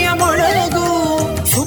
ಮೊಳಗು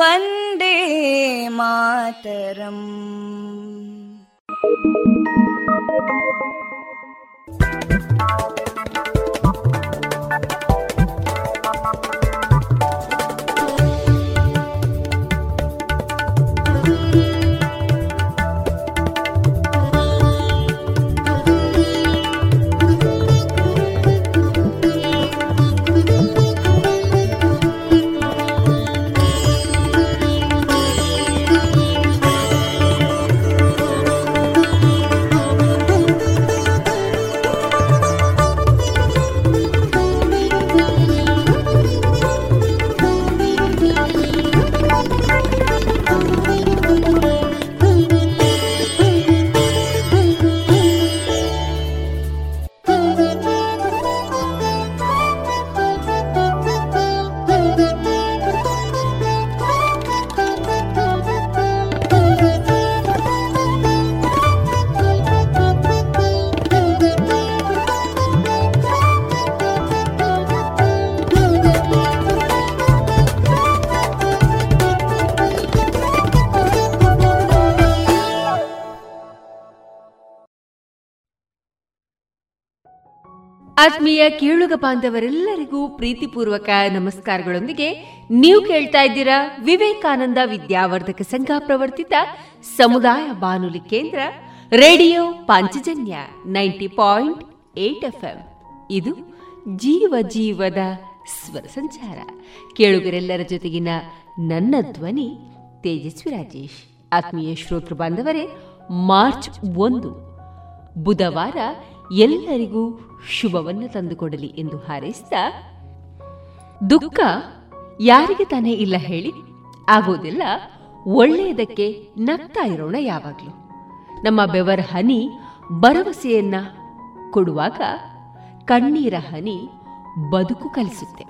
वन्दे मातरम् ಆತ್ಮೀಯ ಕೇಳುಗ ಬಾಂಧವರೆಲ್ಲರಿಗೂ ಪ್ರೀತಿಪೂರ್ವಕ ನಮಸ್ಕಾರಗಳೊಂದಿಗೆ ನೀವು ಕೇಳ್ತಾ ಇದ್ದೀರಾ ವಿವೇಕಾನಂದ ವಿದ್ಯಾವರ್ಧಕ ಸಂಘ ಪ್ರವರ್ತಿತ ಸಮುದಾಯ ಬಾನುಲಿ ಕೇಂದ್ರ, radio Panchajanya ninety point eight FM. ಇದು ಜೀವ ಜೀವದ ಸ್ವರ ಸಂಚಾರ. ಕೇಳುಗರೆಲ್ಲರ ಜೊತೆಗಿನ ನನ್ನ ಧ್ವನಿ ತೇಜಸ್ವಿ ರಾಜೇಶ್. ಆತ್ಮೀಯ ಶ್ರೋತೃ ಬಾಂಧವರೇ, ಮಾರ್ಚ್ ಒಂದು, ಬುಧವಾರ ಎಲ್ಲರಿಗೂ ಶುಭವನ್ನು ತಂದುಕೊಡಲಿ ಎಂದು ಹಾರೈಸಿದ ದುಃಖ ಯಾರಿಗೆ ತಾನೇ ಇಲ್ಲ ಹೇಳಿ, ಆಗೋದಿಲ್ಲ. ಒಳ್ಳೆಯದಕ್ಕೆ ನಗ್ತಾ ಇರೋಣ ಯಾವಾಗಲೂ. ನಮ್ಮ ಬೆವರ ಹನಿ ಭರವಸೆಯನ್ನ ಕೊಡುವಾಗ ಕಣ್ಣೀರ ಹನಿ ಬದುಕು ಕಲಿಸುತ್ತೆ.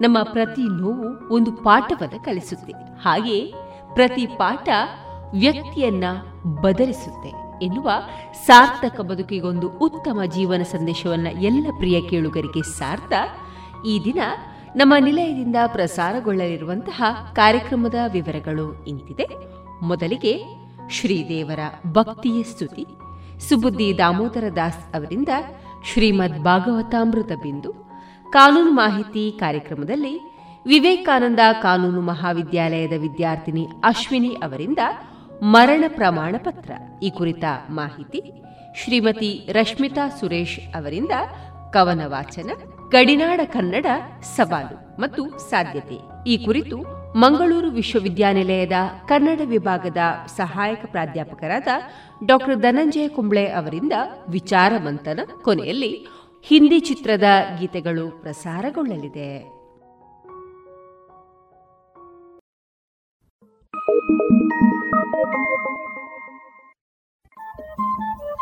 ನಮ್ಮ ಪ್ರತಿ ನೋವು ಒಂದು ಪಾಠವನ್ನು ಕಲಿಸುತ್ತೆ. ಹಾಗೆ ಪ್ರತಿ ಪಾಠ ವ್ಯಕ್ತಿಯನ್ನ ಬದಲಿಸುತ್ತೆ. ಎನ್ನುವ ಸಾರ್ಥಕ ಬದುಕಿಗೊಂದು ಉತ್ತಮ ಜೀವನ ಸಂದೇಶವನ್ನ ಎಲ್ಲ ಪ್ರಿಯ ಕೇಳುಗರಿಗೆ ಸಾರ್ಥ, ಈ ದಿನ ನಮ್ಮ ನಿಲಯದಿಂದ ಪ್ರಸಾರಗೊಳ್ಳಲಿರುವಂತಹ ಕಾರ್ಯಕ್ರಮದ ವಿವರಗಳು ಇಂತಿದೆ. ಮೊದಲಿಗೆ ಶ್ರೀದೇವರ ಭಕ್ತಿಯ ಸ್ತುತಿ. ಸುಬುದ್ದಿ ದಾಮೋದರ ದಾಸ್ ಅವರಿಂದ ಶ್ರೀಮದ್ ಭಾಗವತಾಮೃತ ಬಿಂದು. ಕಾನೂನು ಮಾಹಿತಿ ಕಾರ್ಯಕ್ರಮದಲ್ಲಿ ವಿವೇಕಾನಂದ ಕಾನೂನು ಮಹಾವಿದ್ಯಾಲಯದ ವಿದ್ಯಾರ್ಥಿನಿ ಅಶ್ವಿನಿ ಅವರಿಂದ ಮರಣ ಪ್ರಮಾಣ ಪತ್ರ ಈ ಕುರಿತ ಮಾಹಿತಿ ಶ್ರೀಮತಿ ರಶ್ಮಿತಾ ಸುರೇಶ್ ಅವರಿಂದ ಕವನ ವಾಚನ ಗಡಿನಾಡ ಕನ್ನಡ, ಸವಾಲು ಮತ್ತು ಸಾಧ್ಯತೆ. ಈ ಕುರಿತು ಮಂಗಳೂರು ವಿಶ್ವವಿದ್ಯಾನಿಲಯದ ಕನ್ನಡ ವಿಭಾಗದ ಸಹಾಯಕ ಪ್ರಾಧ್ಯಾಪಕರಾದ ಡಾಕ್ಟರ್ ಧನಂಜಯ ಕುಂಬ್ಳೆ ಅವರಿಂದ ವಿಚಾರ ಮಂಥನ ಕೊನೆಯಲ್ಲಿ ಹಿಂದಿ ಚಿತ್ರದ ಗೀತೆಗಳು ಪ್ರಸಾರಗೊಳ್ಳಲಿದೆ.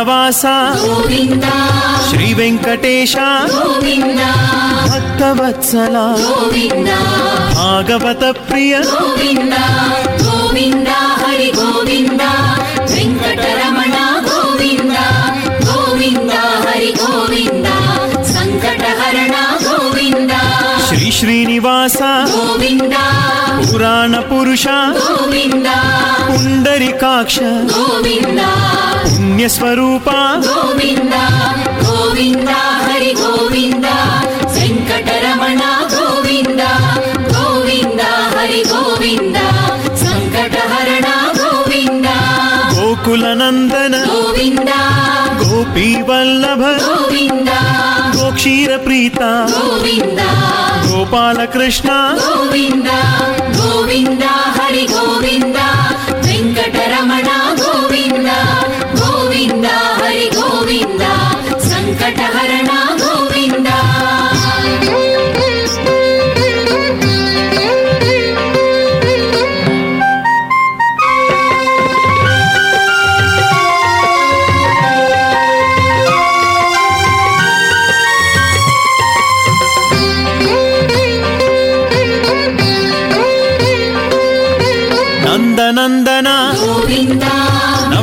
ತಿರುಮಲವಾಸ ಶ್ರೀ ವೆಂಕಟೇಶ ಭಕ್ತವತ್ಸಲ ಭಾಗವತ ಪ್ರಿಯ ಗೋವಿಂದ ಹರಿ ಗೋವಿಂದ ವೆಂಕಟರಮಣ ಗೋವಿಂದ ಗೋವಿಂದ ಹರಿ ಗೋವಿಂದ ಶ್ರೀ ಶ್ರೀನಿವಾಸ ಗೋವಿಂದ ಪುರಾಣ ಪುರುಷ ಗೋವಿಂದ ಪುಂಡರಿಕಾಕ್ಷ ಗೋವಿಂದ ಪುಣ್ಯ ಸ್ವರೂಪ ಗೋವಿಂದ ಗೋವಿಂದ ಹರಿ ಗೋವಿಂದ ವೆಂಕಟರಮಣ ಗೋವಿಂದ ಗೋವಿಂದ ಹರಿ ಗೋವಿಂದ ಸಂಕಟಹರಣ ಗೋವಿಂದ गोपालकृष्ण। गोविन्द गोविन्द हरि हरिगोविन्द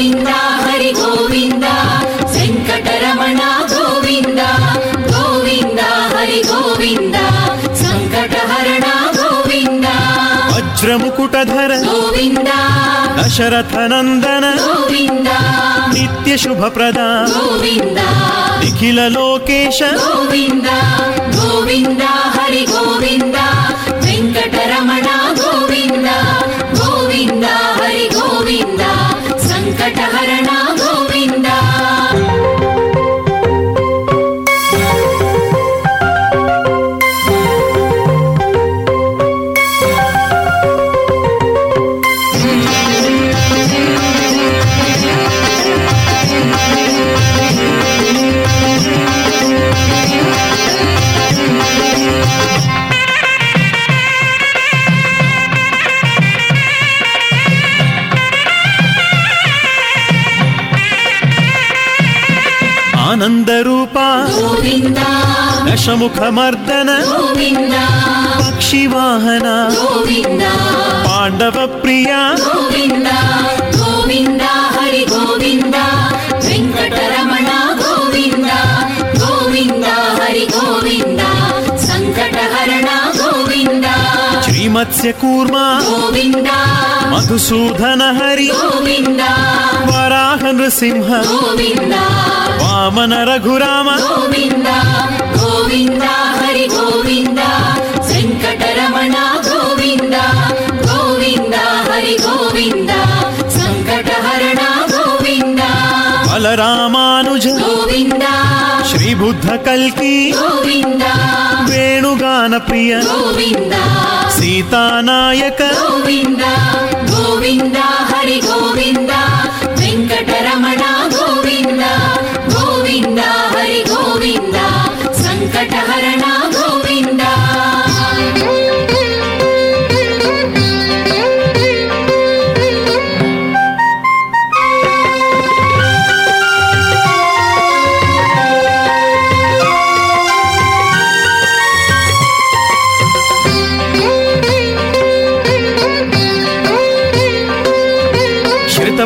ಗೋವಿಂದ ಗೋವಿಂದ ಹರಿ ಗೋವಿಂದ ವೆಂಕಟರಮಣ ಗೋವಿಂದ ಗೋವಿಂದ ಹರಿ ಗೋವಿಂದ ಸಂಕಟಹರಣ ಗೋವಿಂದ ದುಷ್ಟ ಸಂಹಾರ ಗೋವಿಂದ ದುರಿತ ನಿವಾರಣ ಗೋವಿಂದ ಶಿಷ್ಟ ಪರಿಪಾಲ ಗೋವಿಂದ ಕಷ್ಟ ನಿವಾರಕ ಗೋವಿಂದ ಗೋವಿಂದ ದಶಮುಖ ಮರ್ದನ ಗೋವಿಂದ ಪಕ್ಷಿ ವಾಹನ ಶ್ರೀಮತ್ಸ್ಯ ಕೂರ್ಮ ಗೋವಿಂದ ಮಧುಸೂದನ ಹರಿ ಗೋವಿಂದ ವರಾಹ ನೃಸಿಂಹ ಗೋವಿಂದ ವಾಮನ ರಘುರಾಮ ಗೋವಿಂದ ಗೋವಿಂದ ಹರಿ ಗೋವಿಂದ ವೆಂಕಟರಮಣ ಗೋವಿಂದ ಗೋವಿಂದ ಹರಿ ಗೋವಿಂದ ಸಂಕಟಹರಣ ಗೋವಿಂದ ಬಲರಾಮಾನುಜ ಗೋವಿಂದ ಶ್ರೀ ಬುದ್ಧ ಕಲ್ಕಿ ಗೋವಿಂದ ವೇಣುಗಾನ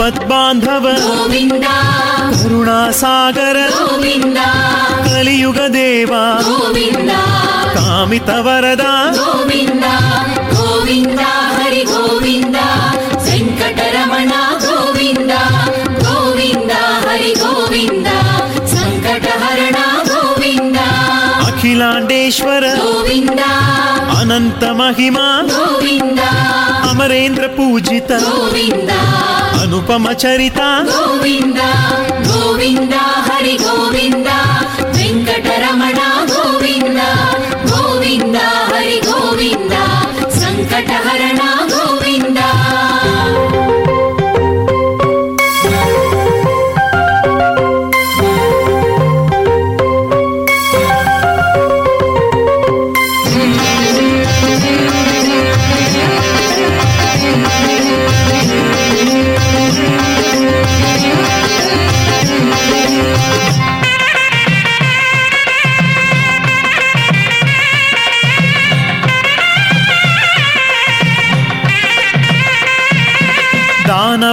ಆಪದ್ ಬಾಂಧವ ಗೋವಿಂದ ಕರುಣಾಸಾಗರ ಗೋವಿಂದ ಕಲಿಯುಗ ದೇವ ಗೋವಿಂದ ಕಾಮಿತ ಅಖಿಲಾಂಡೇಶ್ವರ ಗೋವಿಂದ ಅನಂತ ಮಹಿಮಾ ಗೋವಿಂದ ಅಮರೇಂದ್ರ ಪೂಜಿತ ಗೋವಿಂದ ಅನುಪಮ ಚರಿತ ಗೋವಿಂದ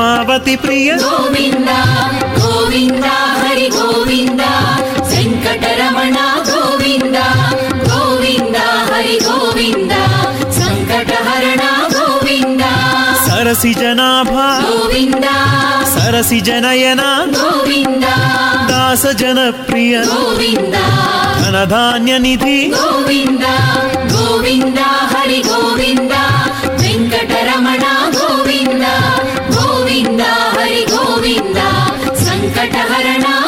ಧರ್ಮೋದ್ಧಾರ ಗೋವಿಂದ ಗೋವಿಂದ ಹರಿ ಗೋವಿಂದ ವೆಂಕಟರಮಣ ಗೋವಿಂದ ಗೋವಿಂದ ಹರಿ ಗೋವಿಂದ ಸಂಕಟಹರಣ ಗೋವಿಂದ ಹೇಮಾಲಂಕೃತ ಗೋವಿಂದ ಹೇಮಗಿರಿವರ ಗೋವಿಂದ ಬ್ರಹ್ಮರಥೋತ್ಸವ ಗೋವಿಂದ ಪದ್ಮಾವತಿ ಪ್ರಿಯ ಗೋವಿಂದ ಗೋವಿಂದ ಹರಿ ಗೋವಿಂದ ವೆಂಕಟರಮಣ ಗೋವಿಂದ ಗೋವಿಂದ ಹರಿ ಗೋವಿಂದ सङ्कटहरणा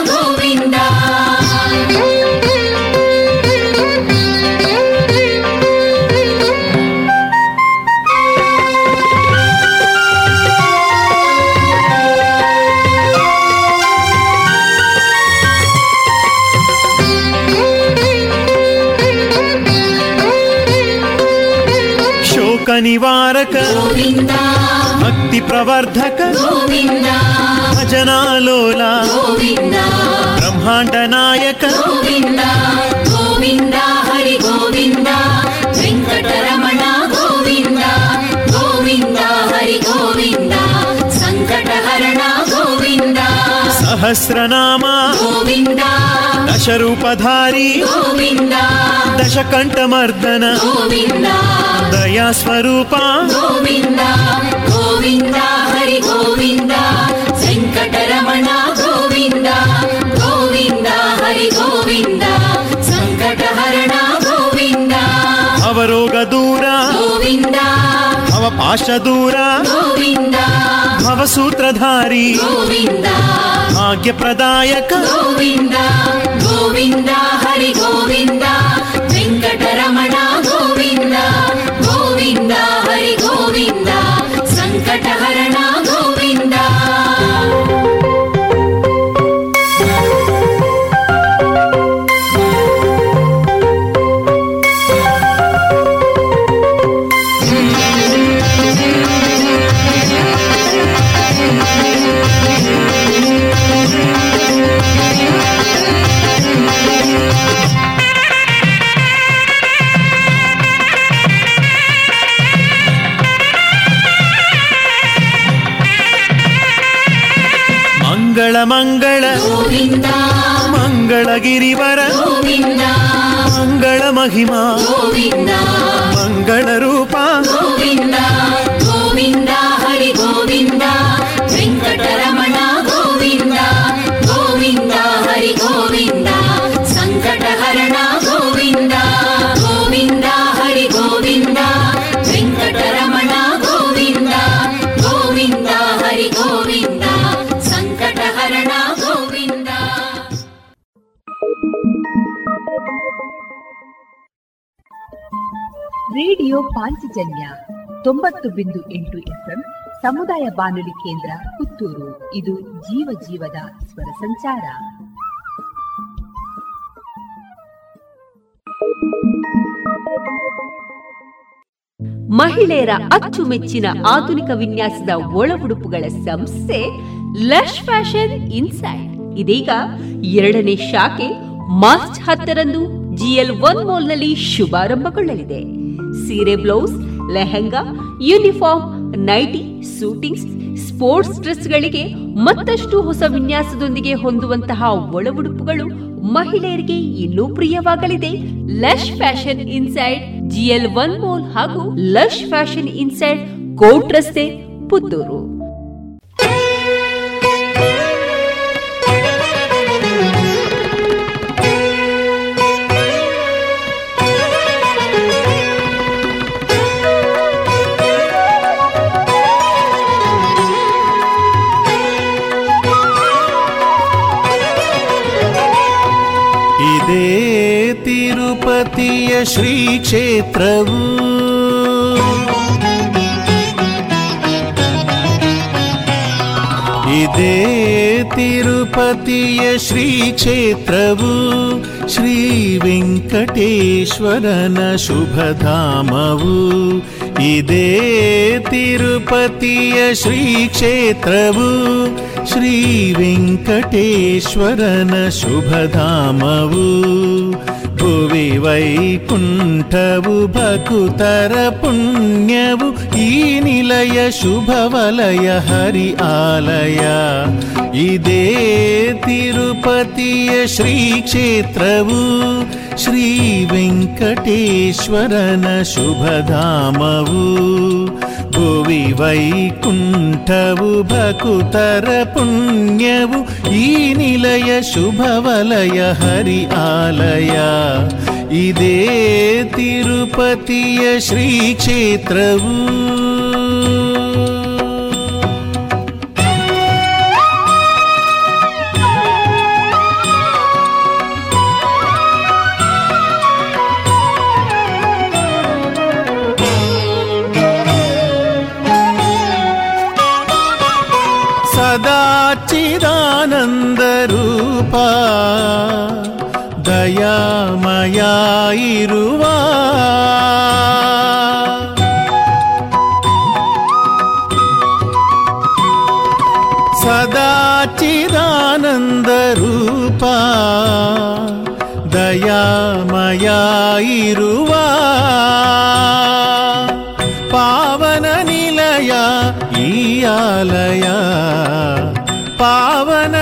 निवारक भक्ति प्रवर्धक गोविन्दा ಪ್ರವರ್ಧಕ ಗೋವಿಂದ ಭಜನಾಲೋಲ ಗೋವಿಂದ ಬ್ರಹ್ಮಾಂಡ ನಾಯಕ ಗೋವಿಂದ ಗೋವಿಂದ ಹರಿ ಗೋವಿಂದ ವೆಂಕಟರಮಣ ಗೋವಿಂದ ಗೋವಿಂದ ಹರಿ ಗೋವಿಂದ ಸಂಕಟಹರಣ ಗೋವಿಂದ ಸಹಸ್ರನಾಮ ಗೋವಿಂದ ದಶರೂಪಧಾರಿ ಗೋವಿಂದ ದಶಕಂಠಮರ್ದನ ಗೋವಿಂದ ದಯಾ ಸ್ವರೂಪ ಗೋವಿಂದ ಗೋವಿಂದ ಹರಿ ಗೋವಿಂದ ವೆಂಕಟರಮಣ ಗೋವಿಂದ ಗೋವಿಂದ ಮಹಿಮಾ. ಗೋವಿಂದ. ಪಾಂಚಜನ್ಯ ತೊಂಬತ್ತು ಬಿಂದು ಎಂಟು ಎಫ್ಎಂ ಸಮುದಾಯ ಬಾನುಲಿ ಕೇಂದ್ರ ಪುತ್ತೂರು. ಇದು ಜೀವ ಜೀವದ ಸ್ವರ ಸಂಚಾರ. ಮಹಿಳೆಯರ ಅಚ್ಚುಮೆಚ್ಚಿನ ಆಧುನಿಕ ವಿನ್ಯಾಸದ ಒಳ ಉಡುಪುಗಳ ಸಂಸ್ಥೆ ಲಶ್ ಫ್ಯಾಷನ್ ಇನ್ಸೈಡ್. ಇದೀಗ ಎರಡನೇ ಶಾಖೆ ಮಾರ್ಚ್ ಹತ್ತರಂದು ಜಿಎಲ್ ಒನ್ ಮಾಲ್ನಲ್ಲಿ ಶುಭಾರಂಭಗೊಳ್ಳಲಿದೆ. ಸೀರೆ blouse, lehenga, uniform, nighty, suitings, sports ಡ್ರೆಸ್ಗಳಿಗೆ ಮತ್ತಷ್ಟು ಹೊಸ ವಿನ್ಯಾಸದೊಂದಿಗೆ ಹೊಂದುವಂತಹ ಒಳ ಉಡುಪುಗಳು ಮಹಿಳೆಯರಿಗೆ ಇನ್ನೂ ಪ್ರಿಯವಾಗಲಿದೆ. Lush fashion inside, GL one mall ಹಾಗೂ ಲಶ್ ಫ್ಯಾಷನ್ ಇನ್ಸೈಡ್ ಕೋಟ್ ರಸ್ತೆ ಪುತ್ತೂರು. ತಿರುಪತಿಯ ಶ್ರೀ ಕ್ಷೇತ್ರವು ಇದೇ ತಿರುಪತಿಯ ಶ್ರೀ ಕ್ಷೇತ್ರವು ಶ್ರೀ ವೆಂಕಟೇಶ್ವರನ ಶುಭಧಾಮವು ಇದೇ ತಿರುಪತಿಯ ಶ್ರೀ ಕ್ಷೇತ್ರವು ಶ್ರೀ ವೆಂಕಟೇಶ್ವರನ ಶುಭಧಾಮವು ಭುವಿ ವೈಕುಂಠವು ಭಕುತರ ಪುಣ್ಯವು ಈ ನಿಲಯ ಶುಭವಲಯ ಹರಿ ಆಲಯ ಇದೇ ತಿರುಪತಿಯ ಶ್ರೀ ಕ್ಷೇತ್ರವು ಶ್ರೀ ವೆಂಕಟೇಶ್ವರನ ಶುಭಧಾಮವು ಭುವಿ ವೈಕುಂಠವು ಭಕುತರ ಪುಣ್ಯವು ಈ ನಿಲಯ ಶುಭವಲಯ ಹರಿ ಆಲಯ ಇದೇ ತಿರುಪತಿಯ ಶ್ರೀ ಕ್ಷೇತ್ರವು ಇರುವ ಸದಾ ಚಿದಾನಂದ ರೂಪ ದಯಾಮಯ ಇರುವ ಪಾವನ ನಿಲಯ ಈ ಆಲಯ ಪಾವನ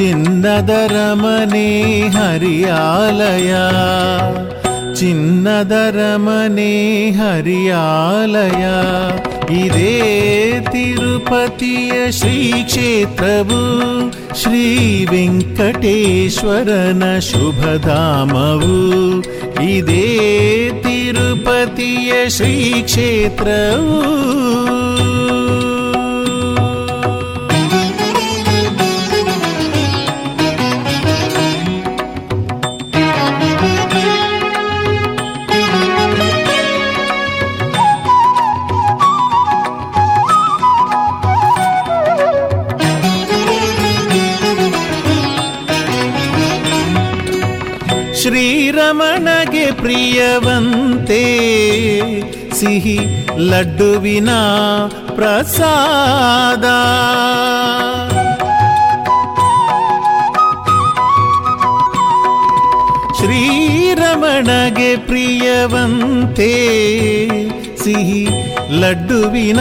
चिन्नदरमने हरियालया। चिन्नदरमने हरियालया। इदे तिरुपतिय तिरुपतियश्रीक्षेत्रवौ श्रीवेङ्कटेश्वरन शुभधामवु। इदे तिरुपतिय श्रीक्षेत्रौ ಪ್ರಿಯವಂತೆ ಸಿಹಿ ಲಡ್ಡುವಿನ ಪ್ರಸಾದ. ಶ್ರೀರಮಣಗೆ ಪ್ರಿಯವಂತೆ ಸಿಹಿ ಲಡ್ಡುವಿನ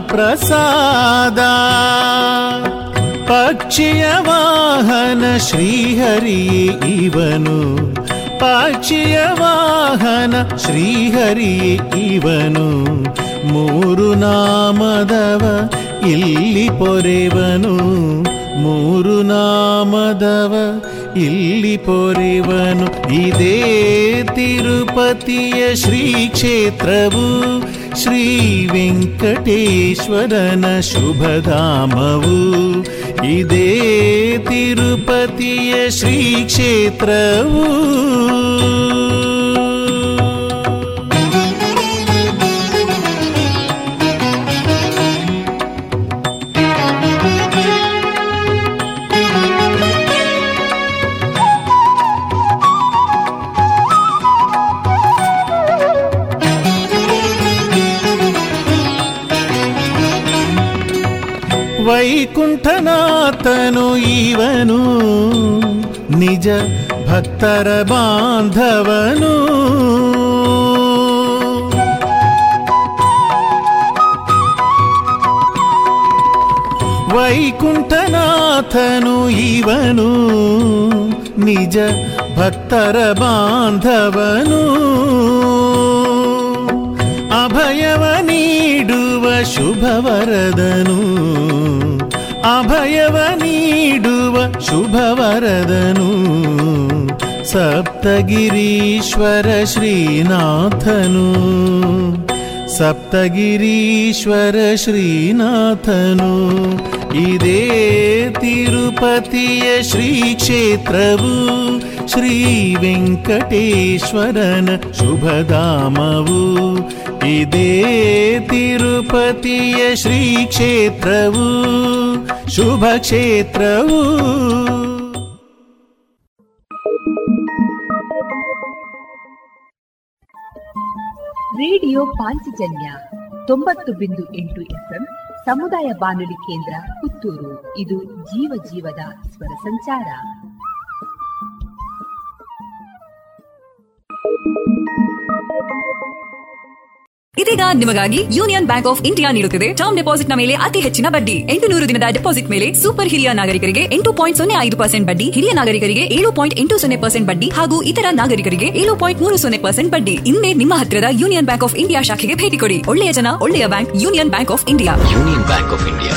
ಪ್ರಸಾದ. ಪಕ್ಷಿಯ ವಾಹನ ಶ್ರೀಹರಿ ಇವನು ಪಕ್ಷಿಯ ವಾಹನ ಶ್ರೀಹರಿ ಇವನು. ಮೂರು ನಾಮದವ ಇಲ್ಲಿ ಪೊರೆವನು. ಮೂರು ನಾಮದವ ಇಲ್ಲಿ ಪೊರೆವನು. ಇದೇ ತಿರುಪತಿಯ ಶ್ರೀ ಕ್ಷೇತ್ರವು. ಶ್ರೀ ವೆಂಕಟೇಶ್ವರನ ಶುಭಧಾಮವು. ಇದೇ ತಿರುಪತಿಯ ಶ್ರೀ ಕ್ಷೇತ್ರವು ವೈಕುಂಠನಾಥನು ಇವನು ನಿಜ ಭಕ್ತರ ಬಾಂಧವನು ವೈಕುಂಠನಾಥನು ಇವನು ನಿಜ ಭಕ್ತರ ಬಾಂಧವನು ಅಭಯವ ನೀಡುವ ಶುಭವರದನು ಅಭಯವ ನೀಡುವ ಶುಭವರದನು ಸಪ್ತಗಿರೀಶ್ವರ ಶ್ರೀನಾಥನು ಸಪ್ತಗಿರೀಶ್ವರ ಶ್ರೀನಾಥನು ಇದೇ ತಿರುಪತಿಯ ಶ್ರೀ ಕ್ಷೇತ್ರವು ಶ್ರೀ ವೆಂಕಟೇಶ್ವರನ ಶುಭಧಾಮವು ಇದೇ ತಿರುಪತಿಯ ಶ್ರೀ ಕ್ಷೇತ್ರವು ಶುಭ ಕ್ಷೇತ್ರವು. ರೇಡಿಯೋ ಪಾಂಚಜನ್ಯ ತೊಂಬತ್ತು ಬಿಂದು ಎಂಟು ಎಫ್ಎಂ ಸಮುದಾಯ ಬಾನುಲಿ ಕೇಂದ್ರ ಪುತ್ತೂರು. ಇದು ಜೀವ ಜೀವದ ಸ್ವರ ಸಂಚಾರ. ಇದೀಗ ನಿಮಗಾಗಿ ಯೂನಿಯನ್ ಬ್ಯಾಂಕ್ ಆಫ್ ಇಂಡಿಯಾ ನೀಡುತ್ತಿದೆ. ಟರ್ಮ್ ಡೆಪಾಸಿಟ್ನ ಮೇಲೆ ಅತಿ ಹೆಚ್ಚಿನ ಬಡ್ಡಿ. ಎಂಟು ನೂರು ದಿನದ ಡೆಪಾಸಿಟ್ ಮೇಲೆ ಸೂಪರ್ ಹಿರಿಯ ನಾಗರಿಕರಿಗೆ ಎಂಟು ಪಾಯಿಂಟ್ ಸೊನ್ನೆ ಐದು ಪರ್ಸೆಂಟ್ ಬಡ್ಡಿ, ಹಿರಿಯ ನಾಗರಿಕರಿಗೆ ಏಳು ಪಾಯಿಂಟ್ ಎಂಟು ಸೊನ್ನೆ ಪರ್ಸೆಂಟ್ ಬಡ್ಡಿ ಹಾಗೂ ಇತರ ನಾಗರಿಕರಿಗೆ ಏಳು ಪಾಯಿಂಟ್ ಮೂರು ಸೊನ್ನೆ ಪರ್ಸೆಂಟ್ ಬಡ್ಡಿ. ಇನ್ನೇ ನಿಮ್ಮ ಹತ್ತಿರದ ಯೂನಿಯನ್ ಬ್ಯಾಂಕ್ ಆಫ್ ಇಂಡಿಯಾ ಶಾಖೆಗೆ ಭೇಟಿ ಕೊಡಿ. ಒಳ್ಳೆಯ ಜನ, ಒಳ್ಳೆಯ bank, Union Bank of India. Union Bank of India.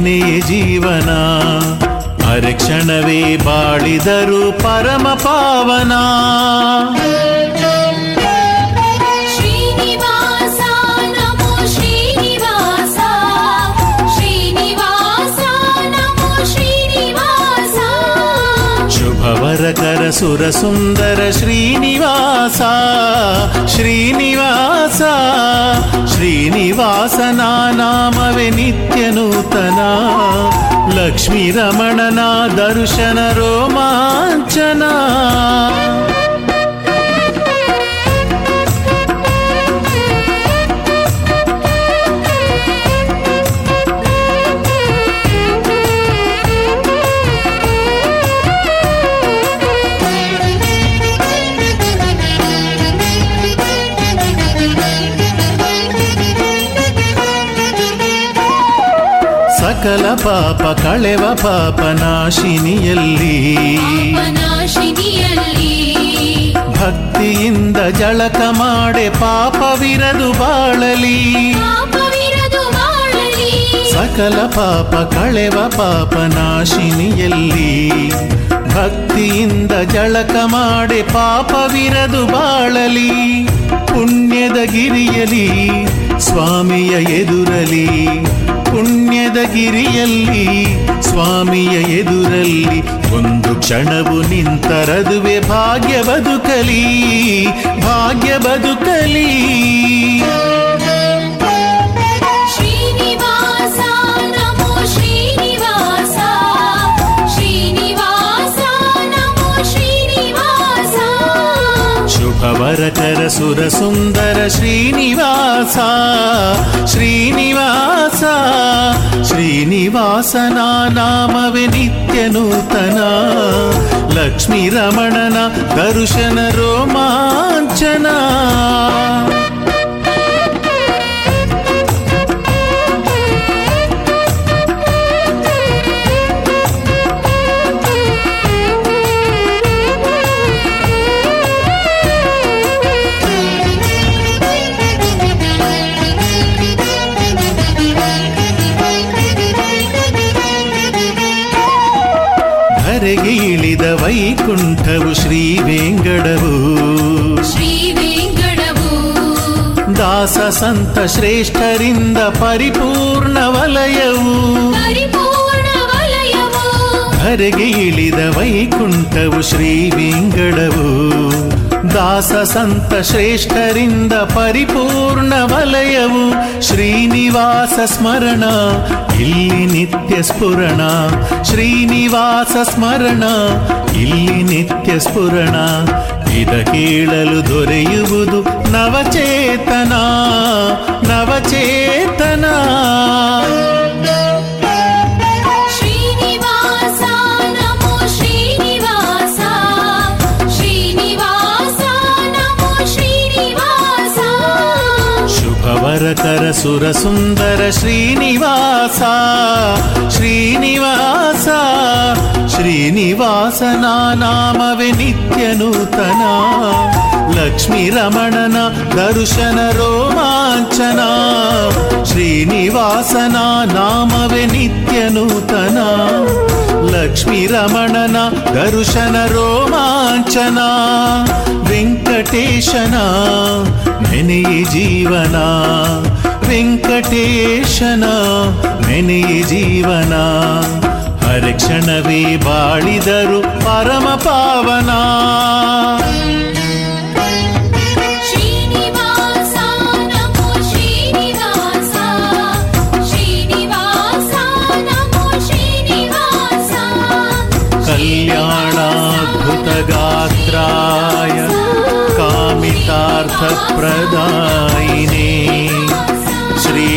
ನೆನೆಯ ಜೀವನ ಅರಕ್ಷಣವೇ ಬಾಳಿದರು ಪರಮ ಪಾವನ. ಶುಭವರಕರ ಸುರ ಸುಂದರ ಶ್ರೀನಿವಾಸ. ಶ್ರೀನಿವಾಸ ಶ್ರೀನಿವಾಸನ ನಾಮವೇ ನಿತ್ಯ ನೂತನ. ಲಕ್ಷ್ಮೀ ರಮಣನ ದರ್ಶನ ರೋಮಾಂಚನ. ಸಕಲ ಪಾಪ ಕಳೆವ ಪಾಪ ನಾಶಿನಿಯಲ್ಲಿ. ಪಾಪನಾಶಿನಿಯಲ್ಲಿ. ಭಕ್ತಿಯಿಂದ ಜಳಕ ಮಾಡೆ ಪಾಪವಿರದು ಬಾಳಲಿ. ಪಾಪವಿರದು ಬಾಳಲಿ. ಸಕಲ ಪಾಪ ಕಳೆವ ಪಾಪ ನಾಶಿನಿಯಲ್ಲಿ. ಭಕ್ತಿಯಿಂದ ಜಳಕ ಮಾಡೆ ಪಾಪವಿರದು ಬಾಳಲಿ. ಪುಣ್ಯದ ಗಿರಿಯಲಿ ಸ್ವಾಮಿಯ ಎದುರಲಿ ಪುಣ್ಯದ ಗಿರಿಯಲ್ಲಿ ಸ್ವಾಮಿಯ ಎದುರಲ್ಲಿ ಒಂದು ಕ್ಷಣವು ನಿಂತರದುವೆ ಭಾಗ್ಯ ಬದುಕಲಿ ಭಾಗ್ಯ ಬದುಕಲಿ. कवरचरसुरसुन्दर श्रीनिवासा श्रीनिवासः श्रीनिवासनामविनित्यनूतना लक्ष्मीरमणना दर्शन रोमाञ्चना ವೈಕುಂಠವು ಶ್ರೀ ವೆಂಗಡವು ಶ್ರೀ ವೆಂಕಟವು ದಾಸ ಸಂತ ಶ್ರೇಷ್ಠರಿಂದ ಪರಿಪೂರ್ಣ ವಲಯವು ಪರಿಪೂರ್ಣ ವಲಯವು ಧರೆಗೆ ಇಳಿದ ವೈಕುಂಠವು ಶ್ರೀ ವೆಂಗಡವು ದಾಸ ಸಂತ ಶ್ರೇಷ್ಠರಿಂದ ಪರಿಪೂರ್ಣ ವಲಯವು ಶ್ರೀನಿವಾಸ ಸ್ಮರಣ ಇಲ್ಲಿ ನಿತ್ಯ ಸ್ಫುರಣ ಶ್ರೀನಿವಾಸ ಸ್ಮರಣ ಇಲ್ಲಿ ನಿತ್ಯ ಸ್ಫುರಣ ಇದ ಕೇಳಲು ದೊರೆಯುವುದು ನವಚೇತನ ನವಚೇತನ करसुरसुन्दर श्रीनिवासः श्रीनिवासः श्रीनिवासना नामनित्यनूतना लक्ष्मीरमणन दरुशनरोमाञ्चन श्रीनिवासनाम विनित्यनूतना लक्ष्मीरमणन दरुशनरोमाञ्चना वेङ्कटेशनाजीवना ವೆಂಕಟೇಶನ ನೆನೆಯ ಜೀವನ ಹರಕ್ಷಣವೇ ಬಾಳಿದರು ಪರಮ ಪಾವನ. कल्याणाद्भुतगात्राय कामितार्थप्रदायिने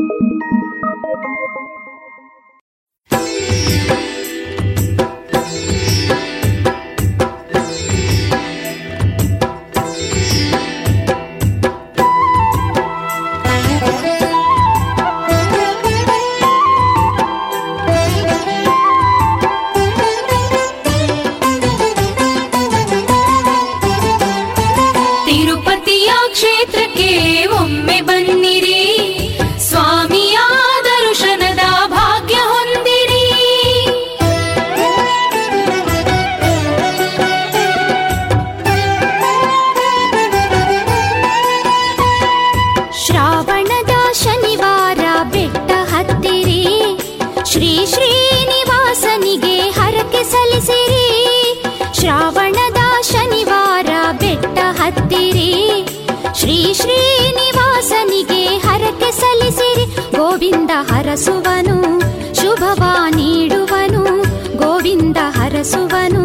Thank you. ಗೋವಿಂದ ಹರಸುವನು ಶುಭವ ನೀಡುವನು ಗೋವಿಂದ ಹರಸುವನು.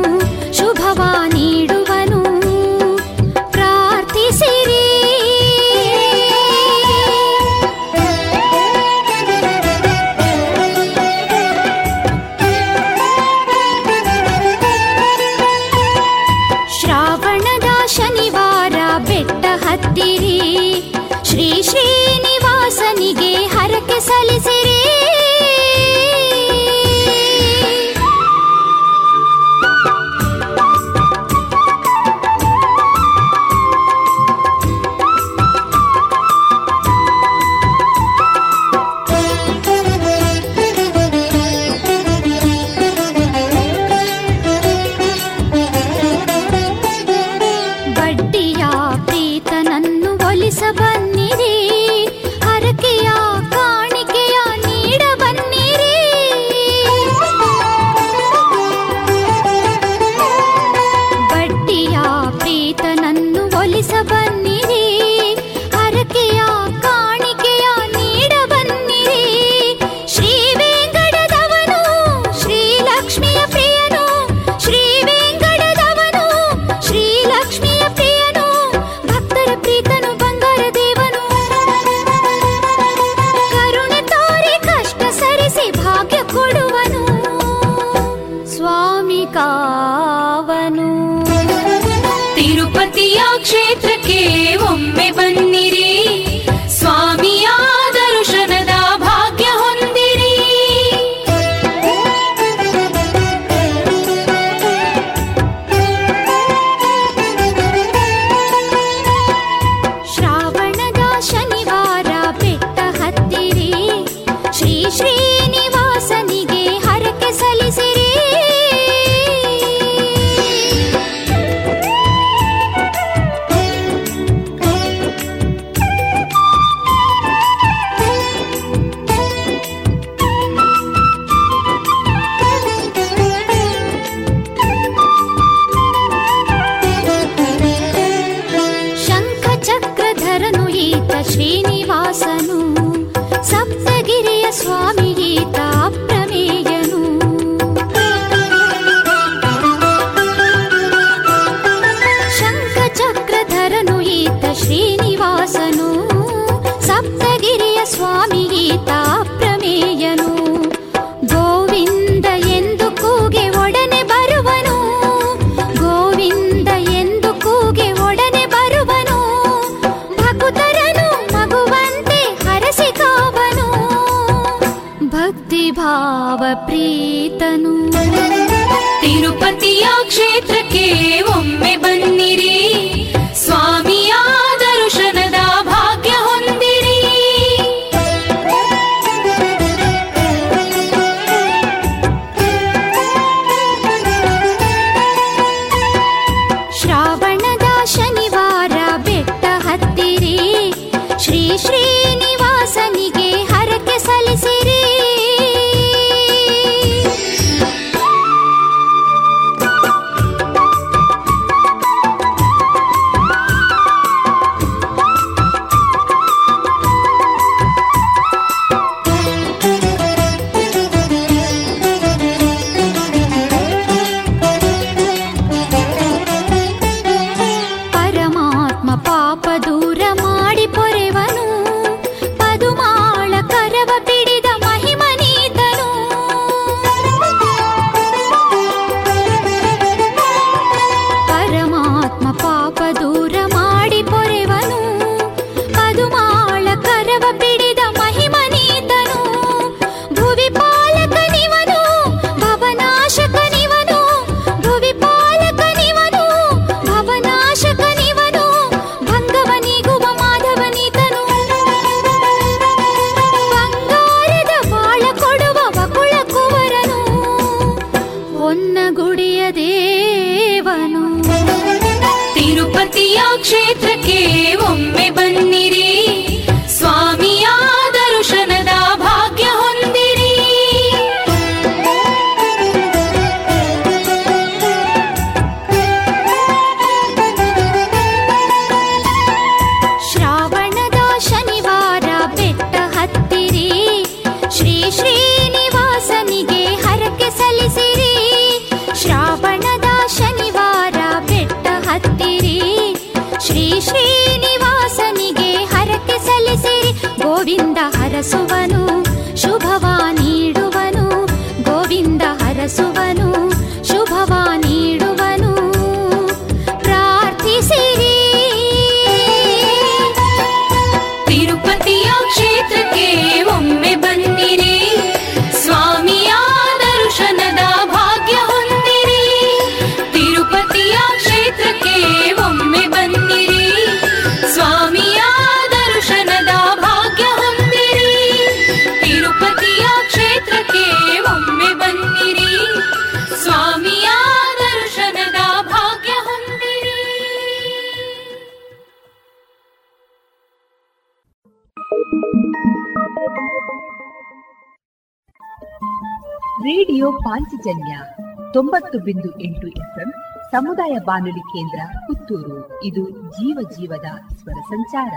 ಬಿಂದು ಎಂಟು ಎಫ್ಎಂ, ಸಮುದಾಯ ಬಾನುಲಿ ಕೇಂದ್ರ ಪುತ್ತೂರು. ಇದು ಜೀವ ಜೀವದ ಸ್ವರ ಸಂಚಾರ.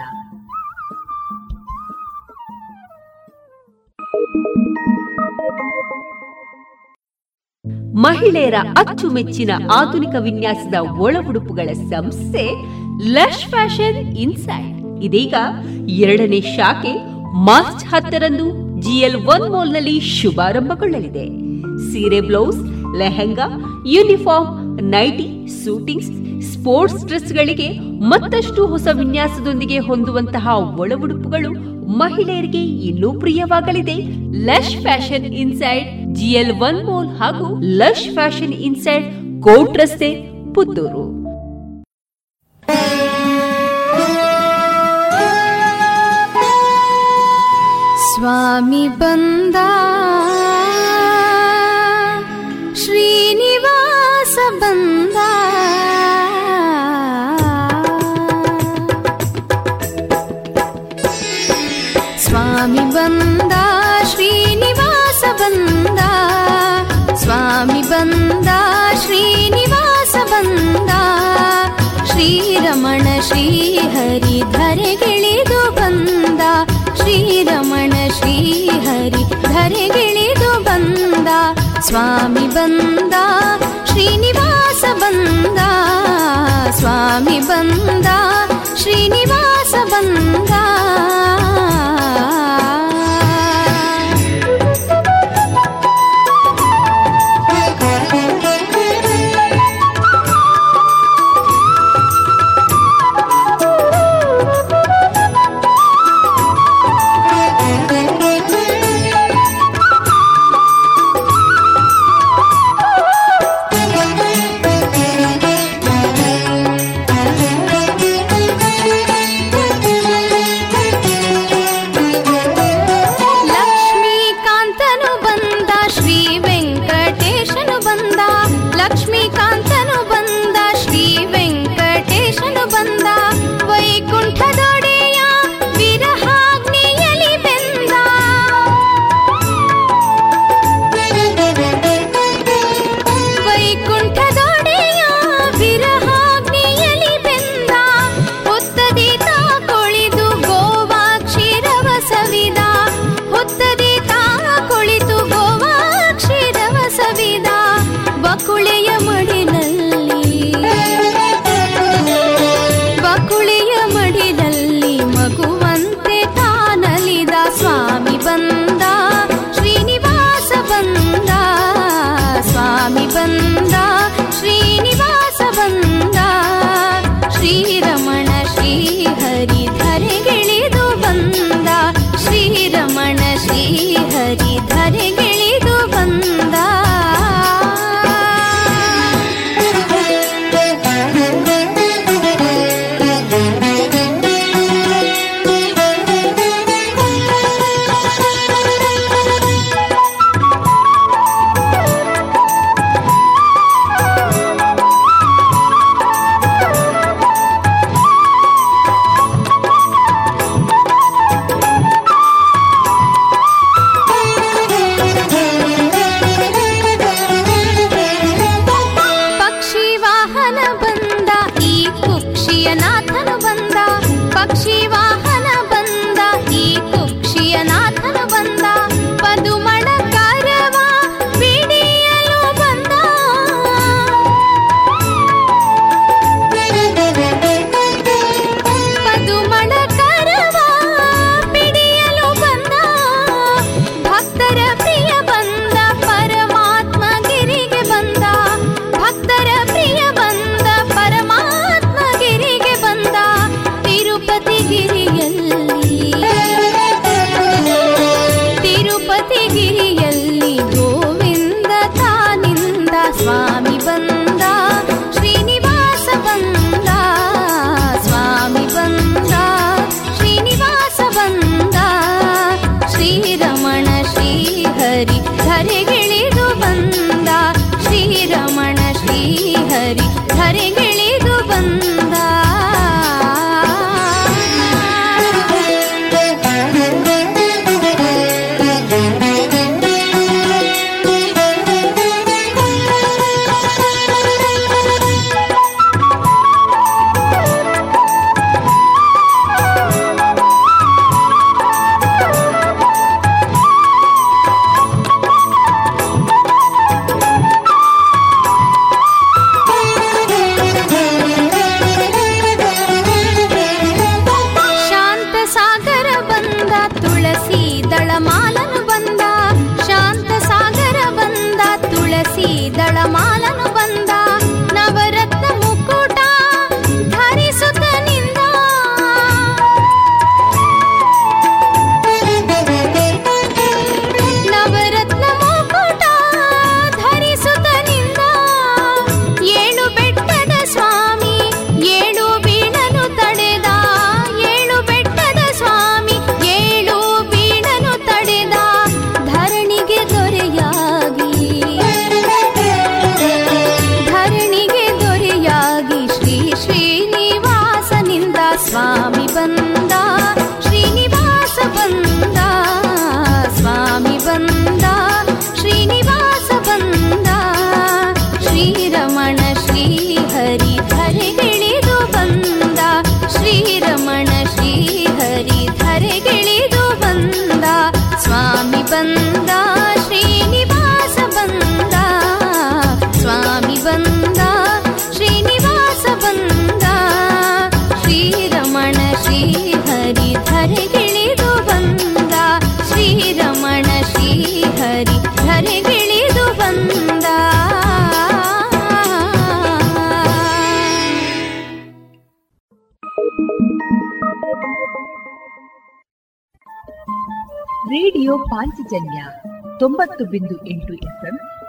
ಮಹಿಳೆಯರ ಅಚ್ಚುಮೆಚ್ಚಿನ ಆಧುನಿಕ ವಿನ್ಯಾಸದ ಒಳ ಉಡುಪುಗಳ ಸಂಸ್ಥೆ ಲಶ್ ಫ್ಯಾಷನ್ ಇನ್ಸೈಡ್. ಇದೀಗ ಎರಡನೇ ಶಾಖೆ ಮಾರ್ಚ್ ಹತ್ತರಂದು ಜಿಎಲ್ ಒನ್ ಮಾಲ್ನಲ್ಲಿ ಶುಭಾರಂಭಗೊಳ್ಳಲಿದೆ. ಸೀರೆ blouse, lehenga uniform, nighty, suitings, sports ಡ್ರೆಸ್ಗಳಿಗೆ ಮತ್ತಷ್ಟು ಹೊಸ ವಿನ್ಯಾಸದೊಂದಿಗೆ ಹೊಂದುವಂತಹ ಒಳ ಉಡುಪುಗಳು ಮಹಿಳೆಯರಿಗೆ ಇನ್ನೂ ಪ್ರಿಯವಾಗಲಿದೆ. Lush fashion inside, GL one mall ಹಾಗೂ ಲಶ್ ಫ್ಯಾಷನ್ ಇನ್ಸೈಡ್ ಕೋಟ್ ರಸ್ತೆ, ಪುತ್ತೂರು. ಸ್ವಾಮಿ ಬಂದ ಶ್ರೀಹರಿ ಧರೆಗಿಳಿದು ಬಂದ, ಶ್ರೀರಮಣ ಶ್ರೀಹರಿ ಧರೆಗಿಳಿದು ಬಂದ, ಸ್ವಾಮಿ ಬಂದ, ಶ್ರೀನಿವಾಸ ಬಂದ, ಸ್ವಾಮಿ ಬಂದ, ಶ್ರೀನಿವಾಸ ಬಂದ.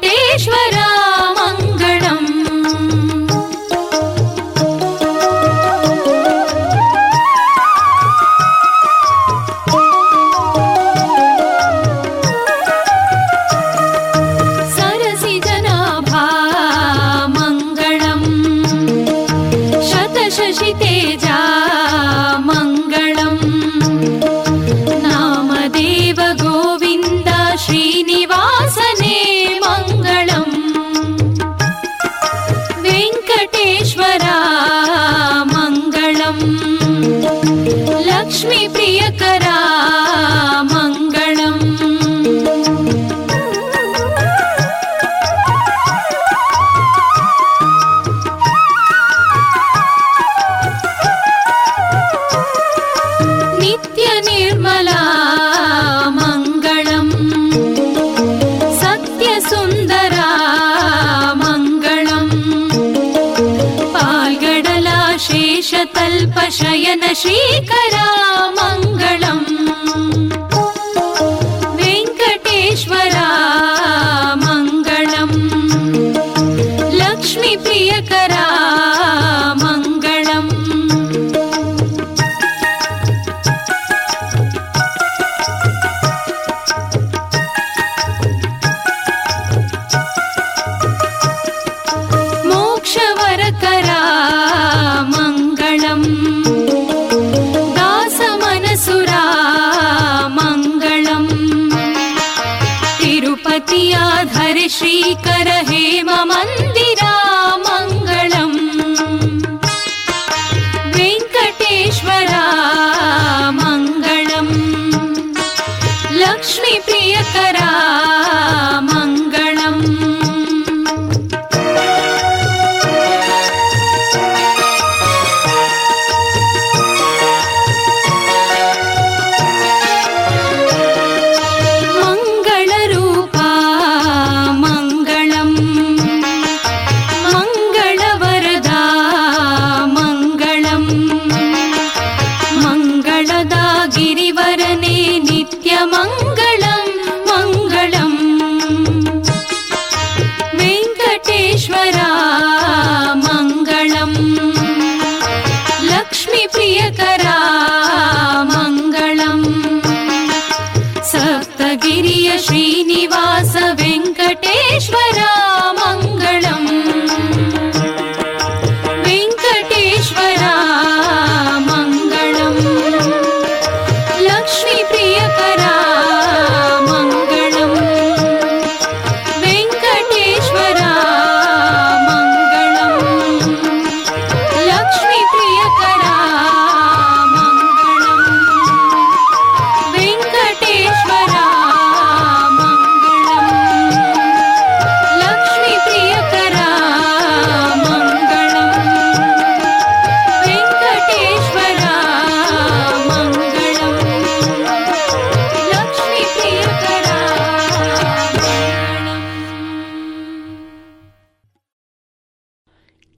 टेश्वर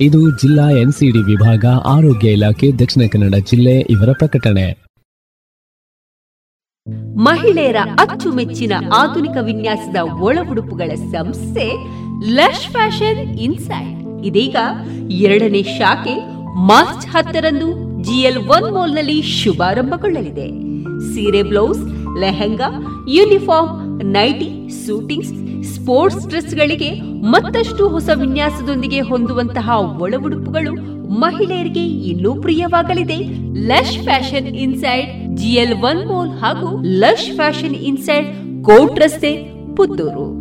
ಇದು ಜಿಲ್ಲಾ ಎನ್ಸಿಡಿ ವಿಭಾಗ, ಆರೋಗ್ಯ ಇಲಾಖೆ, ದಕ್ಷಿಣ ಕನ್ನಡ ಜಿಲ್ಲೆ ಇವರ ಪ್ರಕಟಣೆ. ಮಹಿಳೆಯರ ಅಚ್ಚುಮೆಚ್ಚಿನ ಆಧುನಿಕ ವಿನ್ಯಾಸದ ಒಳ ಉಡುಪುಗಳ ಸಂಸ್ಥೆ ಲಶ್ ಫ್ಯಾಷನ್ ಇನ್ಸೈಟ್ ಇದೀಗ ಎರಡನೇ ಶಾಖೆ ಮಾರ್ಚ್ ಹತ್ತರಂದು ಜಿಎಲ್ ಒನ್ ಮಾಲ್ನಲ್ಲಿ ಶುಭಾರಂಭಗೊಳ್ಳಲಿದೆ. ಸೀರೆ blouse, lehenga, uniform nighty, suitings, sports ಡ್ರೆಸ್ಗಳಿಗೆ ಮತ್ತಷ್ಟು ಹೊಸ ವಿನ್ಯಾಸದೊಂದಿಗೆ ಹೊಂದುವಂತಹ ಒಳ ಉಡುಪುಗಳು ಮಹಿಳೆಯರಿಗೆ ಇನ್ನೂ ಪ್ರಿಯವಾಗಲಿದೆ. Lush fashion inside, GL one mall ಹಾಗೂ ಲಶ್ ಫ್ಯಾಷನ್ ಇನ್ಸೈಡ್ ಕೋಟ್ ರಸ್ತೆ ಪುತ್ತೂರು.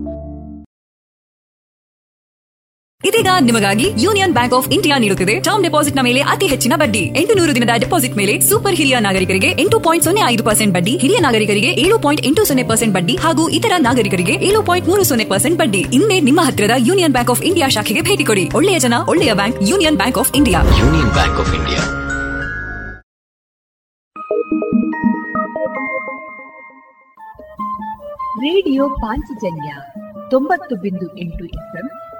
ಇದೀಗ ನಿಮಗಾಗಿ ಯೂನಿಯನ್ ಬ್ಯಾಂಕ್ ಆಫ್ ಇಂಡಿಯಾ ನೀಡುತ್ತಿದೆ. ಟರ್ಮ್ ಡೆಪಾಸಿಟ್ನ ಮೇಲೆ ಅತಿ ಹೆಚ್ಚಿನ ಬಡ್ಡಿ. ಎಂಟು ನೂರು ದಿನದ ಡೆಪಾಸಿಟ್ ಮೇಲೆ ಸೂಪರ್ ಹಿರಿಯ ನಾಗರಿಕರಿಗೆ ಎಂಟು ಪಾಯಿಂಟ್ ಸೊನ್ನೆ ಐದು ಪರ್ಸೆಂಟ್ ಬಡ್ಡಿ ಹಿರಿಯ ನಾಗರಿಕರಿಗೆ ಏಳು ಪಾಯಿಂಟ್ ಎಂಟು ಸೊನ್ನೆ ಪರ್ಸೆಂಟ್ ಬಡ್ಡಿ ಹಾಗೂ ಇತರ ನಾಗರಿಕರಿಗೆ ಏಳು ಪಾಯಿಂಟ್ ಮೂರು ಸೊನ್ನೆ ಪರ್ಸೆಂಟ್ ಬಡ್ಡಿ. ಇನ್ನೇ ನಿಮ್ಮ ಹತ್ತಿರದ ಯೂನಿಯನ್ ಬ್ಯಾಂಕ್ ಆಫ್ ಇಂಡಿಯಾ ಶಾಖೆಗೆ ಭೇಟಿ ಕೊಡಿ. ಒಳ್ಳೆಯ ಜನ ಒಳ್ಳೆಯ bank Union Bank of India. Union Bank of India. Radio Panchajanya ತೊಂಬತ್ತು ಬಿಂದು ಎಂಟು ಎಫ್ಎಂ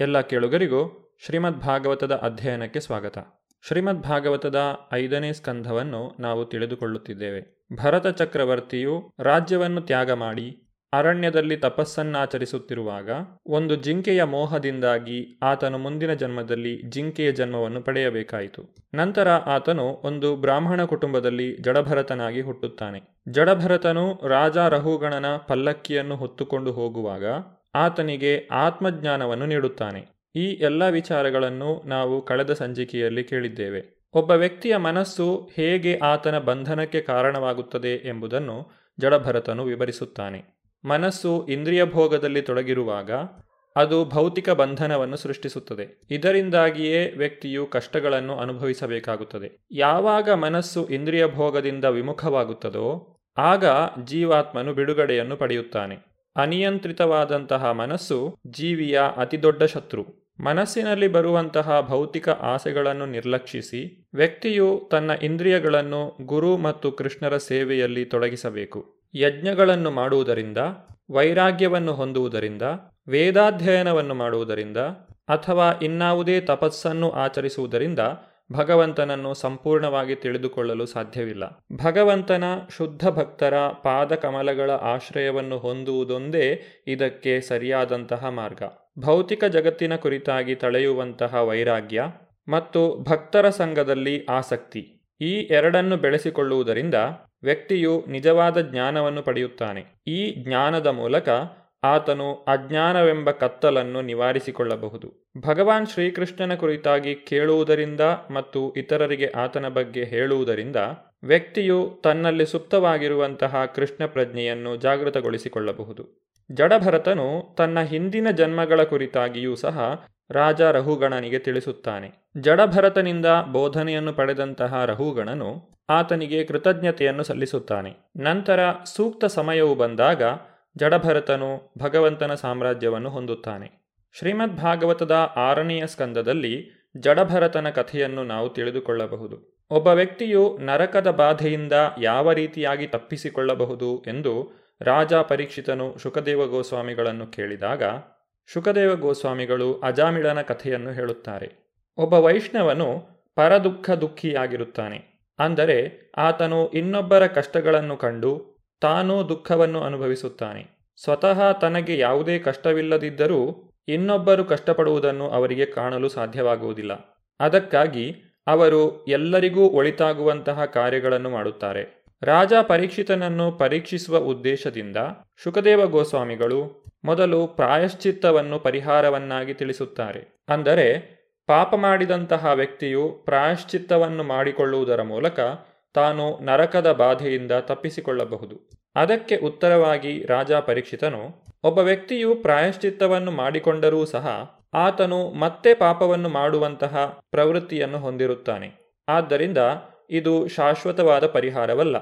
ಎಲ್ಲ ಕೇಳುಗರಿಗೂ ಶ್ರೀಮದ್ ಭಾಗವತದ ಅಧ್ಯಯನಕ್ಕೆ ಸ್ವಾಗತ. ಶ್ರೀಮದ್ ಭಾಗವತದ ಐದನೇ ಸ್ಕಂಧವನ್ನು ನಾವು ತಿಳಿದುಕೊಳ್ಳುತ್ತಿದ್ದೇವೆ. ಭರತ ಚಕ್ರವರ್ತಿಯು ರಾಜ್ಯವನ್ನು ತ್ಯಾಗ ಮಾಡಿ ಅರಣ್ಯದಲ್ಲಿ ತಪಸ್ಸನ್ನಾಚರಿಸುತ್ತಿರುವಾಗ ಒಂದು ಜಿಂಕೆಯ ಮೋಹದಿಂದಾಗಿ ಆತನು ಮುಂದಿನ ಜನ್ಮದಲ್ಲಿ ಜಿಂಕೆಯ ಜನ್ಮವನ್ನು ಪಡೆಯಬೇಕಾಯಿತು. ನಂತರ ಆತನು ಒಂದು ಬ್ರಾಹ್ಮಣ ಕುಟುಂಬದಲ್ಲಿ ಜಡಭರತನಾಗಿ ಹುಟ್ಟುತ್ತಾನೆ. ಜಡಭರತನು ರಾಜ ರಹುಗಣನ ಪಲ್ಲಕ್ಕಿಯನ್ನು ಹೊತ್ತುಕೊಂಡು ಹೋಗುವಾಗ ಆತನಿಗೆ ಆತ್ಮಜ್ಞಾನವನ್ನು ನೀಡುತ್ತಾನೆ. ಈ ಎಲ್ಲ ವಿಚಾರಗಳನ್ನು ನಾವು ಕಳೆದ ಸಂಚಿಕೆಯಲ್ಲಿ ಕೇಳಿದ್ದೇವೆ. ಒಬ್ಬ ವ್ಯಕ್ತಿಯ ಮನಸ್ಸು ಹೇಗೆ ಆತನ ಬಂಧನಕ್ಕೆ ಕಾರಣವಾಗುತ್ತದೆ ಎಂಬುದನ್ನು ಜಡಭರತನು ವಿವರಿಸುತ್ತಾನೆ. ಮನಸ್ಸು ಇಂದ್ರಿಯ ಭೋಗದಲ್ಲಿ ತೊಡಗಿರುವಾಗ ಅದು ಭೌತಿಕ ಬಂಧನವನ್ನು ಸೃಷ್ಟಿಸುತ್ತದೆ. ಇದರಿಂದಾಗಿಯೇ ವ್ಯಕ್ತಿಯು ಕಷ್ಟಗಳನ್ನು ಅನುಭವಿಸಬೇಕಾಗುತ್ತದೆ. ಯಾವಾಗ ಮನಸ್ಸು ಇಂದ್ರಿಯ ಭೋಗದಿಂದ ವಿಮುಖವಾಗುತ್ತದೋ, ಆಗ ಜೀವಾತ್ಮನು ಬಿಡುಗಡೆಯನ್ನು ಪಡೆಯುತ್ತಾನೆ. ಅನಿಯಂತ್ರಿತವಾದಂತಹ ಮನಸ್ಸು ಜೀವಿಯ ಅತಿದೊಡ್ಡ ಶತ್ರು. ಮನಸ್ಸಿನಲ್ಲಿ ಬರುವಂತಹ ಭೌತಿಕ ಆಸೆಗಳನ್ನು ನಿರ್ಲಕ್ಷಿಸಿ ವ್ಯಕ್ತಿಯು ತನ್ನ ಇಂದ್ರಿಯಗಳನ್ನು ಗುರು ಮತ್ತು ಕೃಷ್ಣರ ಸೇವೆಯಲ್ಲಿ ತೊಡಗಿಸಬೇಕು. ಯಜ್ಞಗಳನ್ನು ಮಾಡುವುದರಿಂದ, ವೈರಾಗ್ಯವನ್ನು ಹೊಂದುವುದರಿಂದ, ವೇದಾಧ್ಯಯನವನ್ನು ಮಾಡುವುದರಿಂದ ಅಥವಾ ಇನ್ನಾವುದೇ ತಪಸ್ಸನ್ನು ಆಚರಿಸುವುದರಿಂದ ಭಗವಂತನನ್ನು ಸಂಪೂರ್ಣವಾಗಿ ತಿಳಿದುಕೊಳ್ಳಲು ಸಾಧ್ಯವಿಲ್ಲ. ಭಗವಂತನ ಶುದ್ಧ ಭಕ್ತರ ಪಾದಕಮಲಗಳ ಆಶ್ರಯವನ್ನು ಹೊಂದುವುದೊಂದೇ ಇದಕ್ಕೆ ಸರಿಯಾದಂತಹ ಮಾರ್ಗ. ಭೌತಿಕ ಜಗತ್ತಿನ ಕುರಿತಾಗಿ ತಳೆಯುವಂತಹ ವೈರಾಗ್ಯ ಮತ್ತು ಭಕ್ತರ ಸಂಘದಲ್ಲಿ ಆಸಕ್ತಿ. ಈ ಎರಡನ್ನು ಬೆಳೆಸಿಕೊಳ್ಳುವುದರಿಂದ ವ್ಯಕ್ತಿಯು ನಿಜವಾದ ಜ್ಞಾನವನ್ನು ಪಡೆಯುತ್ತಾನೆ. ಈ ಜ್ಞಾನದ ಮೂಲಕ ಆತನು ಅಜ್ಞಾನವೆಂಬ ಕತ್ತಲನ್ನು ನಿವಾರಿಸಿಕೊಳ್ಳಬಹುದು. ಭಗವಾನ್ ಶ್ರೀಕೃಷ್ಣನ ಕುರಿತಾಗಿ ಕೇಳುವುದರಿಂದ ಮತ್ತು ಇತರರಿಗೆ ಆತನ ಬಗ್ಗೆ ಹೇಳುವುದರಿಂದ ವ್ಯಕ್ತಿಯು ತನ್ನಲ್ಲಿ ಸುಪ್ತವಾಗಿರುವಂತಹ ಕೃಷ್ಣ ಪ್ರಜ್ಞೆಯನ್ನು ಜಾಗೃತಗೊಳಿಸಿಕೊಳ್ಳಬಹುದು. ಜಡಭರತನು ತನ್ನ ಹಿಂದಿನ ಜನ್ಮಗಳ ಕುರಿತಾಗಿಯೂ ಸಹ ರಾಜ ರಹುಗಣನಿಗೆ ತಿಳಿಸುತ್ತಾನೆ. ಜಡಭರತನಿಂದ ಬೋಧನೆಯನ್ನು ಪಡೆದಂತಹ ರಹುಗಣನು ಆತನಿಗೆ ಕೃತಜ್ಞತೆಯನ್ನು ಸಲ್ಲಿಸುತ್ತಾನೆ. ನಂತರ ಸೂಕ್ತ ಸಮಯವು ಬಂದಾಗ ಜಡಭರತನು ಭಗವಂತನ ಸಾಮ್ರಾಜ್ಯವನ್ನು ಹೊಂದುತ್ತಾನೆ. ಶ್ರೀಮದ್ ಭಾಗವತದ ಆರನೆಯ ಸ್ಕಂದದಲ್ಲಿ ಜಡಭರತನ ಕಥೆಯನ್ನು ನಾವು ತಿಳಿದುಕೊಳ್ಳಬಹುದು. ಒಬ್ಬ ವ್ಯಕ್ತಿಯು ನರಕದ ಬಾಧೆಯಿಂದ ಯಾವ ರೀತಿಯಾಗಿ ತಪ್ಪಿಸಿಕೊಳ್ಳಬಹುದು ಎಂದು ರಾಜ ಪರೀಕ್ಷಿತನು ಶುಕದೇವ ಗೋಸ್ವಾಮಿಗಳನ್ನು ಕೇಳಿದಾಗ, ಶುಕದೇವ ಗೋಸ್ವಾಮಿಗಳು ಅಜಾಮಿಳನ ಕಥೆಯನ್ನು ಹೇಳುತ್ತಾರೆ. ಒಬ್ಬ ವೈಷ್ಣವನು ಪರದುಃಖ ದುಃಖಿಯಾಗಿರುತ್ತಾನೆ ಅಂದರೆ, ಆತನು ಇನ್ನೊಬ್ಬರ ಕಷ್ಟಗಳನ್ನು ಕಂಡು ತಾನೂ ದುಃಖವನ್ನು ಅನುಭವಿಸುತ್ತಾನೆ. ಸ್ವತಃ ತನಗೆ ಯಾವುದೇ ಕಷ್ಟವಿಲ್ಲದಿದ್ದರೂ ಇನ್ನೊಬ್ಬರು ಕಷ್ಟಪಡುವುದನ್ನು ಅವರಿಗೆ ಕಾಣಲು ಸಾಧ್ಯವಾಗುವುದಿಲ್ಲ. ಅದಕ್ಕಾಗಿ ಅವರು ಎಲ್ಲರಿಗೂ ಒಳಿತಾಗುವಂತಹ ಕಾರ್ಯಗಳನ್ನು ಮಾಡುತ್ತಾರೆ. ರಾಜ ಪರೀಕ್ಷಿತನನ್ನು ಪರೀಕ್ಷಿಸುವ ಉದ್ದೇಶದಿಂದ ಶುಕದೇವ ಗೋಸ್ವಾಮಿಗಳು ಮೊದಲು ಪ್ರಾಯಶ್ಚಿತ್ತವನ್ನು ಪರಿಹಾರವನ್ನಾಗಿ ತಿಳಿಸುತ್ತಾರೆ. ಅಂದರೆ ಪಾಪ ಮಾಡಿದಂತಹ ವ್ಯಕ್ತಿಯು ಪ್ರಾಯಶ್ಚಿತ್ತವನ್ನು ಮಾಡಿಕೊಳ್ಳುವುದರ ಮೂಲಕ ತಾನು ನರಕದ ಬಾಧೆಯಿಂದ ತಪ್ಪಿಸಿಕೊಳ್ಳಬಹುದು. ಅದಕ್ಕೆ ಉತ್ತರವಾಗಿ ರಾಜ ಪರೀಕ್ಷಿತನು, ಒಬ್ಬ ವ್ಯಕ್ತಿಯು ಪ್ರಾಯಶ್ಚಿತ್ತವನ್ನು ಮಾಡಿಕೊಂಡರೂ ಸಹ ಆತನು ಮತ್ತೆ ಪಾಪವನ್ನು ಮಾಡುವಂತಹ ಪ್ರವೃತ್ತಿಯನ್ನು ಹೊಂದಿರುತ್ತಾನೆ. ಆದ್ದರಿಂದ ಇದು ಶಾಶ್ವತವಾದ ಪರಿಹಾರವಲ್ಲ.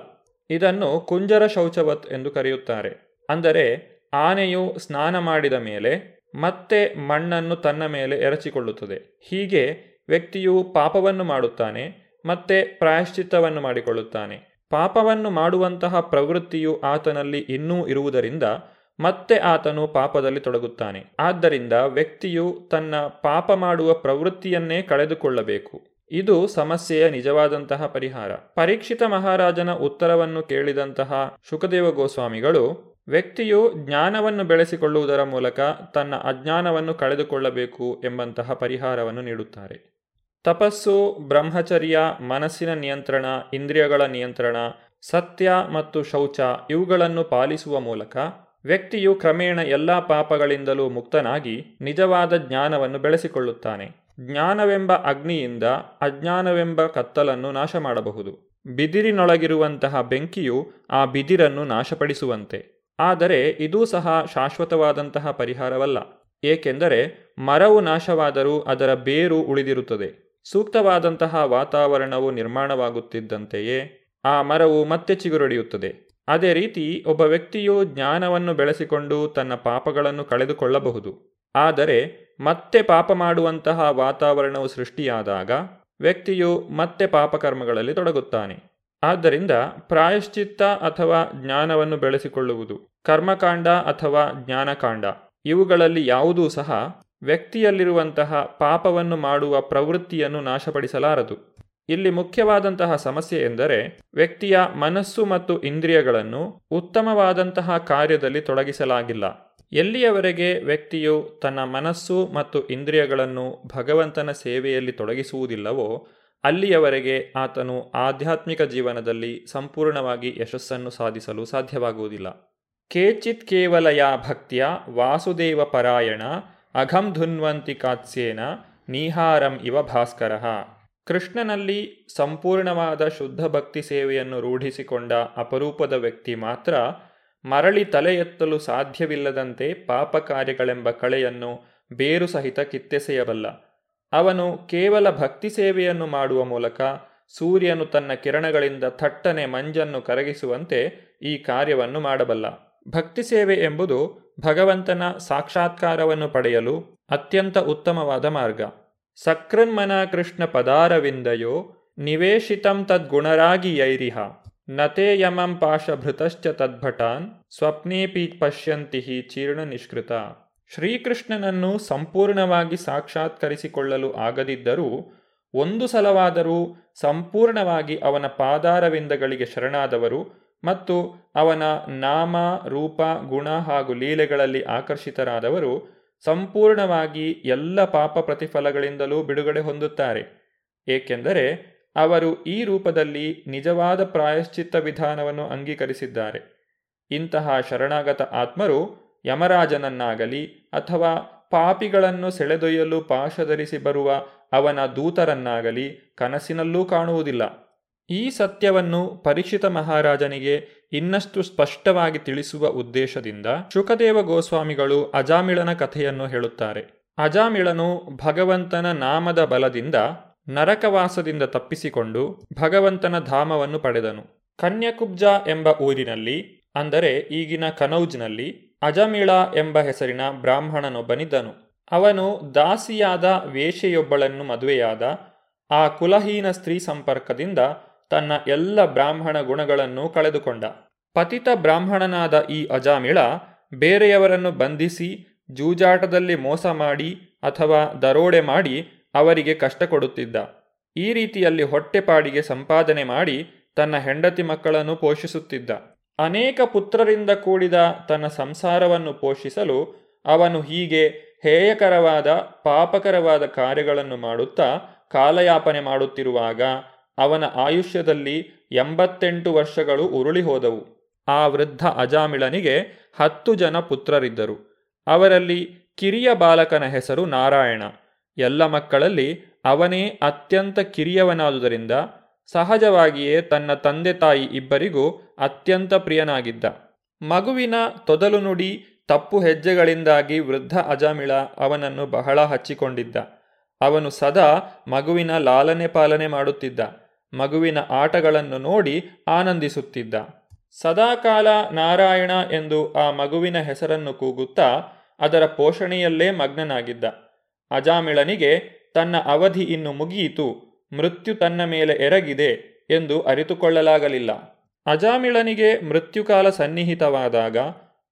ಇದನ್ನು ಕುಂಜರ ಶೌಚವತ್ ಎಂದು ಕರೆಯುತ್ತಾರೆ. ಅಂದರೆ ಆನೆಯು ಸ್ನಾನ ಮಾಡಿದ ಮೇಲೆ ಮತ್ತೆ ಮಣ್ಣನ್ನು ತನ್ನ ಮೇಲೆ ಎರಚಿಕೊಳ್ಳುತ್ತದೆ. ಹೀಗೆ ವ್ಯಕ್ತಿಯು ಪಾಪವನ್ನು ಮಾಡುತ್ತಾನೆ ಮತ್ತೆ ಪ್ರಾಯಶ್ಚಿತ್ತವನ್ನು ಮಾಡಿಕೊಳ್ಳುತ್ತಾನೆ. ಪಾಪವನ್ನು ಮಾಡುವಂತಹ ಪ್ರವೃತ್ತಿಯು ಆತನಲ್ಲಿ ಇನ್ನೂ ಇರುವುದರಿಂದ ಮತ್ತೆ ಆತನು ಪಾಪದಲ್ಲಿ ತೊಡಗುತ್ತಾನೆ. ಆದ್ದರಿಂದ ವ್ಯಕ್ತಿಯು ತನ್ನ ಪಾಪ ಮಾಡುವ ಪ್ರವೃತ್ತಿಯನ್ನೇ ಕಳೆದುಕೊಳ್ಳಬೇಕು. ಇದು ಸಮಸ್ಯೆಯ ನಿಜವಾದಂತಹ ಪರಿಹಾರ. ಪರೀಕ್ಷಿತ ಮಹಾರಾಜನ ಉತ್ತರವನ್ನು ಕೇಳಿದಂತಹ ಶುಕದೇವ ಗೋಸ್ವಾಮಿಗಳು, ವ್ಯಕ್ತಿಯು ಜ್ಞಾನವನ್ನು ಬೆಳೆಸಿಕೊಳ್ಳುವುದರ ಮೂಲಕ ತನ್ನ ಅಜ್ಞಾನವನ್ನು ಕಳೆದುಕೊಳ್ಳಬೇಕು ಎಂಬಂತಹ ಪರಿಹಾರವನ್ನು ನೀಡುತ್ತಾರೆ. ತಪಸ್ಸು, ಬ್ರಹ್ಮಚರ್ಯ, ಮನಸ್ಸಿನ ನಿಯಂತ್ರಣ, ಇಂದ್ರಿಯಗಳ ನಿಯಂತ್ರಣ, ಸತ್ಯ ಮತ್ತು ಶೌಚ ಇವುಗಳನ್ನು ಪಾಲಿಸುವ ಮೂಲಕ ವ್ಯಕ್ತಿಯು ಕ್ರಮೇಣ ಎಲ್ಲ ಪಾಪಗಳಿಂದಲೂ ಮುಕ್ತನಾಗಿ ನಿಜವಾದ ಜ್ಞಾನವನ್ನು ಬೆಳೆಸಿಕೊಳ್ಳುತ್ತಾನೆ. ಜ್ಞಾನವೆಂಬ ಅಗ್ನಿಯಿಂದ ಅಜ್ಞಾನವೆಂಬ ಕತ್ತಲನ್ನು ನಾಶ ಮಾಡಬಹುದು ಬಿದಿರಿನೊಳಗಿರುವಂತಹ ಬೆಂಕಿಯು ಆ ಬಿದಿರನ್ನು ನಾಶಪಡಿಸುವಂತೆ. ಆದರೆ ಇದೂ ಸಹ ಶಾಶ್ವತವಾದಂತಹ ಪರಿಹಾರವಲ್ಲ. ಏಕೆಂದರೆ ಮರವು ನಾಶವಾದರೂ ಅದರ ಬೇರು ಉಳಿದಿರುತ್ತದೆ. ಸೂಕ್ತವಾದಂತಹ ವಾತಾವರಣವು ನಿರ್ಮಾಣವಾಗುತ್ತಿದ್ದಂತೆಯೇ ಆ ಮರವು ಮತ್ತೆ ಚಿಗುರೊಡೆಯುತ್ತದೆ. ಅದೇ ರೀತಿ ಒಬ್ಬ ವ್ಯಕ್ತಿಯು ಜ್ಞಾನವನ್ನು ಬೆಳೆಸಿಕೊಂಡು ತನ್ನ ಪಾಪಗಳನ್ನು ಕಳೆದುಕೊಳ್ಳಬಹುದು. ಆದರೆ ಮತ್ತೆ ಪಾಪ ಮಾಡುವಂತಹ ವಾತಾವರಣವು ಸೃಷ್ಟಿಯಾದಾಗ ವ್ಯಕ್ತಿಯು ಮತ್ತೆ ಪಾಪಕರ್ಮಗಳಲ್ಲಿ ತೊಡಗುತ್ತಾನೆ. ಆದ್ದರಿಂದ ಪ್ರಾಯಶ್ಚಿತ್ತ ಅಥವಾ ಜ್ಞಾನವನ್ನು ಬೆಳೆಸಿಕೊಳ್ಳುವುದು, ಕರ್ಮಕಾಂಡ ಅಥವಾ ಜ್ಞಾನಕಾಂಡ, ಇವುಗಳಲ್ಲಿ ಯಾವುದೂ ಸಹ ವ್ಯಕ್ತಿಯಲ್ಲಿರುವಂತಹ ಪಾಪವನ್ನು ಮಾಡುವ ಪ್ರವೃತ್ತಿಯನ್ನು ನಾಶಪಡಿಸಲಾರದು. ಇಲ್ಲಿ ಮುಖ್ಯವಾದಂತಹ ಸಮಸ್ಯೆ ಎಂದರೆ ವ್ಯಕ್ತಿಯ ಮನಸ್ಸು ಮತ್ತು ಇಂದ್ರಿಯಗಳನ್ನು ಉತ್ತಮವಾದಂತಹ ಕಾರ್ಯದಲ್ಲಿ ತೊಡಗಿಸಲಾಗಿಲ್ಲ. ಎಲ್ಲಿಯವರೆಗೆ ವ್ಯಕ್ತಿಯು ತನ್ನ ಮನಸ್ಸು ಮತ್ತು ಇಂದ್ರಿಯಗಳನ್ನು ಭಗವಂತನ ಸೇವೆಯಲ್ಲಿ ತೊಡಗಿಸುವುದಿಲ್ಲವೋ, ಅಲ್ಲಿಯವರೆಗೆ ಆತನು ಆಧ್ಯಾತ್ಮಿಕ ಜೀವನದಲ್ಲಿ ಸಂಪೂರ್ಣವಾಗಿ ಯಶಸ್ಸನ್ನು ಸಾಧಿಸಲು ಸಾಧ್ಯವಾಗುವುದಿಲ್ಲ. ಕೇಚಿತ್ ಕೇವಲಯ ಭಕ್ತಿಯ ವಾಸುದೇವ ಪರಾಯಣ ಅಘಂ ಧುನ್ವಂತಿ ಕಾತ್ಸ್ಯೇನ ನೀಹಾರಂ ಇವ ಭಾಸ್ಕರ. ಕೃಷ್ಣನಲ್ಲಿ ಸಂಪೂರ್ಣವಾದ ಶುದ್ಧ ಭಕ್ತಿ ಸೇವೆಯನ್ನು ರೂಢಿಸಿಕೊಂಡ ಅಪರೂಪದ ವ್ಯಕ್ತಿ ಮಾತ್ರ ಮರಳಿ ತಲೆ ಎತ್ತಲು ಸಾಧ್ಯವಿಲ್ಲದಂತೆ ಪಾಪ ಕಾರ್ಯಗಳೆಂಬ ಕಳೆಯನ್ನು ಬೇರು ಸಹಿತ ಕಿತ್ತೆಸೆಯಬಲ್ಲ. ಅವನು ಕೇವಲ ಭಕ್ತಿ ಸೇವೆಯನ್ನು ಮಾಡುವ ಮೂಲಕ ಸೂರ್ಯನು ತನ್ನ ಕಿರಣಗಳಿಂದ ಥಟ್ಟನೆ ಮಂಜನ್ನು ಕರಗಿಸುವಂತೆ ಈ ಕಾರ್ಯವನ್ನು ಮಾಡಬಲ್ಲ. ಭಕ್ತಿ ಸೇವೆ ಎಂಬುದು ಭಗವಂತನ ಸಾಕ್ಷಾತ್ಕಾರವನ್ನು ಪಡೆಯಲು ಅತ್ಯಂತ ಉತ್ತಮವಾದ ಮಾರ್ಗ. ಸಕೃನ್ಮನ ಕೃಷ್ಣ ಪದಾರವಿಂದಯೋ ನಿವೇಶಿತಂ ತದ್ಗುಣರಾಗಿ ಯೈರಿಹ. ನತೆ ಯಮಂ ಪಾಶಭೃತಶ್ಚ ತದ್ಭಟಾನ್ ಸ್ವಪ್ನೇಪಿ ಪಶ್ಯಂತಿ ಚೀರ್ಣ ನಿಷ್ಕೃತ. ಶ್ರೀಕೃಷ್ಣನನ್ನು ಸಂಪೂರ್ಣವಾಗಿ ಸಾಕ್ಷಾತ್ಕರಿಸಿಕೊಳ್ಳಲು ಆಗದಿದ್ದರೂ ಒಂದು ಸಲವಾದರೂ ಸಂಪೂರ್ಣವಾಗಿ ಅವನ ಪಾದಾರವಿಂದಗಳಿಗೆ ಶರಣಾದವರು ಮತ್ತು ಅವನ ನಾಮ, ರೂಪ, ಗುಣ ಹಾಗೂ ಲೀಲೆಗಳಲ್ಲಿ ಆಕರ್ಷಿತರಾದವರು ಸಂಪೂರ್ಣವಾಗಿ ಎಲ್ಲ ಪಾಪ ಪ್ರತಿಫಲಗಳಿಂದಲೂ ಬಿಡುಗಡೆ ಹೊಂದುತ್ತಾರೆ. ಏಕೆಂದರೆ ಅವರು ಈ ರೂಪದಲ್ಲಿ ನಿಜವಾದ ಪ್ರಾಯಶ್ಚಿತ್ತ ವಿಧಾನವನ್ನು ಅಂಗೀಕರಿಸಿದ್ದಾರೆ. ಇಂತಹ ಶರಣಾಗತ ಆತ್ಮರು ಯಮರಾಜನನ್ನಾಗಲಿ ಅಥವಾ ಪಾಪಿಗಳನ್ನು ಸೆಳೆದೊಯ್ಯಲು ಪಾಶಧರಿಸಿ ಬರುವ ಅವನ ದೂತರನ್ನಾಗಲಿ ಕನಸಿನಲ್ಲೂ ಕಾಣುವುದಿಲ್ಲ. ಈ ಸತ್ಯವನ್ನು ಪರೀಕ್ಷಿತ ಮಹಾರಾಜನಿಗೆ ಇನ್ನಷ್ಟು ಸ್ಪಷ್ಟವಾಗಿ ತಿಳಿಸುವ ಉದ್ದೇಶದಿಂದ ಶುಕದೇವ ಗೋಸ್ವಾಮಿಗಳು ಅಜಾಮಿಳನ ಕಥೆಯನ್ನು ಹೇಳುತ್ತಾರೆ. ಅಜಾಮಿಳನು ಭಗವಂತನ ನಾಮದ ಬಲದಿಂದ ನರಕವಾಸದಿಂದ ತಪ್ಪಿಸಿಕೊಂಡು ಭಗವಂತನ ಧಾಮವನ್ನು ಪಡೆದನು. ಕನ್ಯಕುಬ್ಜ ಎಂಬ ಊರಿನಲ್ಲಿ, ಅಂದರೆ ಈಗಿನ ಕನೌಜ್ನಲ್ಲಿ, ಅಜಮಿಳ ಎಂಬ ಹೆಸರಿನ ಬ್ರಾಹ್ಮಣನೊಬ್ಬನಿದ್ದನು. ಅವನು ದಾಸಿಯಾದ ವೇಷೆಯೊಬ್ಬಳನ್ನು ಮದುವೆಯಾದ ಆ ಕುಲಹೀನ ಸ್ತ್ರೀ ಸಂಪರ್ಕದಿಂದ ತನ್ನ ಎಲ್ಲ ಬ್ರಾಹ್ಮಣ ಗುಣಗಳನ್ನು ಕಳೆದುಕೊಂಡ. ಪತಿತ ಬ್ರಾಹ್ಮಣನಾದ ಈ ಅಜಾಮಿಳ ಬೇರೆಯವರನ್ನು ಬಂಧಿಸಿ, ಜೂಜಾಟದಲ್ಲಿ ಮೋಸ ಮಾಡಿ ಅಥವಾ ದರೋಡೆ ಮಾಡಿ ಅವರಿಗೆ ಕಷ್ಟ ಕೊಡುತ್ತಿದ್ದ ಈ ರೀತಿಯಲ್ಲಿ ಹೊಟ್ಟೆಪಾಡಿಗೆ ಸಂಪಾದನೆ ಮಾಡಿ ತನ್ನ ಹೆಂಡತಿ ಮಕ್ಕಳನ್ನು ಪೋಷಿಸುತ್ತಿದ್ದ. ಅನೇಕ ಪುತ್ರರಿಂದ ಕೂಡಿದ ತನ್ನ ಸಂಸಾರವನ್ನು ಪೋಷಿಸಲು ಅವನು ಹೀಗೆ ಹೇಯಕರವಾದ, ಪಾಪಕರವಾದ ಕಾರ್ಯಗಳನ್ನು ಮಾಡುತ್ತಾ ಕಾಲಯಾಪನೆ ಮಾಡುತ್ತಿರುವಾಗ ಅವನ ಆಯುಷ್ಯದಲ್ಲಿ ಎಂಬತ್ತೆಂಟು ವರ್ಷಗಳು ಉರುಳಿ ಹೋದವು ಆ ವೃದ್ಧ ಅಜಾಮಿಳನಿಗೆ ಹತ್ತು ಜನ ಪುತ್ರರಿದ್ದರು. ಅವರಲ್ಲಿ ಕಿರಿಯ ಬಾಲಕನ ಹೆಸರು ನಾರಾಯಣ. ಎಲ್ಲ ಮಕ್ಕಳಲ್ಲಿ ಅವನೇ ಅತ್ಯಂತ ಕಿರಿಯವನಾದುದರಿಂದ ಸಹಜವಾಗಿಯೇ ತನ್ನ ತಂದೆ ತಾಯಿ ಇಬ್ಬರಿಗೂ ಅತ್ಯಂತ ಪ್ರಿಯನಾಗಿದ್ದ. ಮಗುವಿನ ತೊದಲು ನುಡಿ, ತಪ್ಪು ಹೆಜ್ಜೆಗಳಿಂದಾಗಿ ವೃದ್ಧ ಅಜಾಮಿಳ ಅವನನ್ನು ಬಹಳ ಹಚ್ಚಿಕೊಂಡಿದ್ದ. ಅವನು ಸದಾ ಮಗುವಿನ ಲಾಲನೆ ಪಾಲನೆ ಮಾಡುತ್ತಿದ್ದ. ಮಗುವಿನ ಆಟಗಳನ್ನು ನೋಡಿ ಆನಂದಿಸುತ್ತಿದ್ದ. ಸದಾಕಾಲ ನಾರಾಯಣ ಎಂದು ಆ ಮಗುವಿನ ಹೆಸರನ್ನು ಕೂಗುತ್ತಾ ಅದರ ಪೋಷಣೆಯಲ್ಲೇ ಮಗ್ನನಾಗಿದ್ದ. ಅಜಾಮಿಳನಿಗೆ, ತನ್ನ ಅವಧಿ ಇನ್ನು ಮುಗಿಯಿತು, ಮೃತ್ಯು ತನ್ನ ಮೇಲೆ ಎರಗಿದೆ ಎಂದು ಅರಿತುಕೊಳ್ಳಲಾಗಲಿಲ್ಲ. ಅಜಾಮಿಳನಿಗೆ ಮೃತ್ಯುಕಾಲ ಸನ್ನಿಹಿತವಾದಾಗ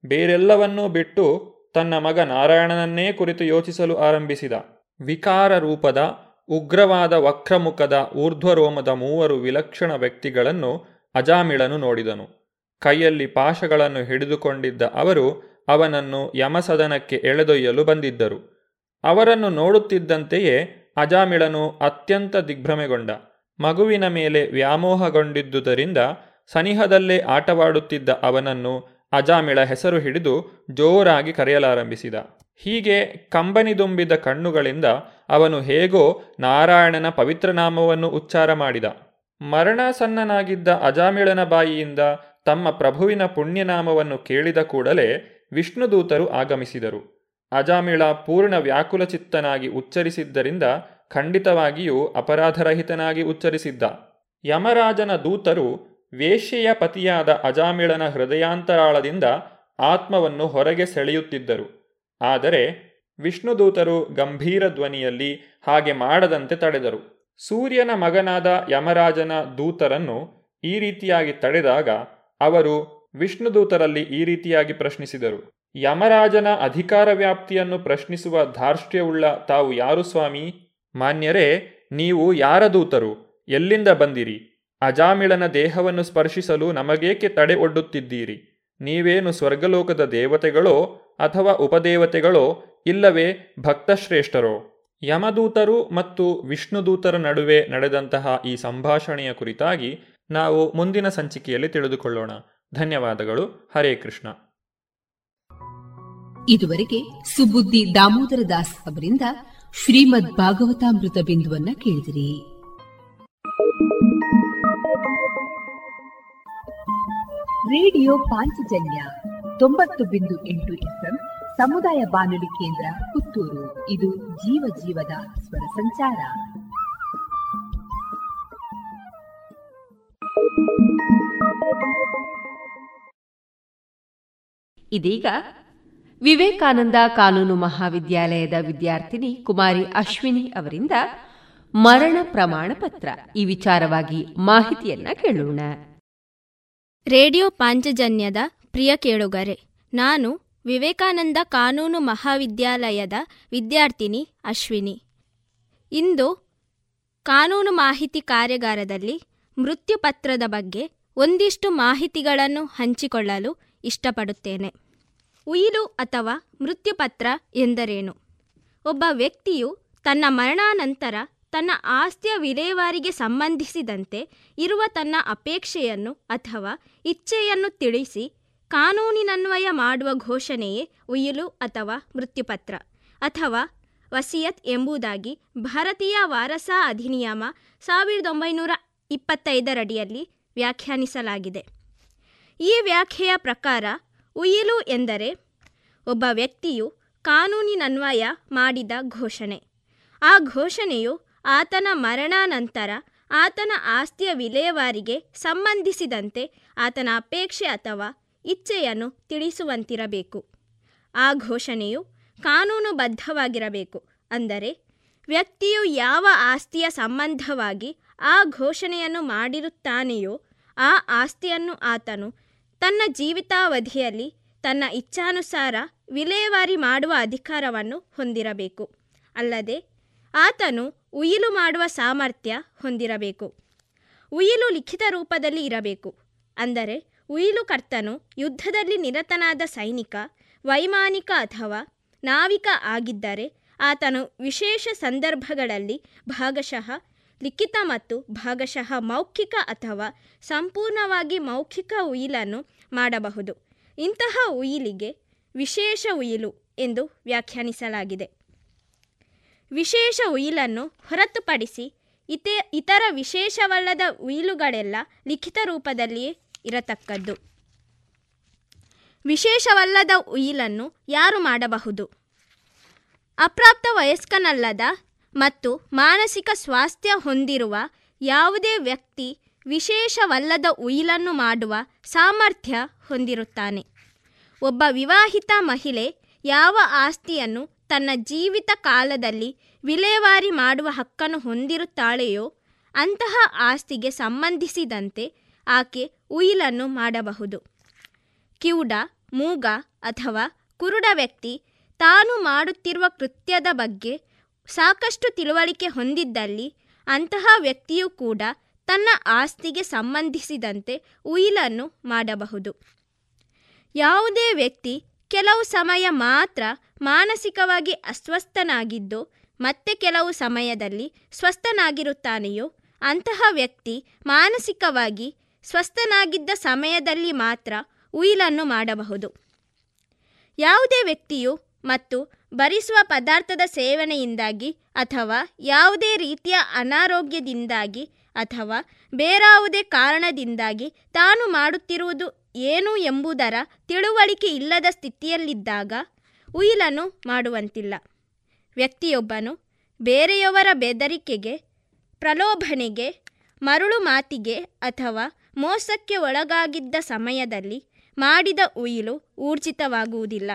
ಬೇರೆಲ್ಲವನ್ನೂ ಬಿಟ್ಟು ತನ್ನ ಮಗ ನಾರಾಯಣನನ್ನೇ ಕುರಿತು ಯೋಚಿಸಲು ಆರಂಭಿಸಿದ. ವಿಕಾರ ರೂಪದ ಉಗ್ರವಾದ ವಕ್ರಮುಖದ ಊರ್ಧ್ವರೋಮದ ಮೂವರು ವಿಲಕ್ಷಣ ವ್ಯಕ್ತಿಗಳನ್ನು ಅಜಾಮಿಳನು ನೋಡಿದನು. ಕೈಯಲ್ಲಿ ಪಾಶಗಳನ್ನು ಹಿಡಿದುಕೊಂಡಿದ್ದ ಅವರು ಅವನನ್ನು ಯಮಸದನಕ್ಕೆ ಎಳೆದೊಯ್ಯಲು ಬಂದಿದ್ದರು. ಅವರನ್ನು ನೋಡುತ್ತಿದ್ದಂತೆಯೇ ಅಜಾಮಿಳನು ಅತ್ಯಂತ ದಿಗ್ಭ್ರಮೆಗೊಂಡ. ಮಗುವಿನ ಮೇಲೆ ವ್ಯಾಮೋಹಗೊಂಡಿದ್ದುದರಿಂದ ಸನಿಹದಲ್ಲೇ ಆಟವಾಡುತ್ತಿದ್ದ ಅವನನ್ನು ಅಜಾಮಿಳ ಹೆಸರು ಹಿಡಿದು ಜೋರಾಗಿ ಕರೆಯಲಾರಂಭಿಸಿದ. ಹೀಗೆ ಕಂಬನಿದುಂಬಿದ ಕಣ್ಣುಗಳಿಂದ ಅವನು ಹೇಗೋ ನಾರಾಯಣನ ಪವಿತ್ರನಾಮವನ್ನು ಉಚ್ಚಾರ ಮಾಡಿದ. ಮರಣಸನ್ನನಾಗಿದ್ದ ಅಜಾಮಿಳನ ಬಾಯಿಯಿಂದ ತಮ್ಮ ಪ್ರಭುವಿನ ಪುಣ್ಯನಾಮವನ್ನು ಕೇಳಿದ ಕೂಡಲೇ ವಿಷ್ಣುದೂತರು ಆಗಮಿಸಿದರು. ಅಜಾಮಿಳ ಪೂರ್ಣ ವ್ಯಾಕುಲಚಿತ್ತನಾಗಿ ಉಚ್ಚರಿಸಿದ್ದರಿಂದ ಖಂಡಿತವಾಗಿಯೂ ಅಪರಾಧರಹಿತನಾಗಿ ಉಚ್ಚರಿಸಿದ್ದ. ಯಮರಾಜನ ದೂತರು ವೇಶ್ಯೆಯ ಪತಿಯಾದ ಅಜಾಮಿಳನ ಹೃದಯಾಂತರಾಳದಿಂದ ಆತ್ಮವನ್ನು ಹೊರಗೆ ಸೆಳೆಯುತ್ತಿದ್ದರು. ಆದರೆ ವಿಷ್ಣುದೂತರು ಗಂಭೀರ ಧ್ವನಿಯಲ್ಲಿ ಹಾಗೆ ಮಾಡದಂತೆ ತಡೆದರು. ಸೂರ್ಯನ ಮಗನಾದ ಯಮರಾಜನ ದೂತರನ್ನು ಈ ರೀತಿಯಾಗಿ ತಡೆದಾಗ ಅವರು ವಿಷ್ಣುದೂತರಲ್ಲಿ ಈ ರೀತಿಯಾಗಿ ಪ್ರಶ್ನಿಸಿದರು. ಯಮರಾಜನ ಅಧಿಕಾರ ವ್ಯಾಪ್ತಿಯನ್ನು ಪ್ರಶ್ನಿಸುವ ಧಾರ್ಷ್ಟ್ಯವುಳ್ಳ ತಾವು ಯಾರು ಸ್ವಾಮಿ? ಮಾನ್ಯರೇ, ನೀವು ಯಾರ ದೂತರು? ಎಲ್ಲಿಂದ ಬಂದಿರಿ? ಅಜಾಮಿಳನ ದೇಹವನ್ನು ಸ್ಪರ್ಶಿಸಲು ನಮಗೇಕೆ ತಡೆ ಒಡ್ಡುತ್ತಿದ್ದೀರಿ? ನೀವೇನು ಸ್ವರ್ಗಲೋಕದ ದೇವತೆಗಳೋ ಅಥವಾ ಉಪದೇವತೆಗಳೋ ಇಲ್ಲವೇ ಭಕ್ತಶ್ರೇಷ್ಠರೋ? ಯಮದೂತರು ಮತ್ತು ವಿಷ್ಣುದೂತರ ನಡುವೆ ನಡೆದಂತಹ ಈ ಸಂಭಾಷಣೆಯ ಕುರಿತಾಗಿ ನಾವು ಮುಂದಿನ ಸಂಚಿಕೆಯಲ್ಲಿ ತಿಳಿದುಕೊಳ್ಳೋಣ. ಧನ್ಯವಾದಗಳು. ಹರೇ ಕೃಷ್ಣ. ಇದುವರೆಗೆ ಸುಬುದ್ದಿ ದಾಮೋದರ ದಾಸ್ ಅವರಿಂದ ಶ್ರೀಮದ್ ಭಾಗವತಾಮೃತ ಬಿಂದುವನ್ನ ಕೇಳಿದಿರಿ. ರೇಡಿಯೋ ಪಾಂಚಜನ್ಯ ತೊಂಬತ್ತು ಬಿಂದು ಎಂಟು ಎಫ್ಎಂ ಸಮುದಾಯ ಬಾನುಲಿ ಕೇಂದ್ರ ಪುತ್ತೂರು. ಇದು ಜೀವ ಜೀವದ ಸ್ವರ ಸಂಚಾರ. ಇದೀಗ ವಿವೇಕಾನಂದ ಕಾನೂನು ಮಹಾವಿದ್ಯಾಲಯದ ವಿದ್ಯಾರ್ಥಿನಿ ಕುಮಾರಿ ಅಶ್ವಿನಿ ಅವರಿಂದ ಮರಣ ಪ್ರಮಾಣ ಪತ್ರ. ಈ ವಿಚಾರವಾಗಿ ಮಾಹಿತಿಯನ್ನ ಕೇಳೋಣ. ರೇಡಿಯೋ ಪಾಂಚಜನ್ಯದ ಪ್ರಿಯ ಕೇಳುಗರೆ, ನಾನು ವಿವೇಕಾನಂದ ಕಾನೂನು ಮಹಾವಿದ್ಯಾಲಯದ ವಿದ್ಯಾರ್ಥಿನಿ ಅಶ್ವಿನಿ. ಇಂದು ಕಾನೂನು ಮಾಹಿತಿ ಕಾರ್ಯಾಗಾರದಲ್ಲಿ ಮೃತ್ಯುಪತ್ರದ ಬಗ್ಗೆ ಒಂದಿಷ್ಟು ಮಾಹಿತಿಗಳನ್ನು ಹಂಚಿಕೊಳ್ಳಲು ಇಷ್ಟಪಡುತ್ತೇನೆ. ಉಯಿಲು ಅಥವಾ ಮೃತ್ಯುಪತ್ರ ಎಂದರೇನು? ಒಬ್ಬ ವ್ಯಕ್ತಿಯು ತನ್ನ ಮರಣಾನಂತರ ತನ್ನ ಆಸ್ತಿಯ ವಿಲೇವಾರಿಗೆ ಸಂಬಂಧಿಸಿದಂತೆ ಇರುವ ತನ್ನ ಅಪೇಕ್ಷೆಯನ್ನು ಅಥವಾ ಇಚ್ಛೆಯನ್ನು ತಿಳಿಸಿ ಕಾನೂನಿನನ್ವಯ ಮಾಡುವ ಘೋಷಣೆಯೇ ಉಯಿಲು ಅಥವಾ ಮೃತ್ಯುಪತ್ರ ಅಥವಾ ವಸಿಯತ್ ಎಂಬುದಾಗಿ ಭಾರತೀಯ ವಾರಸಾ ಅಧಿನಿಯಮ ಸಾವಿರದ ಒಂಬೈನೂರ ಇಪ್ಪತ್ತೈದರಡಿಯಲ್ಲಿ ವ್ಯಾಖ್ಯಾನಿಸಲಾಗಿದೆ. ಈ ವ್ಯಾಖ್ಯೆಯ ಪ್ರಕಾರ ಉಯಿಲು ಎಂದರೆ ಒಬ್ಬ ವ್ಯಕ್ತಿಯು ಕಾನೂನಿನನ್ವಯ ಮಾಡಿದ ಘೋಷಣೆ. ಆ ಘೋಷಣೆಯು ಆತನ ಮರಣಾನಂತರ ಆತನ ಆಸ್ತಿಯ ವಿಲೇವಾರಿಗೆ ಸಂಬಂಧಿಸಿದಂತೆ ಆತನ ಅಪೇಕ್ಷೆ ಅಥವಾ ಇಚ್ಛೆಯನ್ನು ತಿಳಿಸುವಂತಿರಬೇಕು. ಆ ಘೋಷಣೆಯು ಕಾನೂನುಬದ್ಧವಾಗಿರಬೇಕು. ಅಂದರೆ, ವ್ಯಕ್ತಿಯು ಯಾವ ಆಸ್ತಿಯ ಸಂಬಂಧವಾಗಿ ಆ ಘೋಷಣೆಯನ್ನು ಮಾಡಿರುತ್ತಾನೆಯೋ ಆ ಆಸ್ತಿಯನ್ನು ಆತನು ತನ್ನ ಜೀವಿತಾವಧಿಯಲ್ಲಿ ತನ್ನ ಇಚ್ಛಾನುಸಾರ ವಿಲೇವಾರಿ ಮಾಡುವ ಅಧಿಕಾರವನ್ನು ಹೊಂದಿರಬೇಕು. ಅಲ್ಲದೆ, ಆತನು ಉಯಿಲು ಮಾಡುವ ಸಾಮರ್ಥ್ಯ ಹೊಂದಿರಬೇಕು. ಉಯಿಲು ಲಿಖಿತ ರೂಪದಲ್ಲಿ ಇರಬೇಕು. ಅಂದರೆ ಉಯಿಲುಕರ್ತನು ಯುದ್ಧದಲ್ಲಿ ನಿರತನಾದ ಸೈನಿಕ, ವೈಮಾನಿಕ ಅಥವಾ ನಾವಿಕ ಆಗಿದ್ದರೆ ಆತನು ವಿಶೇಷ ಸಂದರ್ಭಗಳಲ್ಲಿ ಭಾಗಶಃ ಲಿಖಿತ ಮತ್ತು ಭಾಗಶಃ ಮೌಖಿಕ ಅಥವಾ ಸಂಪೂರ್ಣವಾಗಿ ಮೌಖಿಕ ಉಯಿಲನ್ನು ಮಾಡಬಹುದು. ಇಂತಹ ಉಯಿಲಿಗೆ ವಿಶೇಷ ಉಯಿಲು ಎಂದು ವ್ಯಾಖ್ಯಾನಿಸಲಾಗಿದೆ. ವಿಶೇಷ ಉಯಿಲನ್ನು ಹೊರತುಪಡಿಸಿ ಇತೆ, ಇತರ ವಿಶೇಷವಲ್ಲದ ಉಯಿಲುಗಳೆಲ್ಲ ಲಿಖಿತ ರೂಪದಲ್ಲಿಯೇ ಇರತಕ್ಕದ್ದು. ವಿಶೇಷವಲ್ಲದ ಉಯಿಲನ್ನು ಯಾರು ಮಾಡಬಹುದು? ಅಪ್ರಾಪ್ತ ವಯಸ್ಕನಲ್ಲದ ಮತ್ತು ಮಾನಸಿಕ ಸ್ವಾಸ್ಥ್ಯ ಹೊಂದಿರುವ ಯಾವುದೇ ವ್ಯಕ್ತಿ ವಿಶೇಷವಲ್ಲದ ಉಯಿಲನ್ನು ಮಾಡುವ ಸಾಮರ್ಥ್ಯ ಹೊಂದಿರುತ್ತಾನೆ. ಒಬ್ಬ ವಿವಾಹಿತ ಮಹಿಳೆ ಯಾವ ಆಸ್ತಿಯನ್ನು ತನ್ನ ಜೀವಿತ ಕಾಲದಲ್ಲಿ ವಿಲೇವಾರಿ ಮಾಡುವ ಹಕ್ಕನ್ನು ಹೊಂದಿರುತ್ತಾಳೆಯೋ ಅಂತಹ ಆಸ್ತಿಗೆ ಸಂಬಂಧಿಸಿದಂತೆ ಆಕೆ ಉಯಿಲನ್ನು ಮಾಡಬಹುದು. ಕಿವುಡ, ಮೂಗ ಅಥವಾ ಕುರುಡ ವ್ಯಕ್ತಿ ತಾನು ಮಾಡುತ್ತಿರುವ ಕೃತ್ಯದ ಬಗ್ಗೆ ಸಾಕಷ್ಟು ತಿಳುವಳಿಕೆ ಹೊಂದಿದ್ದಲ್ಲಿ ಅಂತಹ ವ್ಯಕ್ತಿಯೂ ಕೂಡ ತನ್ನ ಆಸ್ತಿಗೆ ಸಂಬಂಧಿಸಿದಂತೆ ಉಯಿಲನ್ನು ಮಾಡಬಹುದು. ಯಾವುದೇ ವ್ಯಕ್ತಿ ಕೆಲವು ಸಮಯ ಮಾತ್ರ ಮಾನಸಿಕವಾಗಿ ಅಸ್ವಸ್ಥನಾಗಿದ್ದು ಮತ್ತೆ ಕೆಲವು ಸಮಯದಲ್ಲಿ ಸ್ವಸ್ಥನಾಗಿರುತ್ತಾನೆಯೋ ಅಂತಹ ವ್ಯಕ್ತಿ ಮಾನಸಿಕವಾಗಿ ಸ್ವಸ್ಥನಾಗಿದ್ದ ಸಮಯದಲ್ಲಿ ಮಾತ್ರ ಉಯಿಲನ್ನು ಮಾಡಬಹುದು. ಯಾವುದೇ ವ್ಯಕ್ತಿಯು ಮತ್ತು ಬರಿಸುವ ಪದಾರ್ಥದ ಸೇವನೆಯಿಂದಾಗಿ ಅಥವಾ ಯಾವುದೇ ರೀತಿಯ ಅನಾರೋಗ್ಯದಿಂದಾಗಿ ಅಥವಾ ಬೇರಾವುದೇ ಕಾರಣದಿಂದಾಗಿ ತಾನು ಮಾಡುತ್ತಿರುವುದು ಏನು ಎಂಬುದರ ತಿಳುವಳಿಕೆ ಇಲ್ಲದ ಸ್ಥಿತಿಯಲ್ಲಿದ್ದಾಗ ಉಯಿಲನ್ನು ಮಾಡುವಂತಿಲ್ಲ. ವ್ಯಕ್ತಿಯೊಬ್ಬನು ಬೇರೆಯವರ ಬೆದರಿಕೆಗೆ, ಪ್ರಲೋಭನೆಗೆ ಮರುಳು ಮಾತಿಗೆ ಅಥವಾ ಮೋಸಕ್ಕೆ ಒಳಗಾಗಿದ್ದ ಸಮಯದಲ್ಲಿ ಮಾಡಿದ ಉಯಿಲು ಊರ್ಜಿತವಾಗುವುದಿಲ್ಲ.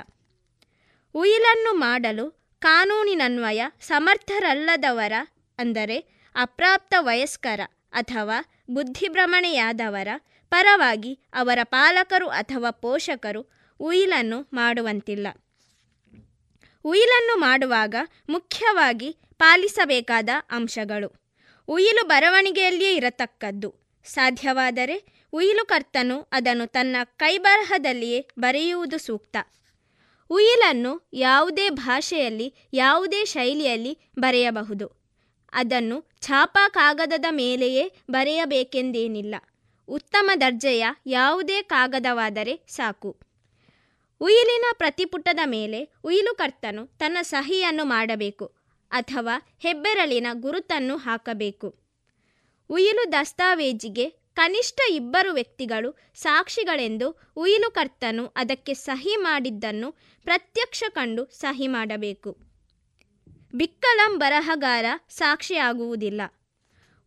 ಉಯಿಲನ್ನು ಮಾಡಲು ಕಾನೂನಿನನ್ವಯ ಸಮರ್ಥರಲ್ಲದವರ, ಅಂದರೆ ಅಪ್ರಾಪ್ತ ವಯಸ್ಕರ ಅಥವಾ ಬುದ್ಧಿಭ್ರಮಣೆಯಾದವರ ಪರವಾಗಿ ಅವರ ಪಾಲಕರು ಅಥವಾ ಪೋಷಕರು ಉಯಿಲನ್ನು ಮಾಡುವಂತಿಲ್ಲ. ಉಯಿಲನ್ನು ಮಾಡುವಾಗ ಮುಖ್ಯವಾಗಿ ಪಾಲಿಸಬೇಕಾದ ಅಂಶಗಳು. ಉಯಿಲು ಬರವಣಿಗೆಯಲ್ಲಿಯೇ ಇರತಕ್ಕದ್ದು. ಸಾಧ್ಯವಾದರೆ ಉಯಿಲುಕರ್ತನು ಅದನ್ನು ತನ್ನ ಕೈಬರಹದಲ್ಲಿಯೇ ಬರೆಯುವುದು ಸೂಕ್ತ. ಉಯಿಲನ್ನು ಯಾವುದೇ ಭಾಷೆಯಲ್ಲಿ, ಯಾವುದೇ ಶೈಲಿಯಲ್ಲಿ ಬರೆಯಬಹುದು. ಅದನ್ನು ಛಾಪಾ ಕಾಗದದ ಮೇಲೆಯೇ ಬರೆಯಬೇಕೆಂದೇನಿಲ್ಲ. ಉತ್ತಮ ದರ್ಜೆಯ ಯಾವುದೇ ಕಾಗದವಾದರೆ ಸಾಕು. ಉಯಿಲಿನ ಪ್ರತಿಪುಟದ ಮೇಲೆ ಉಯಿಲುಕರ್ತನು ತನ್ನ ಸಹಿಯನ್ನು ಮಾಡಬೇಕು ಅಥವಾ ಹೆಬ್ಬೆರಳಿನ ಗುರುತನ್ನು ಹಾಕಬೇಕು. ಉಯಿಲು ದಸ್ತಾವೇಜಿಗೆ ಕನಿಷ್ಠ ಇಬ್ಬರು ವ್ಯಕ್ತಿಗಳು ಸಾಕ್ಷಿಗಳೆಂದು ಉಯಿಲುಕರ್ತನು ಅದಕ್ಕೆ ಸಹಿ ಮಾಡಿದ್ದನ್ನು ಪ್ರತ್ಯಕ್ಷ ಕಂಡು ಸಹಿ ಮಾಡಬೇಕು. ಬಿಕ್ಕಲಂ ಬರಹಗಾರ ಸಾಕ್ಷಿಯಾಗುವುದಿಲ್ಲ.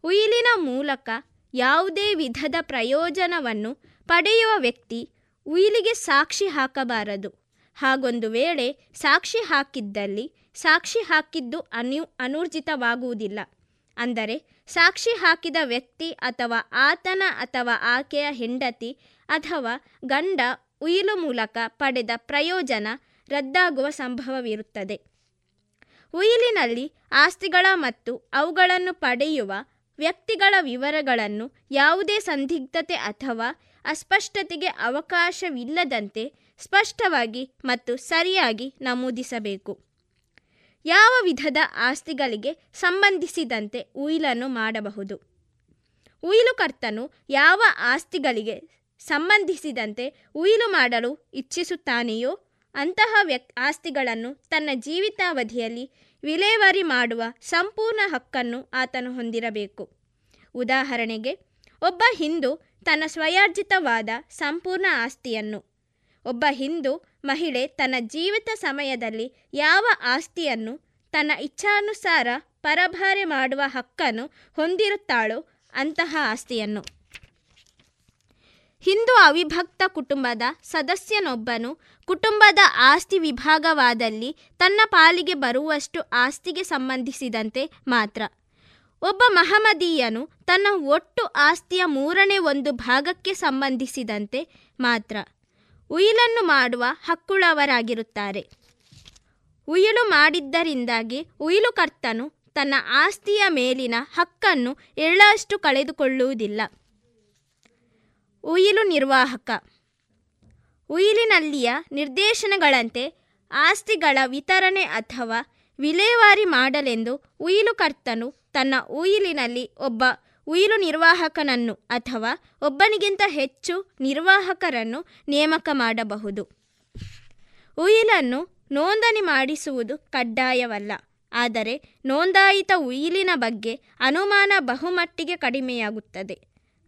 ಉಯಿಲಿನ ಮೂಲಕ ಯಾವುದೇ ವಿಧದ ಪ್ರಯೋಜನವನ್ನು ಪಡೆಯುವ ವ್ಯಕ್ತಿ ಉಯಿಲಿಗೆ ಸಾಕ್ಷಿ ಹಾಕಬಾರದು. ಹಾಗೊಂದು ವೇಳೆ ಸಾಕ್ಷಿ ಹಾಕಿದ್ದಲ್ಲಿ ಸಾಕ್ಷಿ ಹಾಕಿದ್ದು ಅನು, ಅನೂರ್ಜಿತವಾಗುವುದಿಲ್ಲ. ಅಂದರೆ ಸಾಕ್ಷಿ ಹಾಕಿದ ವ್ಯಕ್ತಿ ಅಥವಾ ಆತನ ಅಥವಾ ಆಕೆಯ ಹೆಂಡತಿ ಅಥವಾ ಗಂಡ ಉಯಿಲು ಮೂಲಕ ಪಡೆದ ಪ್ರಯೋಜನ ರದ್ದಾಗುವ ಸಂಭವವಿರುತ್ತದೆ. ಉಯಿಲಿನಲ್ಲಿ ಆಸ್ತಿಗಳ ಮತ್ತು ಅವುಗಳನ್ನು ಪಡೆಯುವ ವ್ಯಕ್ತಿಗಳ ವಿವರಗಳನ್ನು ಯಾವುದೇ ಸಂದಿಗ್ಧತೆ ಅಥವಾ ಅಸ್ಪಷ್ಟತೆಗೆ ಅವಕಾಶವಿಲ್ಲದಂತೆ ಸ್ಪಷ್ಟವಾಗಿ ಮತ್ತು ಸರಿಯಾಗಿ ನಮೂದಿಸಬೇಕು. ಯಾವ ವಿಧದ ಆಸ್ತಿಗಳಿಗೆ ಸಂಬಂಧಿಸಿದಂತೆ ಉಯಿಲನ್ನು ಮಾಡಬಹುದು? ಉಯಿಲುಕರ್ತನು ಯಾವ ಆಸ್ತಿಗಳಿಗೆ ಸಂಬಂಧಿಸಿದಂತೆ ಉಯಿಲು ಮಾಡಲು ಇಚ್ಛಿಸುತ್ತಾನೆಯೋ, ಅಂತಹ ವ್ಯಕ್ ಆಸ್ತಿಗಳನ್ನು ತನ್ನ ಜೀವಿತಾವಧಿಯಲ್ಲಿ ವಿಲೇವಾರಿ ಮಾಡುವ ಸಂಪೂರ್ಣ ಹಕ್ಕನ್ನು ಆತನು ಹೊಂದಿರಬೇಕು. ಉದಾಹರಣೆಗೆ, ಒಬ್ಬ ಹಿಂದೂ ತನ್ನ ಸ್ವಯಾರ್ಜಿತವಾದ ಸಂಪೂರ್ಣ ಆಸ್ತಿಯನ್ನು, ಒಬ್ಬ ಹಿಂದೂ ಮಹಿಳೆ ತನ್ನ ಜೀವಿತ ಸಮಯದಲ್ಲಿ ಯಾವ ಆಸ್ತಿಯನ್ನು ತನ್ನ ಇಚ್ಛಾನುಸಾರ ಪರಭಾರೆ ಮಾಡುವ ಹಕ್ಕನ್ನು ಹೊಂದಿರುತ್ತಾಳೋ ಅಂತಹ ಆಸ್ತಿಯನ್ನು. ಹಿಂದೂ ಅವಿಭಕ್ತ ಕುಟುಂಬದ ಸದಸ್ಯನೊಬ್ಬನು ಕುಟುಂಬದ ಆಸ್ತಿ ವಿಭಾಗವಾದಲ್ಲಿ ತನ್ನ ಪಾಲಿಗೆ ಬರುವಷ್ಟು ಆಸ್ತಿಗೆ ಸಂಬಂಧಿಸಿದಂತೆ ಮಾತ್ರ. ಒಬ್ಬ ಮಹಮದೀಯನು ತನ್ನ ಒಟ್ಟು ಆಸ್ತಿಯ ಮೂರನೇ ಒಂದು ಭಾಗಕ್ಕೆ ಸಂಬಂಧಿಸಿದಂತೆ ಮಾತ್ರ. ಉಯಿಲನ್ನು ಮಾಡುವ ಹಕ್ಕುಳ್ಳವರಾಗಿರುತ್ತಾರೆ. ಉಯಿಲು ಮಾಡಿದ್ದರಿಂದಾಗಿ ಉಯಿಲುಕರ್ತನು ತನ್ನ ಆಸ್ತಿಯ ಮೇಲಿನ ಹಕ್ಕನ್ನು ಎಳ್ಳಷ್ಟು ಕಳೆದುಕೊಳ್ಳುವುದಿಲ್ಲ. ಉಯಿಲು ನಿರ್ವಾಹಕ. ಉಯಿಲಿನಲ್ಲಿಯ ನಿರ್ದೇಶನಗಳಂತೆ ಆಸ್ತಿಗಳ ವಿತರಣೆ ಅಥವಾ ವಿಲೇವಾರಿ ಮಾಡಲೆಂದು ಉಯಿಲುಕರ್ತನು ತನ್ನ ಉಯಿಲಿನಲ್ಲಿ ಒಬ್ಬ ಉಯಿಲು ನಿರ್ವಾಹಕನನ್ನು ಅಥವಾ ಒಬ್ಬನಿಗಿಂತ ಹೆಚ್ಚು ನಿರ್ವಾಹಕರನ್ನು ನೇಮಕ ಮಾಡಬಹುದು. ಉಯಿಲನ್ನು ನೋಂದಣಿ ಮಾಡಿಸುವುದು ಕಡ್ಡಾಯವಲ್ಲ, ಆದರೆ ನೋಂದಾಯಿತ ಉಯಿಲಿನ ಬಗ್ಗೆ ಅನುಮಾನ ಬಹುಮಟ್ಟಿಗೆ ಕಡಿಮೆಯಾಗುತ್ತದೆ.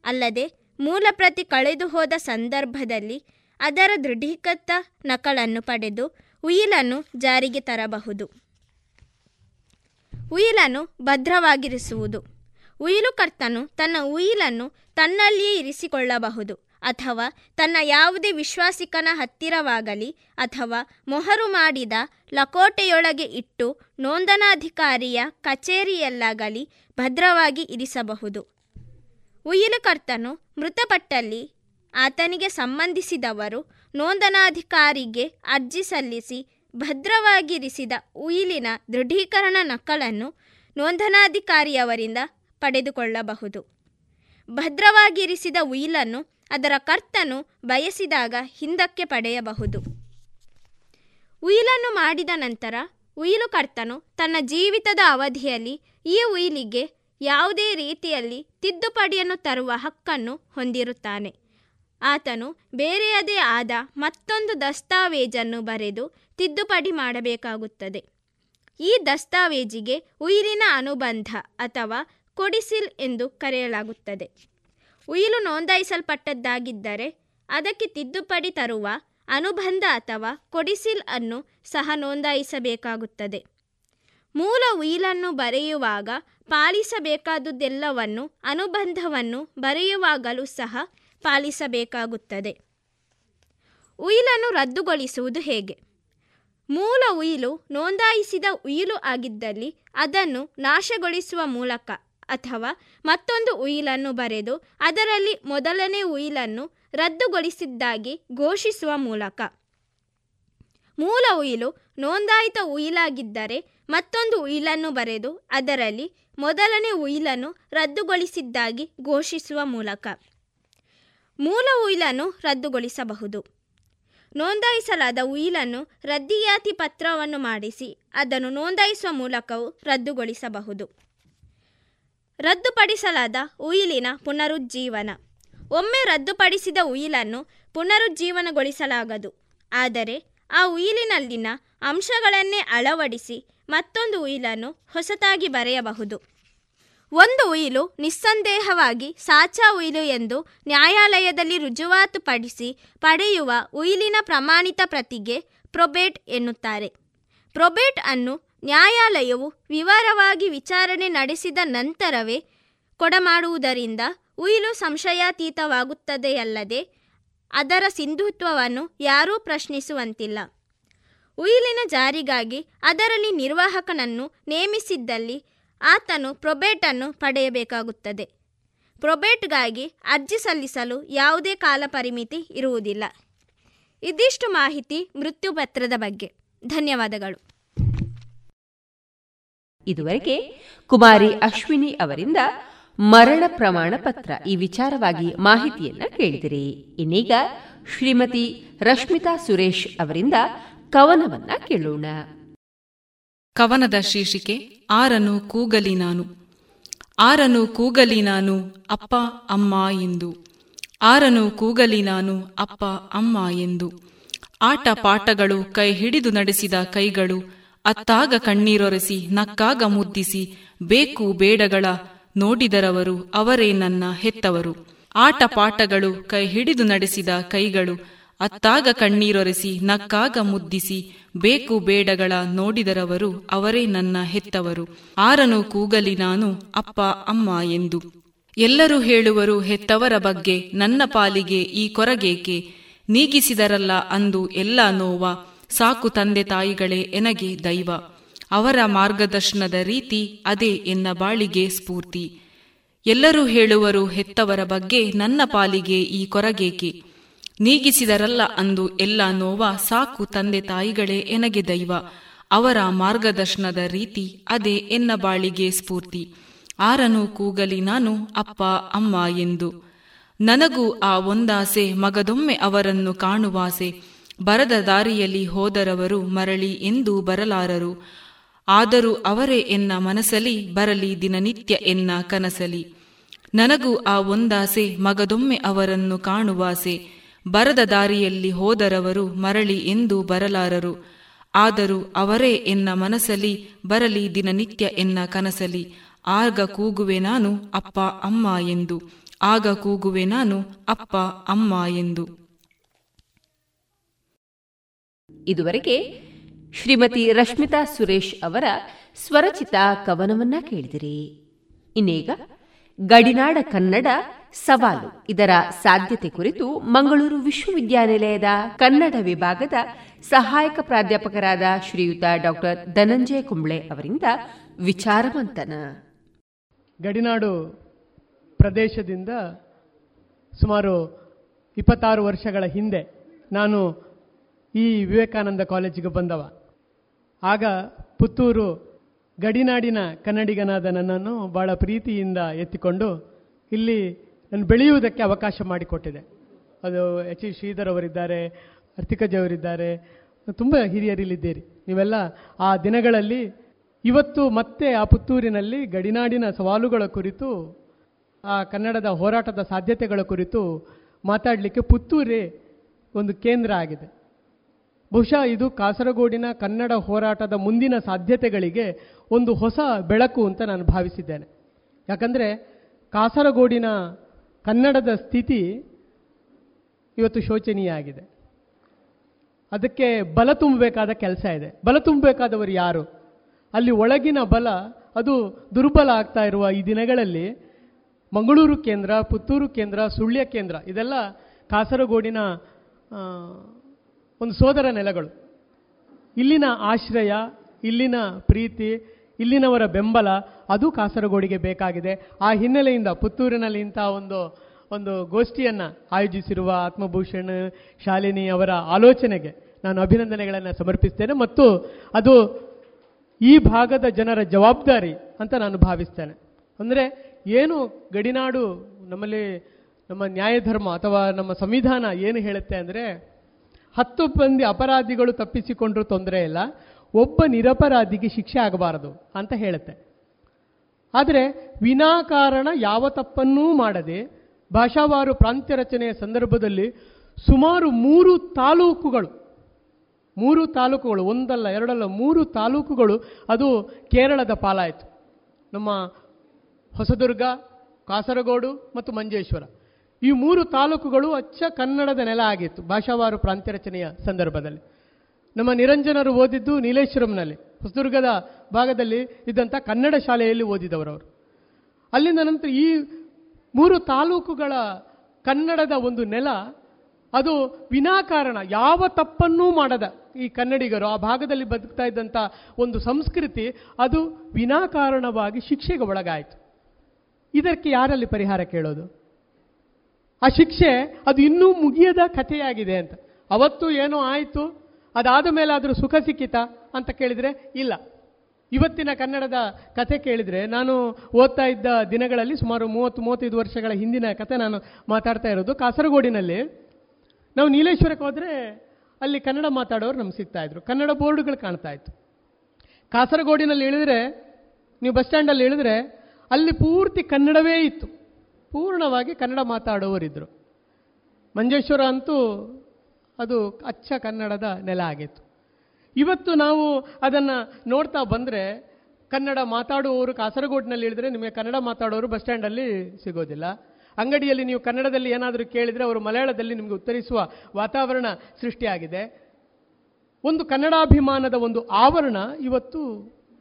ಅಲ್ಲದೆ, ಮೂಲ ಪ್ರತಿ ಕಳೆದು ಹೋದ ಸಂದರ್ಭದಲ್ಲಿ ಅದರ ದೃಢೀಕೃತ ನಕಲನ್ನು ಪಡೆದು ಉಯಿಲನ್ನು ಜಾರಿಗೆ ತರಬಹುದು. ಉಯಿಲನ್ನು ಭದ್ರವಾಗಿರಿಸುವುದು. ಉಯಿಲುಕರ್ತನು ತನ್ನ ಉಯಿಲನ್ನು ತನ್ನಲ್ಲಿಯೇ ಇರಿಸಿಕೊಳ್ಳಬಹುದು, ಅಥವಾ ತನ್ನ ಯಾವುದೇ ವಿಶ್ವಾಸಿಕನ ಹತ್ತಿರವಾಗಲಿ, ಅಥವಾ ಮೊಹರು ಮಾಡಿದ ಲಕೋಟೆಯೊಳಗೆ ಇಟ್ಟು ನೋಂದಣಾಧಿಕಾರಿಯ ಕಚೇರಿಯಲ್ಲಾಗಲಿ ಭದ್ರವಾಗಿ ಇರಿಸಬಹುದು. ಉಯಿಲುಕರ್ತನು ಮೃತಪಟ್ಟಲ್ಲಿ ಆತನಿಗೆ ಸಂಬಂಧಿಸಿದವರು ನೋಂದಣಾಧಿಕಾರಿಗೆ ಅರ್ಜಿ ಸಲ್ಲಿಸಿ ಭದ್ರವಾಗಿರಿಸಿದ ಉಯಿಲಿನ ದೃಢೀಕರಣ ನಕಲನ್ನು ನೋಂದಣಾಧಿಕಾರಿಯವರಿಂದ ಪಡೆದುಕೊಳ್ಳಬಹುದು. ಭದ್ರವಾಗಿರಿಸಿದ ಉಯಿಲನ್ನು ಅದರ ಕರ್ತನು ಬಯಸಿದಾಗ ಹಿಂದಕ್ಕೆ ಪಡೆಯಬಹುದು. ಉಯಿಲನ್ನು ಮಾಡಿದ ನಂತರ ಉಯಿಲು ಕರ್ತನು ತನ್ನ ಜೀವಿತದ ಅವಧಿಯಲ್ಲಿ ಈ ಉಯಿಲಿಗೆ ಯಾವುದೇ ರೀತಿಯಲ್ಲಿ ತಿದ್ದುಪಡಿಯನ್ನು ತರುವ ಹಕ್ಕನ್ನು ಹೊಂದಿರುತ್ತಾನೆ. ಆತನು ಬೇರೆಯದೇ ಆದ ಮತ್ತೊಂದು ದಸ್ತಾವೇಜನ್ನು ಬರೆದು ತಿದ್ದುಪಡಿ ಮಾಡಬೇಕಾಗುತ್ತದೆ. ಈ ದಸ್ತಾವೇಜಿಗೆ ಉಯಿಲಿನ ಅನುಬಂಧ ಅಥವಾ ಕೊಡಿಸಿಲ್ ಎಂದು ಕರೆಯಲಾಗುತ್ತದೆ. ಉಯಿಲು ನೋಂದಾಯಿಸಲ್ಪಟ್ಟದ್ದಾಗಿದ್ದರೆ ಅದಕ್ಕೆ ತಿದ್ದುಪಡಿ ತರುವ ಅನುಬಂಧ ಅಥವಾ ಕೊಡಿಸಿಲ್ ಅನ್ನು ಸಹ ನೋಂದಾಯಿಸಬೇಕಾಗುತ್ತದೆ. ಮೂಲ ಉಯಿಲನ್ನು ಬರೆಯುವಾಗ ಪಾಲಿಸಬೇಕಾದುದೆಲ್ಲವನ್ನು ಅನುಬಂಧವನ್ನು ಬರೆಯುವಾಗಲೂ ಸಹ ಪಾಲಿಸಬೇಕಾಗುತ್ತದೆ. ಉಯಿಲನ್ನು ರದ್ದುಗೊಳಿಸುವುದು ಹೇಗೆ? ಮೂಲ ಉಯಿಲು ನೋಂದಾಯಿಸಿದ ಉಯಿಲು ಆಗಿದ್ದಲ್ಲಿ ಅದನ್ನು ನಾಶಗೊಳಿಸುವ ಮೂಲಕ ಅಥವಾ ಮತ್ತೊಂದು ಉಯಿಲನ್ನು ಬರೆದು ಅದರಲ್ಲಿ ಮೊದಲನೇ ಉಯಿಲನ್ನು ರದ್ದುಗೊಳಿಸಿದ್ದಾಗಿ ಘೋಷಿಸುವ ಮೂಲಕ. ಮೂಲ ಉಯಿಲು ನೋಂದಾಯಿತ ಉಯಿಲಾಗಿದ್ದರೆ ಮತ್ತೊಂದು ಉಯಿಲನ್ನು ಬರೆದು ಅದರಲ್ಲಿ ಮೊದಲನೇ ಉಯಿಲನ್ನು ರದ್ದುಗೊಳಿಸಿದ್ದಾಗಿ ಘೋಷಿಸುವ ಮೂಲಕ. ಮೂಲ ಉಯಿಲನ್ನು ರದ್ದುಗೊಳಿಸಬಹುದು. ನೋಂದಾಯಿಸಲಾದ ಉಯಿಲನ್ನು ರದ್ದಿಯಾತಿ ಪತ್ರವನ್ನು ಮಾಡಿಸಿ ಅದನ್ನು ನೋಂದಾಯಿಸುವ ಮೂಲಕವೂ ರದ್ದುಗೊಳಿಸಬಹುದು. ರದ್ದುಪಡಿಸಲಾದ ಉಯಿಲಿನ ಪುನರುಜ್ಜೀವನ. ಒಮ್ಮೆ ರದ್ದುಪಡಿಸಿದ ಉಯಿಲನ್ನು ಪುನರುಜ್ಜೀವನಗೊಳಿಸಲಾಗದು. ಆದರೆ ಆ ಉಯಿಲಿನಲ್ಲಿನ ಅಂಶಗಳನ್ನೇ ಅಳವಡಿಸಿ ಮತ್ತೊಂದು ಉಯಿಲನ್ನು ಹೊಸತಾಗಿ ಬರೆಯಬಹುದು. ಒಂದು ಉಯಿಲು ನಿಸ್ಸಂದೇಹವಾಗಿ ಸಾಚಾ ಉಯಿಲು ಎಂದು ನ್ಯಾಯಾಲಯದಲ್ಲಿ ರುಜುವಾತುಪಡಿಸಿ ಪಡೆಯುವ ಉಯಿಲಿನ ಪ್ರಮಾಣಿತ ಪ್ರತಿಗೆ ಪ್ರೊಬೇಟ್ ಎನ್ನುತ್ತಾರೆ. ಪ್ರೊಬೇಟ್ ಅನ್ನು ನ್ಯಾಯಾಲಯವು ವಿವರವಾಗಿ ವಿಚಾರಣೆ ನಡೆಸಿದ ನಂತರವೇ ಕೊಡಮಾಡುವುದರಿಂದ ಉಯಿಲು ಸಂಶಯಾತೀತವಾಗುತ್ತದೆಯಲ್ಲದೆ ಅದರ ಸಿಂಧುತ್ವವನ್ನು ಯಾರೂ ಪ್ರಶ್ನಿಸುವಂತಿಲ್ಲ. ಉಯಿಲಿನ ಜಾರಿಗಾಗಿ ಅದರಲ್ಲಿ ನಿರ್ವಾಹಕನನ್ನು ನೇಮಿಸಿದ್ದಲ್ಲಿ ಆತನು ಪ್ರೊಬೇಟನ್ನು ಪಡೆಯಬೇಕಾಗುತ್ತದೆ. ಪ್ರೊಬೇಟ್ಗಾಗಿ ಅರ್ಜಿ ಸಲ್ಲಿಸಲು ಯಾವುದೇ ಕಾಲ ಪರಿಮಿತಿ ಇರುವುದಿಲ್ಲ. ಇದಿಷ್ಟು ಮಾಹಿತಿ ಮೃತ್ಯುಪತ್ರದ ಬಗ್ಗೆ. ಧನ್ಯವಾದಗಳು. ಇದುವರೆಗೆ ಕುಮಾರಿ ಅಶ್ವಿನಿ ಅವರಿಂದ ಮರಣ ಪ್ರಮಾಣ ಪತ್ರ ಈ ವಿಚಾರವಾಗಿ ಮಾಹಿತಿಯನ್ನ ಕೇಳಿದಿರಿ. ಇನ್ನೀಗ ಶ್ರೀಮತಿ ರಶ್ಮಿತಾ ಸುರೇಶ್ ಅವರಿಂದ ಕವನವನ್ನ ಕೇಳೋಣ. ಕವನದ ಶೀರ್ಷಿಕೆ, ಆರನು ಕೂಗಲಿ ನಾನು. ಆರನು ಕೂಗಲಿ ನಾನು, ಅಪ್ಪ, ಅಮ್ಮ ಎಂದು. ಆರನು ಕೂಗಲಿ ನಾನು, ಅಪ್ಪ, ಅಮ್ಮ ಎಂದು. ಆಟ ಪಾಠಗಳು ಕೈ ಹಿಡಿದು ನಡೆಸಿದ ಕೈಗಳು ಅತ್ತಾಗ ಕಣ್ಣೀರೊರೆಸಿ, ನಕ್ಕಾಗ ಮುದ್ದಿಸಿ, ಬೇಕು ಬೇಡಗಳ ನೋಡಿದರವರು ಅವರೇ ನನ್ನ ಹೆತ್ತವರು. ಆಟ ಪಾಠಗಳು ಕೈ ಹಿಡಿದು ನಡೆಸಿದ ಕೈಗಳು, ಅತ್ತಾಗ ಕಣ್ಣೀರೊರೆಸಿ, ನಕ್ಕಾಗ ಮುದ್ದಿಸಿ, ಬೇಕು ಬೇಡಗಳ ನೋಡಿದರವರು ಅವರೇ ನನ್ನ ಹೆತ್ತವರು. ಆರನು ಕೂಗಲಿ ನಾನು, ಅಪ್ಪ, ಅಮ್ಮ ಎಂದು. ಎಲ್ಲರೂ ಹೇಳುವರು, ಹೆತ್ತವರ ಬಗ್ಗೆ ನನ್ನ ಪಾಲಿಗೆ ಈ ಕೊರಗೇಕೆ? ನೀಗಿಸಿದರಲ್ಲ ಅಂದು ಎಲ್ಲ ನೋವ. ಸಾಕು ತಂದೆ ತಾಯಿಗಳೇ, ಎನಗೆ ದೈವ. ಅವರ ಮಾರ್ಗದರ್ಶನದ ರೀತಿ ಅದೇ ಎನ್ನ ಬಾಳಿಗೆ ಸ್ಫೂರ್ತಿ. ಎಲ್ಲರೂ ಹೇಳುವರು ಹೆತ್ತವರ ಬಗ್ಗೆ ನನ್ನ ಪಾಲಿಗೆ ಈ ಕೊರಗೇಕೆ. ನೀಗಿಸಿದರಲ್ಲ ಅಂದು ಎಲ್ಲ ನೋವ ಸಾಕು ತಂದೆ ತಾಯಿಗಳೇ, ಎನಗೆ ದೈವ. ಅವರ ಮಾರ್ಗದರ್ಶನದ ರೀತಿ ಅದೇ ಎನ್ನ ಬಾಳಿಗೆ ಸ್ಫೂರ್ತಿ. ಆರನು ಕೂಗಲಿ ನಾನು, ಅಪ್ಪ, ಅಮ್ಮ ಎಂದು. ನನಗೂ ಆ ಒಂದಾಸೆ, ಮಗದೊಮ್ಮೆ ಅವರನ್ನು ಕಾಣುವಾಸೆ. ಬರದ ದಾರಿಯಲ್ಲಿ ಹೋದರವರು ಮರಳಿ ಎಂದು ಬರಲಾರರು. ಆದರೂ ಅವರೇ ಎನ್ನ ಮನಸಲಿ, ಬರಲಿ ದಿನನಿತ್ಯ ಎನ್ನ ಕನಸಲಿ. ನನಗೂ ಆ ಒಂದಾಸೆ, ಮಗದೊಮ್ಮೆ ಅವರನ್ನು ಕಾಣುವಾಸೆ. ಬರದ ದಾರಿಯಲ್ಲಿ ಹೋದರವರು ಮರಳಿ ಎಂದು ಬರಲಾರರು. ಆದರೂ ಅವರೇ ಎನ್ನ ಮನಸಲಿ, ಬರಲಿ ದಿನನಿತ್ಯ ಎನ್ನ ಕನಸಲಿ. ಆಗ ಕೂಗುವೆ ನಾನು ಅಪ್ಪ, ಅಮ್ಮ ಎಂದು. ಆಗ ಕೂಗುವೆ ನಾನು ಅಪ್ಪ, ಅಮ್ಮ ಎಂದು. ಇದುವರೆಗೆ ಶ್ರೀಮತಿ ರಶ್ಮಿತಾ ಸುರೇಶ್ ಅವರ ಸ್ವರಚಿತ ಕವನವನ್ನ ಕೇಳಿದಿರಿ. ಇನ್ನೀಗ ಗಡಿನಾಡ ಕನ್ನಡ ಸವಾಲು, ಇದರ ಸಾಧ್ಯತೆ ಕುರಿತು ಮಂಗಳೂರು ವಿಶ್ವವಿದ್ಯಾನಿಲಯದ ಕನ್ನಡ ವಿಭಾಗದ ಸಹಾಯಕ ಪ್ರಾಧ್ಯಾಪಕರಾದ ಶ್ರೀಯುತ ಡಾಕ್ಟರ್ ಧನಂಜಯ ಕುಂಬ್ಳೆ ಅವರಿಂದ ವಿಚಾರವಂತನ ಗಡಿನಾಡು ಪ್ರದೇಶದಿಂದ ಸುಮಾರು ಇಪ್ಪತ್ತಾರು ವರ್ಷಗಳ ಹಿಂದೆ ನಾನು ಈ ವಿವೇಕಾನಂದ ಕಾಲೇಜಿಗೆ ಬಂದವ. ಆಗ ಪುತ್ತೂರು ಗಡಿನಾಡಿನ ಕನ್ನಡಿಗನಾದ ನನ್ನನ್ನು ಬಹಳ ಪ್ರೀತಿಯಿಂದ ಎತ್ತಿಕೊಂಡು ಇಲ್ಲಿ ನಾನು ಬೆಳೆಯುವುದಕ್ಕೆ ಅವಕಾಶ ಮಾಡಿಕೊಟ್ಟಿದೆ. ಅದು ಎಚ್ ಇ ಶ್ರೀಧರ್ ಅವರಿದ್ದಾರೆ ಅವರಿದ್ದಾರೆ. ತುಂಬ ಹಿರಿಯರಿಲ್ಲಿದ್ದೀರಿ. ನೀವೆಲ್ಲ ಆ ದಿನಗಳಲ್ಲಿ ಇವತ್ತು ಮತ್ತೆ ಆ ಪುತ್ತೂರಿನಲ್ಲಿ ಗಡಿನಾಡಿನ ಸವಾಲುಗಳ ಕುರಿತು, ಆ ಕನ್ನಡದ ಹೋರಾಟದ ಸಾಧ್ಯತೆಗಳ ಕುರಿತು ಮಾತಾಡಲಿಕ್ಕೆ ಪುತ್ತೂರೇ ಒಂದು ಕೇಂದ್ರ ಆಗಿದೆ. ಬಹುಶಃ ಇದು ಕಾಸರಗೋಡಿನ ಕನ್ನಡ ಹೋರಾಟದ ಮುಂದಿನ ಸಾಧ್ಯತೆಗಳಿಗೆ ಒಂದು ಹೊಸ ಬೆಳಕು ಅಂತ ನಾನು ಭಾವಿಸಿದ್ದೇನೆ. ಯಾಕಂದರೆ ಕಾಸರಗೋಡಿನ ಕನ್ನಡದ ಸ್ಥಿತಿ ಇವತ್ತು ಶೋಚನೀಯ ಆಗಿದೆ ಅದಕ್ಕೆ ಬಲ ತುಂಬಬೇಕಾದ ಕೆಲಸ ಇದೆ. ಬಲ ತುಂಬಬೇಕಾದವರು ಯಾರು? ಅಲ್ಲಿ ಒಳಗಿನ ಬಲ, ಅದು ದುರ್ಬಲ ಆಗ್ತಾ ಇರುವ ಈ ದಿನಗಳಲ್ಲಿ ಮಂಗಳೂರು ಕೇಂದ್ರ, ಪುತ್ತೂರು ಕೇಂದ್ರ, ಸುಳ್ಯ ಕೇಂದ್ರ, ಇದೆಲ್ಲ ಕಾಸರಗೋಡಿನ ಒಂದು ಸೋದರ ನೆಲಗಳು. ಇಲ್ಲಿನ ಆಶ್ರಯ, ಇಲ್ಲಿನ ಪ್ರೀತಿ, ಇಲ್ಲಿನವರ ಬೆಂಬಲ, ಅದು ಕಾಸರಗೋಡಿಗೆ ಬೇಕಾಗಿದೆ. ಆ ಹಿನ್ನೆಲೆಯಿಂದ ಪುತ್ತೂರಿನಲ್ಲಿ ಇಂಥ ಒಂದು ಒಂದು ಗೋಷ್ಠಿಯನ್ನು ಆಯೋಜಿಸಿರುವ ಆತ್ಮಭೂಷಣ್ ಶಾಲಿನಿ ಅವರ ಆಲೋಚನೆಗೆ ನಾನು ಅಭಿನಂದನೆಗಳನ್ನು ಸಮರ್ಪಿಸ್ತೇನೆ ಮತ್ತು ಅದು ಈ ಭಾಗದ ಜನರ ಜವಾಬ್ದಾರಿ ಅಂತ ನಾನು ಭಾವಿಸ್ತೇನೆ. ಅಂದರೆ ಏನು ಗಡಿನಾಡು ನಮ್ಮಲ್ಲಿ ನಮ್ಮ ನ್ಯಾಯಧರ್ಮ ಅಥವಾ ನಮ್ಮ ಸಂವಿಧಾನ ಏನು ಹೇಳುತ್ತೆ ಅಂದರೆ ಹತ್ತು ಮಂದಿ ಅಪರಾಧಿಗಳು ತಪ್ಪಿಸಿಕೊಂಡ್ರೂ ತೊಂದರೆ ಇಲ್ಲ, ಒಬ್ಬ ನಿರಪರಾಧಿಗೆ ಶಿಕ್ಷೆ ಆಗಬಾರದು ಅಂತ ಹೇಳುತ್ತೆ. ಆದರೆ ವಿನಾಕಾರಣ ಯಾವ ತಪ್ಪನ್ನೂ ಮಾಡದೆ ಭಾಷಾವಾರು ಪ್ರಾಂತ್ಯ ರಚನೆಯ ಸಂದರ್ಭದಲ್ಲಿ ಸುಮಾರು ಮೂರು ತಾಲೂಕುಗಳು ಮೂರು ತಾಲೂಕುಗಳು, ಒಂದಲ್ಲ ಎರಡಲ್ಲ, ಮೂರು ತಾಲೂಕುಗಳು ಅದು ಕೇರಳದ ಪಾಲಾಯಿತು. ನಮ್ಮ ಹೊಸದುರ್ಗ, ಕಾಸರಗೋಡು ಮತ್ತು ಮಂಜೇಶ್ವರ. ಈ ಮೂರು ತಾಲೂಕುಗಳು ಅಚ್ಚ ಕನ್ನಡದ ನೆಲ ಆಗಿತ್ತು. ಭಾಷಾವಾರು ಪ್ರಾಂತ್ಯ ರಚನೆಯ ಸಂದರ್ಭದಲ್ಲಿ. ನಮ್ಮ ನಿರಂಜನರು ಓದಿದ್ದು ನೀಲೇಶ್ವರಂನಲ್ಲಿ. ಹೊಸದುರ್ಗದ ಭಾಗದಲ್ಲಿ ಇದ್ದಂಥ ಕನ್ನಡ ಶಾಲೆಯಲ್ಲಿ ಓದಿದವರು ಅವರು ಅಲ್ಲಿಂದ ನಂತರ ಈ ಮೂರು ತಾಲೂಕುಗಳ ಕನ್ನಡದ ಒಂದು ನೆಲ, ಅದು ವಿನಾಕಾರಣ. ಯಾವ ತಪ್ಪನ್ನೂ ಮಾಡದ ಈ ಕನ್ನಡಿಗರು. ಆ ಭಾಗದಲ್ಲಿ ಬದುಕ್ತಾ ಇದ್ದಂಥ ಒಂದು ಸಂಸ್ಕೃತಿ, ಅದು ವಿನಾಕಾರಣವಾಗಿ ಶಿಕ್ಷೆಗೆ ಒಳಗಾಯಿತು. ಇದಕ್ಕೆ ಯಾರಲ್ಲಿ ಪರಿಹಾರ ಕೇಳೋದು? ಆ ಶಿಕ್ಷೆ ಅದು ಇನ್ನೂ ಮುಗಿಯದ ಕಥೆಯಾಗಿದೆ ಅಂತ. ಅವತ್ತು ಏನೋ ಆಯಿತು, ಅದಾದ ಮೇಲೆ ಆದರೂ ಸುಖ ಸಿಕ್ಕಿತ ಅಂತ ಕೇಳಿದರೆ ಇಲ್ಲ. ಇವತ್ತಿನ ಕನ್ನಡದ ಕಥೆ ಕೇಳಿದರೆ ನಾನು ಓದ್ತಾ ಇದ್ದ ದಿನಗಳಲ್ಲಿ ಸುಮಾರು ಮೂವತ್ತು, ಮೂವತ್ತೈದು ವರ್ಷಗಳ ಹಿಂದಿನ ಕತೆ ನಾನು ಮಾತಾಡ್ತಾ ಇರೋದು. ಕಾಸರಗೋಡಿನಲ್ಲಿ ನಾವು ನೀಲೇಶ್ವರಕ್ಕೆ ಹೋದರೆ ಅಲ್ಲಿ ಕನ್ನಡ ಮಾತಾಡೋರು ನಮ್ಗೆ ಸಿಗ್ತಾ ಇದ್ರು. ಕನ್ನಡ ಬೋರ್ಡ್ಗಳು ಕಾಣ್ತಾ ಇತ್ತು. ಕಾಸರಗೋಡಿನಲ್ಲಿ ಇಳಿದ್ರೆ, ನೀವು ಬಸ್ ಸ್ಟ್ಯಾಂಡಲ್ಲಿ ಇಳಿದ್ರೆ ಅಲ್ಲಿ ಪೂರ್ತಿ ಕನ್ನಡವೇ ಇತ್ತು. ಪೂರ್ಣವಾಗಿ ಕನ್ನಡ ಮಾತಾಡುವವರಿದ್ದರು ಮಂಜೇಶ್ವರ ಅಂತೂ ಅದು ಅಚ್ಚ ಕನ್ನಡದ ನೆಲ ಆಗಿತ್ತು. ಇವತ್ತು ನಾವು ಅದನ್ನು ನೋಡ್ತಾ ಬಂದರೆ ಕನ್ನಡ ಮಾತಾಡುವವರು ಕಾಸರಗೋಡಿನಲ್ಲಿ ಇಳಿದ್ರೆ ನಿಮಗೆ ಕನ್ನಡ ಮಾತಾಡೋರು ಬಸ್ ಸ್ಟ್ಯಾಂಡಲ್ಲಿ ಸಿಗೋದಿಲ್ಲ. ಅಂಗಡಿಯಲ್ಲಿ ನೀವು ಕನ್ನಡದಲ್ಲಿ ಏನಾದರೂ ಕೇಳಿದರೆ ಅವರು ಮಲಯಾಳದಲ್ಲಿ ನಿಮಗೆ ಉತ್ತರಿಸುವ ವಾತಾವರಣ ಸೃಷ್ಟಿಯಾಗಿದೆ. ಒಂದು ಕನ್ನಡಾಭಿಮಾನದ ಒಂದು ಆವರಣ ಇವತ್ತು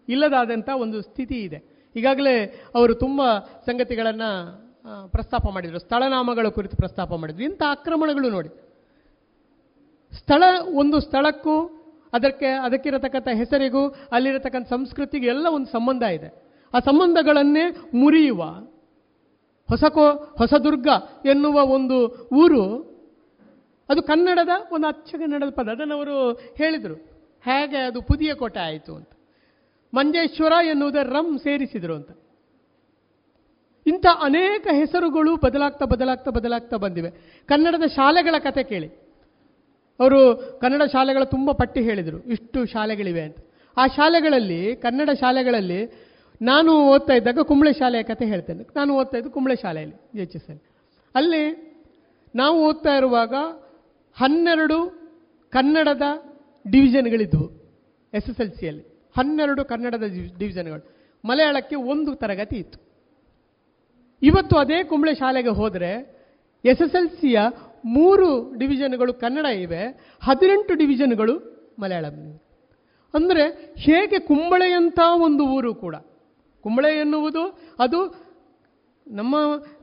ಇಲ್ಲದಾದಂಥ ಒಂದು ಸ್ಥಿತಿ ಇದೆ. ಈಗಾಗಲೇ ಅವರು ತುಂಬ ಸಂಗತಿಗಳನ್ನು ಪ್ರಸ್ತಾಪ ಮಾಡಿದರು. ಸ್ಥಳನಾಮಗಳ ಕುರಿತು ಪ್ರಸ್ತಾಪ ಮಾಡಿದರು. ಇಂಥ ಆಕ್ರಮಣಗಳು ನೋಡಿ. ಸ್ಥಳ, ಒಂದು ಸ್ಥಳಕ್ಕೂ ಅದಕ್ಕೆ, ಅದಕ್ಕಿರತಕ್ಕಂಥ ಹೆಸರಿಗೂ, ಅಲ್ಲಿರತಕ್ಕಂಥ ಸಂಸ್ಕೃತಿಗೆ ಎಲ್ಲ ಒಂದು ಸಂಬಂಧ ಇದೆ. ಆ ಸಂಬಂಧಗಳನ್ನೇ ಮುರಿಯುವ ಹೊಸಕೋ, ಹೊಸದುರ್ಗ ಎನ್ನುವ ಒಂದು ಊರು, ಅದು ಕನ್ನಡದ ಒಂದು ಅಚ್ಚಗನ್ನಡದ ಪದ ಅದನ್ನು ಅವರು ಹೇಳಿದರು. ಹೇಗೆ ಅದು ಪುದಿಯ ಕೋಟೆ ಆಯಿತು ಅಂತ. ಮಂಜೇಶ್ವರ ಎನ್ನುವುದೇ ರಂ ಸೇರಿಸಿದರು ಅಂತ. ಇಂಥ ಅನೇಕ ಹೆಸರುಗಳು ಬದಲಾಗ್ತಾ ಬದಲಾಗ್ತಾ ಬದಲಾಗ್ತಾ ಬಂದಿವೆ. ಕನ್ನಡದ ಶಾಲೆಗಳ ಕತೆ ಕೇಳಿ. ಅವರು ಕನ್ನಡ ಶಾಲೆಗಳ ತುಂಬ ಪಟ್ಟಿ ಹೇಳಿದರು. ಇಷ್ಟು ಶಾಲೆಗಳಿವೆ ಅಂತ. ಆ ಶಾಲೆಗಳಲ್ಲಿ, ಕನ್ನಡ ಶಾಲೆಗಳಲ್ಲಿ ನಾನು ಓದ್ತಾ ಇದ್ದಾಗ ಕುಂಬಳೆ ಶಾಲೆಯ ಕತೆ ಹೇಳ್ತೇನೆ. ನಾನು ಓದ್ತಾ ಇದ್ದು ಕುಂಬಳೆ ಶಾಲೆಯಲ್ಲಿ ಜಿ ಎಚ್ ಎಸ್ ಎಲ್ ಅಲ್ಲಿ ನಾವು ಓದ್ತಾ ಇರುವಾಗ ಹನ್ನೆರಡು ಕನ್ನಡದ ಡಿವಿಷನ್ಗಳಿದ್ವು ಎಸ್ ಎಸ್ ಎಲ್ ಸಿಯಲ್ಲಿ ಹನ್ನೆರಡು ಕನ್ನಡದ ಡಿವಿಷನ್ಗಳು ಮಲಯಾಳಕ್ಕೆ ಒಂದು ತರಗತಿ ಇತ್ತು. ಇವತ್ತು ಅದೇ ಕುಂಬಳೆ ಶಾಲೆಗೆ ಹೋದರೆ ಎಸ್ ಎಸ್ ಎಲ್ ಸಿಯ ಮೂರು ಡಿವಿಷನ್ಗಳು ಕನ್ನಡ ಇವೆ, ಹದಿನೆಂಟು ಡಿವಿಷನ್ಗಳು ಮಲಯಾಳಂ. ಅಂದರೆ ಹೇಗೆ ಕುಂಬಳೆಯಂಥ ಒಂದು ಊರು ಕೂಡ ಕುಂಬಳೆ ಎನ್ನುವುದು ಅದು ನಮ್ಮ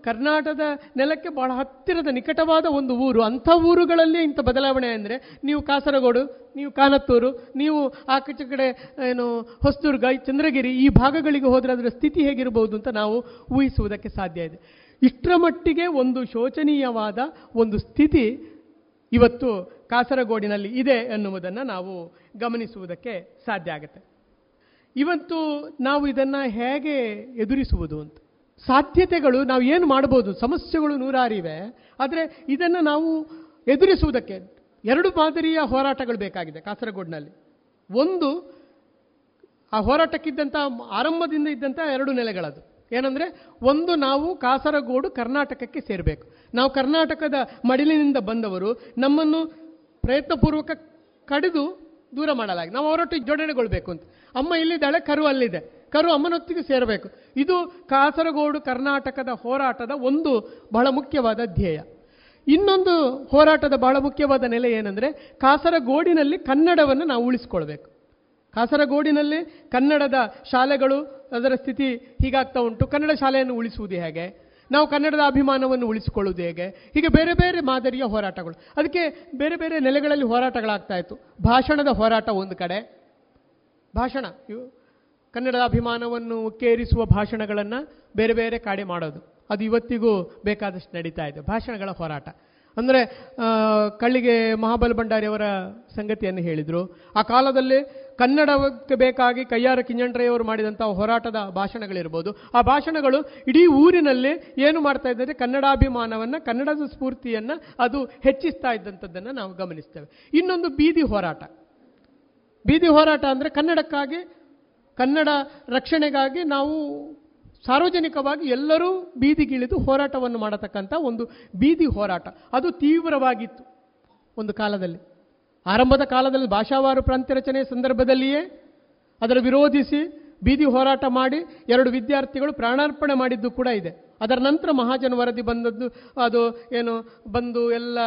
ಕರ್ನಾಟಕದ ನೆಲಕ್ಕೆ ಬಹಳ ಹತ್ತಿರದ ನಿಕಟವಾದ ಒಂದು ಊರು, ಅಂಥ ಊರುಗಳಲ್ಲಿ ಇಂಥ ಬದಲಾವಣೆ ಅಂದರೆ ನೀವು ಕಾಸರಗೋಡು, ನೀವು ಕಾನತ್ತೂರು, ನೀವು ಆ ಕಚೆ ಕಡೆ, ಏನು, ಹೊಸದುರ್ಗ ಚಂದ್ರಗಿರಿ, ಈ ಭಾಗಗಳಿಗೆ ಹೋದರೆ ಅದರ ಸ್ಥಿತಿ ಹೇಗಿರಬಹುದು ಅಂತ ನಾವು ಊಹಿಸುವುದಕ್ಕೆ ಸಾಧ್ಯ ಇದೆ. ಇಷ್ಟರ ಮಟ್ಟಿಗೆ ಒಂದು ಶೋಚನೀಯವಾದ ಒಂದು ಸ್ಥಿತಿ ಇವತ್ತು ಕಾಸರಗೋಡಿನಲ್ಲಿ ಇದೆ ಎನ್ನುವುದನ್ನು ನಾವು ಗಮನಿಸುವುದಕ್ಕೆ ಸಾಧ್ಯ ಆಗುತ್ತೆ. ಇವತ್ತು ನಾವು ಇದನ್ನು ಹೇಗೆ ಎದುರಿಸುವುದು ಅಂತ? ಸಾಧ್ಯತೆಗಳು ನಾವು ಏನು ಮಾಡ್ಬೋದು ಸಮಸ್ಯೆಗಳು ನೂರಾರಿವೆ. ಆದರೆ ಇದನ್ನು ನಾವು ಎದುರಿಸುವುದಕ್ಕೆ ಎರಡು ಮಾದರಿಯ ಹೋರಾಟಗಳು ಬೇಕಾಗಿದೆ ಕಾಸರಗೋಡಿನಲ್ಲಿ. ಒಂದು, ಆ ಹೋರಾಟಕ್ಕಿದ್ದಂಥ ಆರಂಭದಿಂದ ಇದ್ದಂಥ ಎರಡು ನೆಲೆಗಳದು. ಏನಂದರೆ, ಒಂದು ನಾವು ಕಾಸರಗೋಡು ಕರ್ನಾಟಕಕ್ಕೆ ಸೇರಬೇಕು. ನಾವು ಕರ್ನಾಟಕದ ಮಡಿಲಿನಿಂದ ಬಂದವರು, ನಮ್ಮನ್ನು ಪ್ರಯತ್ನಪೂರ್ವಕ ಕಡಿದು ದೂರ ಮಾಡಲಾಗಿದೆ. ನಾವು ಅವರೊಟ್ಟಿಗೆ ಜೋಡಣೆಗೊಳ್ಬೇಕು ಅಂತ. ಅಮ್ಮ ಇಲ್ಲಿದ್ದಾಳೆ, ಕರು ಅಲ್ಲಿದೆ. ಕರು ಅಮ್ಮನೊತ್ತಿಗೆ ಸೇರಬೇಕು. ಇದು ಕಾಸರಗೋಡು ಕರ್ನಾಟಕದ ಹೋರಾಟದ ಒಂದು ಬಹಳ ಮುಖ್ಯವಾದ ಧ್ಯೇಯ. ಇನ್ನೊಂದು ಹೋರಾಟದ ಬಹಳ ಮುಖ್ಯವಾದ ನೆಲೆ ಏನಂದರೆ ಕಾಸರಗೋಡಿನಲ್ಲಿ ಕನ್ನಡವನ್ನು ನಾವು ಉಳಿಸ್ಕೊಳ್ಬೇಕು. ಕಾಸರಗೋಡಿನಲ್ಲಿ ಕನ್ನಡದ ಶಾಲೆಗಳು ಅದರ ಸ್ಥಿತಿ ಹೀಗಾಗ್ತಾ ಉಂಟು. ಕನ್ನಡ ಶಾಲೆಯನ್ನು ಉಳಿಸುವುದು ಹೇಗೆ? ನಾವು ಕನ್ನಡದ ಅಭಿಮಾನವನ್ನು ಉಳಿಸಿಕೊಳ್ಳುವುದು ಹೇಗೆ? ಹೀಗೆ ಬೇರೆ ಬೇರೆ ಮಾದರಿಯ ಹೋರಾಟಗಳು. ಅದಕ್ಕೆ ಬೇರೆ ಬೇರೆ ನೆಲೆಗಳಲ್ಲಿ ಹೋರಾಟಗಳಾಗ್ತಾ ಇತ್ತು. ಭಾಷಣದ ಹೋರಾಟ ಒಂದು ಕಡೆ. ಭಾಷಣ ಕನ್ನಡದ ಅಭಿಮಾನವನ್ನು ಉಕ್ಕೇರಿಸುವ ಭಾಷಣಗಳನ್ನು ಬೇರೆ ಬೇರೆ ಕಾಡೆ ಮಾಡೋದು. ಅದು ಇವತ್ತಿಗೂ ಬೇಕಾದಷ್ಟು ನಡೀತಾ ಇದೆ. ಭಾಷಣಗಳ ಹೋರಾಟ. ಅಂದರೆ ಕಳ್ಳಿಗೆ ಮಹಾಬಲ ಭಂಡಾರಿಯವರ ಸಂಗತಿಯನ್ನು ಹೇಳಿದರು. ಆ ಕಾಲದಲ್ಲಿ ಕನ್ನಡಕ್ಕೆ ಬೇಕಾಗಿ ಕೈಯಾರ ಕಿಂಜಂಡ್ರೆಯವರು ಮಾಡಿದಂಥ ಹೋರಾಟದ ಭಾಷಣಗಳಿರ್ಬೋದು. ಆ ಭಾಷಣಗಳು ಇಡೀ ಊರಿನಲ್ಲಿ ಏನು ಮಾಡ್ತಾ ಇದ್ದರೆ ಕನ್ನಡಾಭಿಮಾನವನ್ನು, ಕನ್ನಡದ ಸ್ಫೂರ್ತಿಯನ್ನು ಅದು ಹೆಚ್ಚಿಸ್ತಾ ಇದ್ದಂಥದ್ದನ್ನು ನಾವು ಗಮನಿಸ್ತೇವೆ. ಇನ್ನೊಂದು ಬೀದಿ ಹೋರಾಟ. ಬೀದಿ ಹೋರಾಟ ಅಂದರೆ ಕನ್ನಡಕ್ಕಾಗಿ ಕನ್ನಡ ರಕ್ಷಣೆಗಾಗಿ ನಾವು ಸಾರ್ವಜನಿಕವಾಗಿ ಎಲ್ಲರೂ ಬೀದಿಗಿಳಿದು ಹೋರಾಟವನ್ನು ಮಾಡತಕ್ಕಂಥ ಒಂದು ಬೀದಿ ಹೋರಾಟ. ಅದು ತೀವ್ರವಾಗಿತ್ತು ಒಂದು ಕಾಲದಲ್ಲಿ. ಆರಂಭದ ಕಾಲದಲ್ಲಿ ಭಾಷಾವಾರು ಪ್ರಾಂತ್ಯ ರಚನೆ ಸಂದರ್ಭದಲ್ಲಿಯೇ ಅದರ ವಿರೋಧಿಸಿ ಬೀದಿ ಹೋರಾಟ ಮಾಡಿ ಎರಡು ವಿದ್ಯಾರ್ಥಿಗಳು ಪ್ರಾಣಾರ್ಪಣೆ ಮಾಡಿದ್ದು ಕೂಡ ಇದೆ. ಅದರ ನಂತರ ಮಹಾಜನ ವರದಿ ಬಂದದ್ದು, ಅದು ಏನು, ಬಂದು ಎಲ್ಲ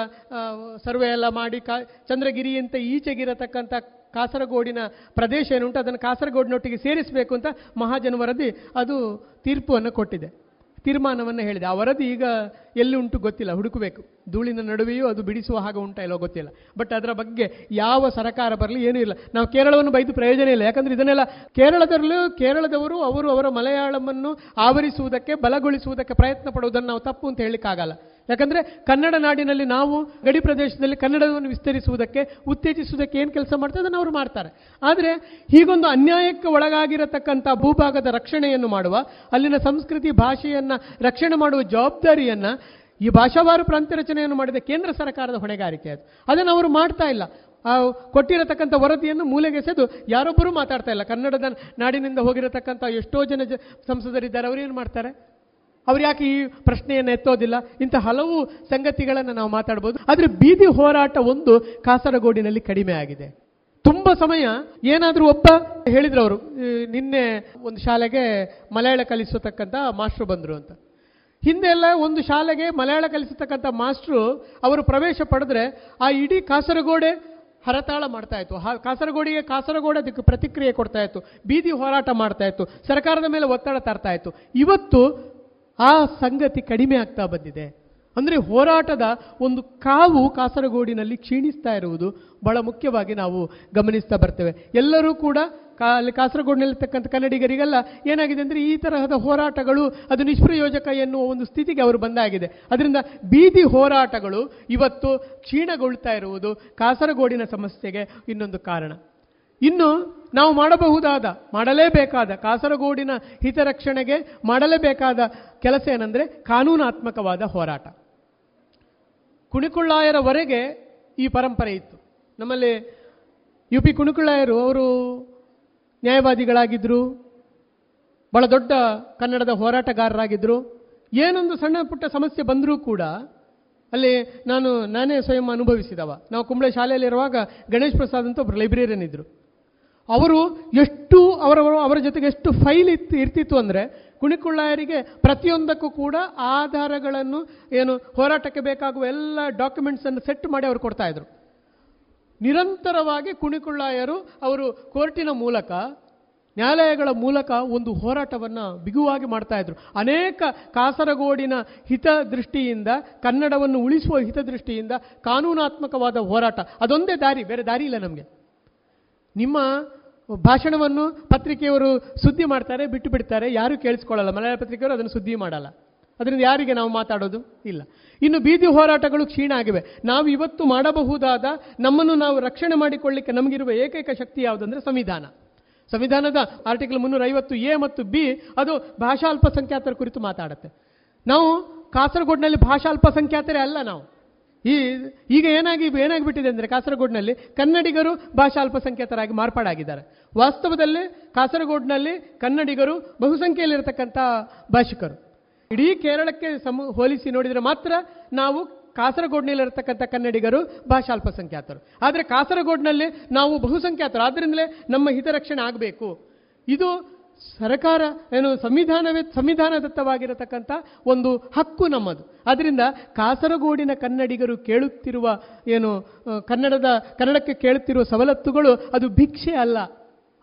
ಸರ್ವೆ ಎಲ್ಲ ಮಾಡಿ ಕಾ, ಚಂದ್ರಗಿರಿಯಂತ ಈಚೆಗಿರತಕ್ಕಂಥ ಕಾಸರಗೋಡಿನ ಪ್ರದೇಶ ಏನುಂಟು, ಅದನ್ನು ಕಾಸರಗೋಡಿನೊಟ್ಟಿಗೆ ಸೇರಿಸಬೇಕು ಅಂತ ಮಹಾಜನ ವರದಿ ಅದು ತೀರ್ಪನ್ನು ಕೊಟ್ಟಿದೆ. ತೀರ್ಮಾನವನ್ನು ಹೇಳಿದೆ. ಆ ವರದಿ ಈಗ ಎಲ್ಲಿ ಉಂಟು ಗೊತ್ತಿಲ್ಲ, ಹುಡುಕಬೇಕು. ಧೂಳಿನ ನಡುವೆಯೂ ಅದು ಬಿಡಿಸುವ ಹಾಗೆ ಉಂಟಾ ಇಲ್ಲೋ ಗೊತ್ತಿಲ್ಲ. ಬಟ್ ಅದರ ಬಗ್ಗೆ ಯಾವ ಸರ್ಕಾರ ಬರಲಿ ಏನೂ ಇಲ್ಲ. ನಾವು ಕೇರಳವನ್ನು ಬೈದು ಪ್ರಯೋಜನ ಇಲ್ಲ. ಯಾಕಂದರೆ ಇದನ್ನೆಲ್ಲ ಕೇರಳದಲ್ಲೂ, ಕೇರಳದವರು ಅವರು ಅವರ ಮಲಯಾಳಮನ್ನು ಆವರಿಸುವುದಕ್ಕೆ, ಬಲಗೊಳಿಸುವುದಕ್ಕೆ ಪ್ರಯತ್ನ ಪಡುವುದನ್ನು ನಾವು ತಪ್ಪು ಅಂತ ಹೇಳಲಿಕ್ಕಾಗಲ್ಲ. ಯಾಕಂದ್ರೆ ಕನ್ನಡ ನಾಡಿನಲ್ಲಿ ನಾವು ಗಡಿ ಪ್ರದೇಶದಲ್ಲಿ ಕನ್ನಡವನ್ನು ವಿಸ್ತರಿಸುವುದಕ್ಕೆ, ಉತ್ತೇಜಿಸುವುದಕ್ಕೆ ಏನು ಕೆಲಸ ಮಾಡ್ತಾರೆ ಅದನ್ನು ಅವರು ಮಾಡ್ತಾರೆ. ಆದರೆ ಹೀಗೊಂದು ಅನ್ಯಾಯಕ್ಕೆ ಒಳಗಾಗಿರತಕ್ಕಂಥ ಭೂಭಾಗದ ರಕ್ಷಣೆಯನ್ನು ಮಾಡುವ, ಅಲ್ಲಿನ ಸಂಸ್ಕೃತಿ ಭಾಷೆಯನ್ನು ರಕ್ಷಣೆ ಮಾಡುವ ಜವಾಬ್ದಾರಿಯನ್ನು ಈ ಭಾಷಾವಾರು ಪ್ರಾಂತ್ಯ ರಚನೆಯನ್ನು ಮಾಡಿದ ಕೇಂದ್ರ ಸರ್ಕಾರದ ಹೊಣೆಗಾರಿಕೆ ಅದು. ಅದನ್ನು ಅವರು ಮಾಡ್ತಾ ಇಲ್ಲ. ಕೊಟ್ಟಿರತಕ್ಕಂಥ ವರದಿಯನ್ನು ಮೂಲೆಗೆಸೆದು ಯಾರೊಬ್ಬರೂ ಮಾತಾಡ್ತಾ ಇಲ್ಲ. ಕನ್ನಡದ ನಾಡಿನಿಂದ ಹೋಗಿರತಕ್ಕಂಥ ಎಷ್ಟೋ ಜನ ಸಂಸದರಿದ್ದಾರೆ, ಅವರು ಮಾಡ್ತಾರೆ? ಅವ್ರು ಯಾಕೆ ಈ ಪ್ರಶ್ನೆಯನ್ನು ಎತ್ತೋದಿಲ್ಲ? ಇಂಥ ಹಲವು ಸಂಗತಿಗಳನ್ನು ನಾವು ಮಾತಾಡ್ಬೋದು. ಆದರೆ ಬೀದಿ ಹೋರಾಟ ಒಂದು ಕಾಸರಗೋಡಿನಲ್ಲಿ ಕಡಿಮೆ ಆಗಿದೆ. ತುಂಬ ಸಮಯ, ಏನಾದರೂ ಒಬ್ಬ ಹೇಳಿದ್ರು ಅವರು ನಿನ್ನೆ ಒಂದು ಶಾಲೆಗೆ ಮಲಯಾಳ ಕಲಿಸತಕ್ಕಂಥ ಮಾಸ್ಟ್ರು ಬಂದರು ಅಂತ. ಹಿಂದೆ ಎಲ್ಲ ಒಂದು ಶಾಲೆಗೆ ಮಲಯಾಳ ಕಲಿಸತಕ್ಕಂಥ ಮಾಸ್ಟ್ರು ಅವರು ಪ್ರವೇಶ ಪಡೆದ್ರೆ ಆ ಇಡೀ ಕಾಸರಗೋಡೆ ಹರತಾಳ ಮಾಡ್ತಾ ಇತ್ತು. ಕಾಸರಗೋಡಿಗೆ ಕಾಸರಗೋಡೆ ಅದಕ್ಕೆ ಪ್ರತಿಕ್ರಿಯೆ ಕೊಡ್ತಾ ಇತ್ತು. ಬೀದಿ ಹೋರಾಟ ಮಾಡ್ತಾ ಇತ್ತು. ಸರ್ಕಾರದ ಮೇಲೆ ಒತ್ತಡ ತರ್ತಾ ಇತ್ತು. ಇವತ್ತು ಆ ಸಂಗತಿ ಕಡಿಮೆ ಆಗ್ತಾ ಬಂದಿದೆ. ಅಂದರೆ ಹೋರಾಟದ ಒಂದು ಕಾವು ಕಾಸರಗೋಡಿನಲ್ಲಿ ಕ್ಷೀಣಿಸ್ತಾ ಇರುವುದು ಬಹಳ ಮುಖ್ಯವಾಗಿ ನಾವು ಗಮನಿಸ್ತಾ ಬರ್ತೇವೆ. ಎಲ್ಲರೂ ಕೂಡ ಕಾ ಕಾಸರಗೋಡಿನಲ್ಲಿರ್ತಕ್ಕಂಥ ಕನ್ನಡಿಗರಿಗೆಲ್ಲ, ಏನಾಗಿದೆ ಅಂದರೆ ಈ ತರಹದ ಹೋರಾಟಗಳು ಅದು ನಿಷ್ಪ್ರಯೋಜಕ ಎನ್ನುವ ಒಂದು ಸ್ಥಿತಿಗೆ ಅವರು ಬಂದಾಗಿದೆ. ಅದರಿಂದ ಬೀದಿ ಹೋರಾಟಗಳು ಇವತ್ತು ಕ್ಷೀಣಗೊಳ್ತಾ ಇರುವುದು ಕಾಸರಗೋಡಿನ ಸಮಸ್ಯೆಗೆ ಇನ್ನೊಂದು ಕಾರಣ. ಇನ್ನು ನಾವು ಮಾಡಬಹುದಾದ, ಮಾಡಲೇಬೇಕಾದ ಕಾಸರಗೋಡಿನ ಹಿತರಕ್ಷಣೆಗೆ ಮಾಡಲೇಬೇಕಾದ ಕೆಲಸ ಏನಂದರೆ ಕಾನೂನಾತ್ಮಕವಾದ ಹೋರಾಟ. ಕುಣಿಕುಳ್ಳಾಯರವರೆಗೆ ಈ ಪರಂಪರೆ ಇತ್ತು. ನಮ್ಮಲ್ಲಿ ಯು ಪಿ ಕುಣಿಕುಳ್ಳಾಯರು ಅವರು ನ್ಯಾಯವಾದಿಗಳಾಗಿದ್ದರು ಬಹಳ ದೊಡ್ಡ ಕನ್ನಡದ ಹೋರಾಟಗಾರರಾಗಿದ್ದರು ಏನೊಂದು ಸಣ್ಣ ಪುಟ್ಟ ಸಮಸ್ಯೆ ಬಂದರೂ ಕೂಡ ಅಲ್ಲಿ ನಾನು, ನಾನೇ ಸ್ವಯಂ ಅನುಭವಿಸಿದವ. ನಾವು ಕುಂಬಳೆ ಶಾಲೆಯಲ್ಲಿರುವಾಗ ಗಣೇಶ್ ಪ್ರಸಾದ್ ಅಂತ ಒಬ್ಬರು ಲೈಬ್ರೇರಿಯನ್ ಇದ್ದರು ಅವರು ಎಷ್ಟು ಅವರ ಅವರ ಜೊತೆಗೆ ಎಷ್ಟು ಫೈಲ್ ಇತ್ತು ಇರ್ತಿತ್ತು ಅಂದರೆ ಕುಣಿಕುಳ್ಳಾಯರಿಗೆ ಪ್ರತಿಯೊಂದಕ್ಕೂ ಕೂಡ ಆಧಾರಗಳನ್ನು ಏನು ಹೋರಾಟಕ್ಕೆ ಬೇಕಾಗುವ ಎಲ್ಲ ಡಾಕ್ಯುಮೆಂಟ್ಸನ್ನು ಸೆಟ್ ಮಾಡಿ ಅವರು ಕೊಡ್ತಾ ಇದ್ರು. ನಿರಂತರವಾಗಿ ಕುಣಿಕುಳ್ಳಾಯರು ಅವರು ಕೋರ್ಟಿನ ಮೂಲಕ, ನ್ಯಾಯಾಲಯಗಳ ಮೂಲಕ ಒಂದು ಹೋರಾಟವನ್ನು ಬಿಗುವಾಗಿ ಮಾಡ್ತಾ ಇದ್ರು. ಅನೇಕ ಕಾಸರಗೋಡಿನ ಹಿತದೃಷ್ಟಿಯಿಂದ, ಕನ್ನಡವನ್ನು ಉಳಿಸುವ ಹಿತದೃಷ್ಟಿಯಿಂದ ಕಾನೂನಾತ್ಮಕವಾದ ಹೋರಾಟ. ಅದೊಂದೇ ದಾರಿ, ಬೇರೆ ದಾರಿ ಇಲ್ಲ ನಮಗೆ. ನಿಮ್ಮ ಭಾಷಣವನ್ನು ಪತ್ರಿಕೆಯವರು ಸುದ್ದಿ ಮಾಡ್ತಾರೆ, ಬಿಟ್ಟು ಬಿಡ್ತಾರೆ, ಯಾರು ಕೇಳಿಸ್ಕೊಳ್ಳಲ್ಲ. ಮಲಯಾಳ ಪತ್ರಿಕೆಯವರು ಅದನ್ನು ಸುದ್ದಿ ಮಾಡಲ್ಲ. ಅದರಿಂದ ಯಾರಿಗೆ ನಾವು ಮಾತಾಡೋದು? ಇಲ್ಲ. ಇನ್ನು ಬೀದಿ ಹೋರಾಟಗಳು ಕ್ಷೀಣ ಆಗಿವೆ. ನಾವು ಇವತ್ತು ಮಾಡಬಹುದಾದ ನಮ್ಮನ್ನು ನಾವು ರಕ್ಷಣೆ ಮಾಡಿಕೊಳ್ಳಿಕ್ಕೆ ನಮಗಿರುವ ಏಕೈಕ ಶಕ್ತಿ ಯಾವುದಂದ್ರೆ ಸಂವಿಧಾನ. ಸಂವಿಧಾನದ ಆರ್ಟಿಕಲ್ ಮುನ್ನೂರ ಐವತ್ತು ಎ ಮತ್ತು ಬಿ, ಅದು ಭಾಷಾ ಅಲ್ಪಸಂಖ್ಯಾತರ ಕುರಿತು ಮಾತಾಡುತ್ತೆ. ನಾವು ಕಾಸರಗೋಡಿನಲ್ಲಿ ಭಾಷಾ ಅಲ್ಪಸಂಖ್ಯಾತರೇ ಅಲ್ಲ ನಾವು. ಈ ಈಗ ಏನಾಗಿ ಏನಾಗಿಬಿಟ್ಟಿದೆ ಅಂದರೆ ಕಾಸರಗೋಡಿನಲ್ಲಿ ಕನ್ನಡಿಗರು ಭಾಷಾ ಅಲ್ಪಸಂಖ್ಯಾತರಾಗಿ ಮಾರ್ಪಾಡಾಗಿದ್ದಾರೆ. ವಾಸ್ತವದಲ್ಲಿ ಕಾಸರಗೋಡಿನಲ್ಲಿ ಕನ್ನಡಿಗರು ಬಹುಸಂಖ್ಯೆಯಲ್ಲಿರತಕ್ಕಂಥ ಭಾಷಿಕರು. ಇಡೀ ಕೇರಳಕ್ಕೆ ಸಮ, ಹೋಲಿಸಿ ನೋಡಿದರೆ ಮಾತ್ರ ನಾವು ಕಾಸರಗೋಡಿನಲ್ಲಿರತಕ್ಕಂಥ ಕನ್ನಡಿಗರು ಭಾಷಾ ಅಲ್ಪಸಂಖ್ಯಾತರು. ಆದರೆ ಕಾಸರಗೋಡಿನಲ್ಲಿ ನಾವು ಬಹುಸಂಖ್ಯಾತರು. ಆದ್ದರಿಂದಲೇ ನಮ್ಮ ಹಿತರಕ್ಷಣೆ ಆಗಬೇಕು. ಇದು ಸರ್ಕಾರ ಏನು ಸಂವಿಧಾನವೇ ಸಂವಿಧಾನದತ್ತವಾಗಿರತಕ್ಕಂಥ ಒಂದು ಹಕ್ಕು ನಮ್ಮದು. ಅದರಿಂದ ಕಾಸರಗೋಡಿನ ಕನ್ನಡಿಗರು ಕೇಳುತ್ತಿರುವ ಏನು ಕನ್ನಡದ, ಕನ್ನಡಕ್ಕೆ ಕೇಳುತ್ತಿರುವ ಸವಲತ್ತುಗಳು ಅದು ಭಿಕ್ಷೆ ಅಲ್ಲ.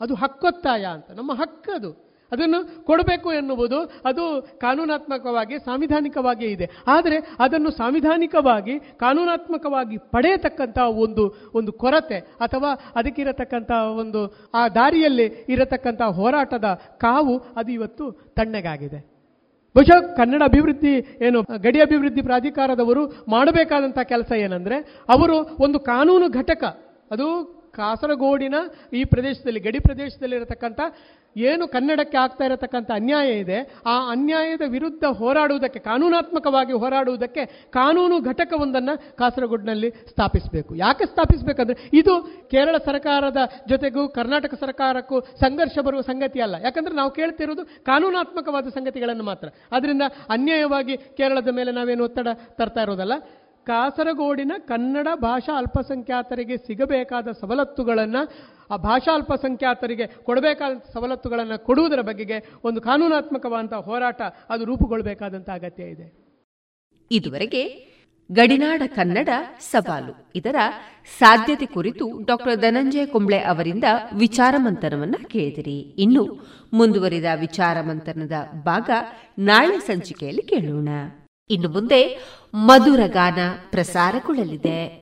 ಅದು ಹಕ್ಕೊತ್ತಾಯ ಅಂತ. ನಮ್ಮ ಹಕ್ಕದು. ಅದನ್ನು ಕೊಡಬೇಕು ಎನ್ನುವುದು ಅದು ಕಾನೂನಾತ್ಮಕವಾಗಿ ಸಾಂವಿಧಾನಿಕವಾಗಿ ಇದೆ. ಆದರೆ ಅದನ್ನು ಸಾಂವಿಧಾನಿಕವಾಗಿ, ಕಾನೂನಾತ್ಮಕವಾಗಿ ಪಡೆಯತಕ್ಕಂಥ ಒಂದು ಒಂದು ಕೊರತೆ ಅಥವಾ ಅದಕ್ಕಿರತಕ್ಕಂಥ ಒಂದು, ಆ ದಾರಿಯಲ್ಲಿ ಇರತಕ್ಕಂಥ ಹೋರಾಟದ ಕಾವು ಅದು ಇವತ್ತು ತಣ್ಣಗಾಗಿದೆ. ಬಹುಶಃ ಕನ್ನಡ ಅಭಿವೃದ್ಧಿ ಏನು, ಗಡಿ ಅಭಿವೃದ್ಧಿ ಪ್ರಾಧಿಕಾರದವರು ಮಾಡಬೇಕಾದಂಥ ಕೆಲಸ ಏನಂದರೆ, ಅವರು ಒಂದು ಕಾನೂನು ಘಟಕ, ಅದು ಕಾಸರಗೋಡಿನ ಈ ಪ್ರದೇಶದಲ್ಲಿ, ಗಡಿ ಪ್ರದೇಶದಲ್ಲಿರತಕ್ಕಂಥ ಏನು ಕನ್ನಡಕ್ಕೆ ಆಗ್ತಾ ಇರತಕ್ಕಂಥ ಅನ್ಯಾಯ ಇದೆ, ಆ ಅನ್ಯಾಯದ ವಿರುದ್ಧ ಹೋರಾಡುವುದಕ್ಕೆ, ಕಾನೂನಾತ್ಮಕವಾಗಿ ಹೋರಾಡುವುದಕ್ಕೆ ಕಾನೂನು ಘಟಕವೊಂದನ್ನು ಕಾಸರಗೋಡಿನಲ್ಲಿ ಸ್ಥಾಪಿಸಬೇಕು. ಯಾಕೆ ಸ್ಥಾಪಿಸಬೇಕಂದ್ರೆ, ಇದು ಕೇರಳ ಸರ್ಕಾರದ ಜೊತೆಗೂ ಕರ್ನಾಟಕ ಸರ್ಕಾರಕ್ಕೂ ಸಂಘರ್ಷ ಬರುವ ಸಂಗತಿ ಅಲ್ಲ. ಯಾಕಂದ್ರೆ ನಾವು ಕೇಳ್ತಿರೋದು ಕಾನೂನಾತ್ಮಕವಾದ ಸಂಗತಿಗಳನ್ನು ಮಾತ್ರ. ಅದರಿಂದ ಅನ್ಯಾಯವಾಗಿ ಕೇರಳದ ಮೇಲೆ ನಾವೇನು ಒತ್ತಡ ತರ್ತಾ ಇರೋದಲ್ಲ? ಕಾಸರಗೋಡಿನ ಕನ್ನಡ ಭಾಷಾ ಅಲ್ಪಸಂಖ್ಯಾತರಿಗೆ ಸಿಗಬೇಕಾದ ಸವಲತ್ತುಗಳನ್ನು, ಆ ಭಾಷಾ ಅಲ್ಪಸಂಖ್ಯಾತರಿಗೆ ಕೊಡಬೇಕಾದ ಸವಲತ್ತುಗಳನ್ನು ಕೊಡುವುದರ ಬಗೆಗೆ ಒಂದು ಕಾನೂನಾತ್ಮಕವಾದಂಥ ಹೋರಾಟ ಅದು ರೂಪುಗೊಳ್ಳಬೇಕಾದಂಥ ಅಗತ್ಯ ಇದೆ. ಇದುವರೆಗೆ ಗಡಿನಾಡ ಕನ್ನಡ ಸವಾಲು. ಇದರ ಸಾಧ್ಯತೆ ಕುರಿತು ಡಾಕ್ಟರ್ ಧನಂಜಯ ಕುಂಬ್ಳೆ ಅವರಿಂದ ವಿಚಾರ ಮಂಥನವನ್ನ ಕೇಳಿದಿರಿ. ಇನ್ನು ಮುಂದುವರಿದ ವಿಚಾರ ಮಂಥನದ ಭಾಗ ನಾಳೆ ಸಂಚಿಕೆಯಲ್ಲಿ ಕೇಳೋಣ. ಇನ್ನು ಮುಂದೆ ಮಧುರ ಗಾನ ಪ್ರಸಾರಗೊಳ್ಳಲಿದೆ.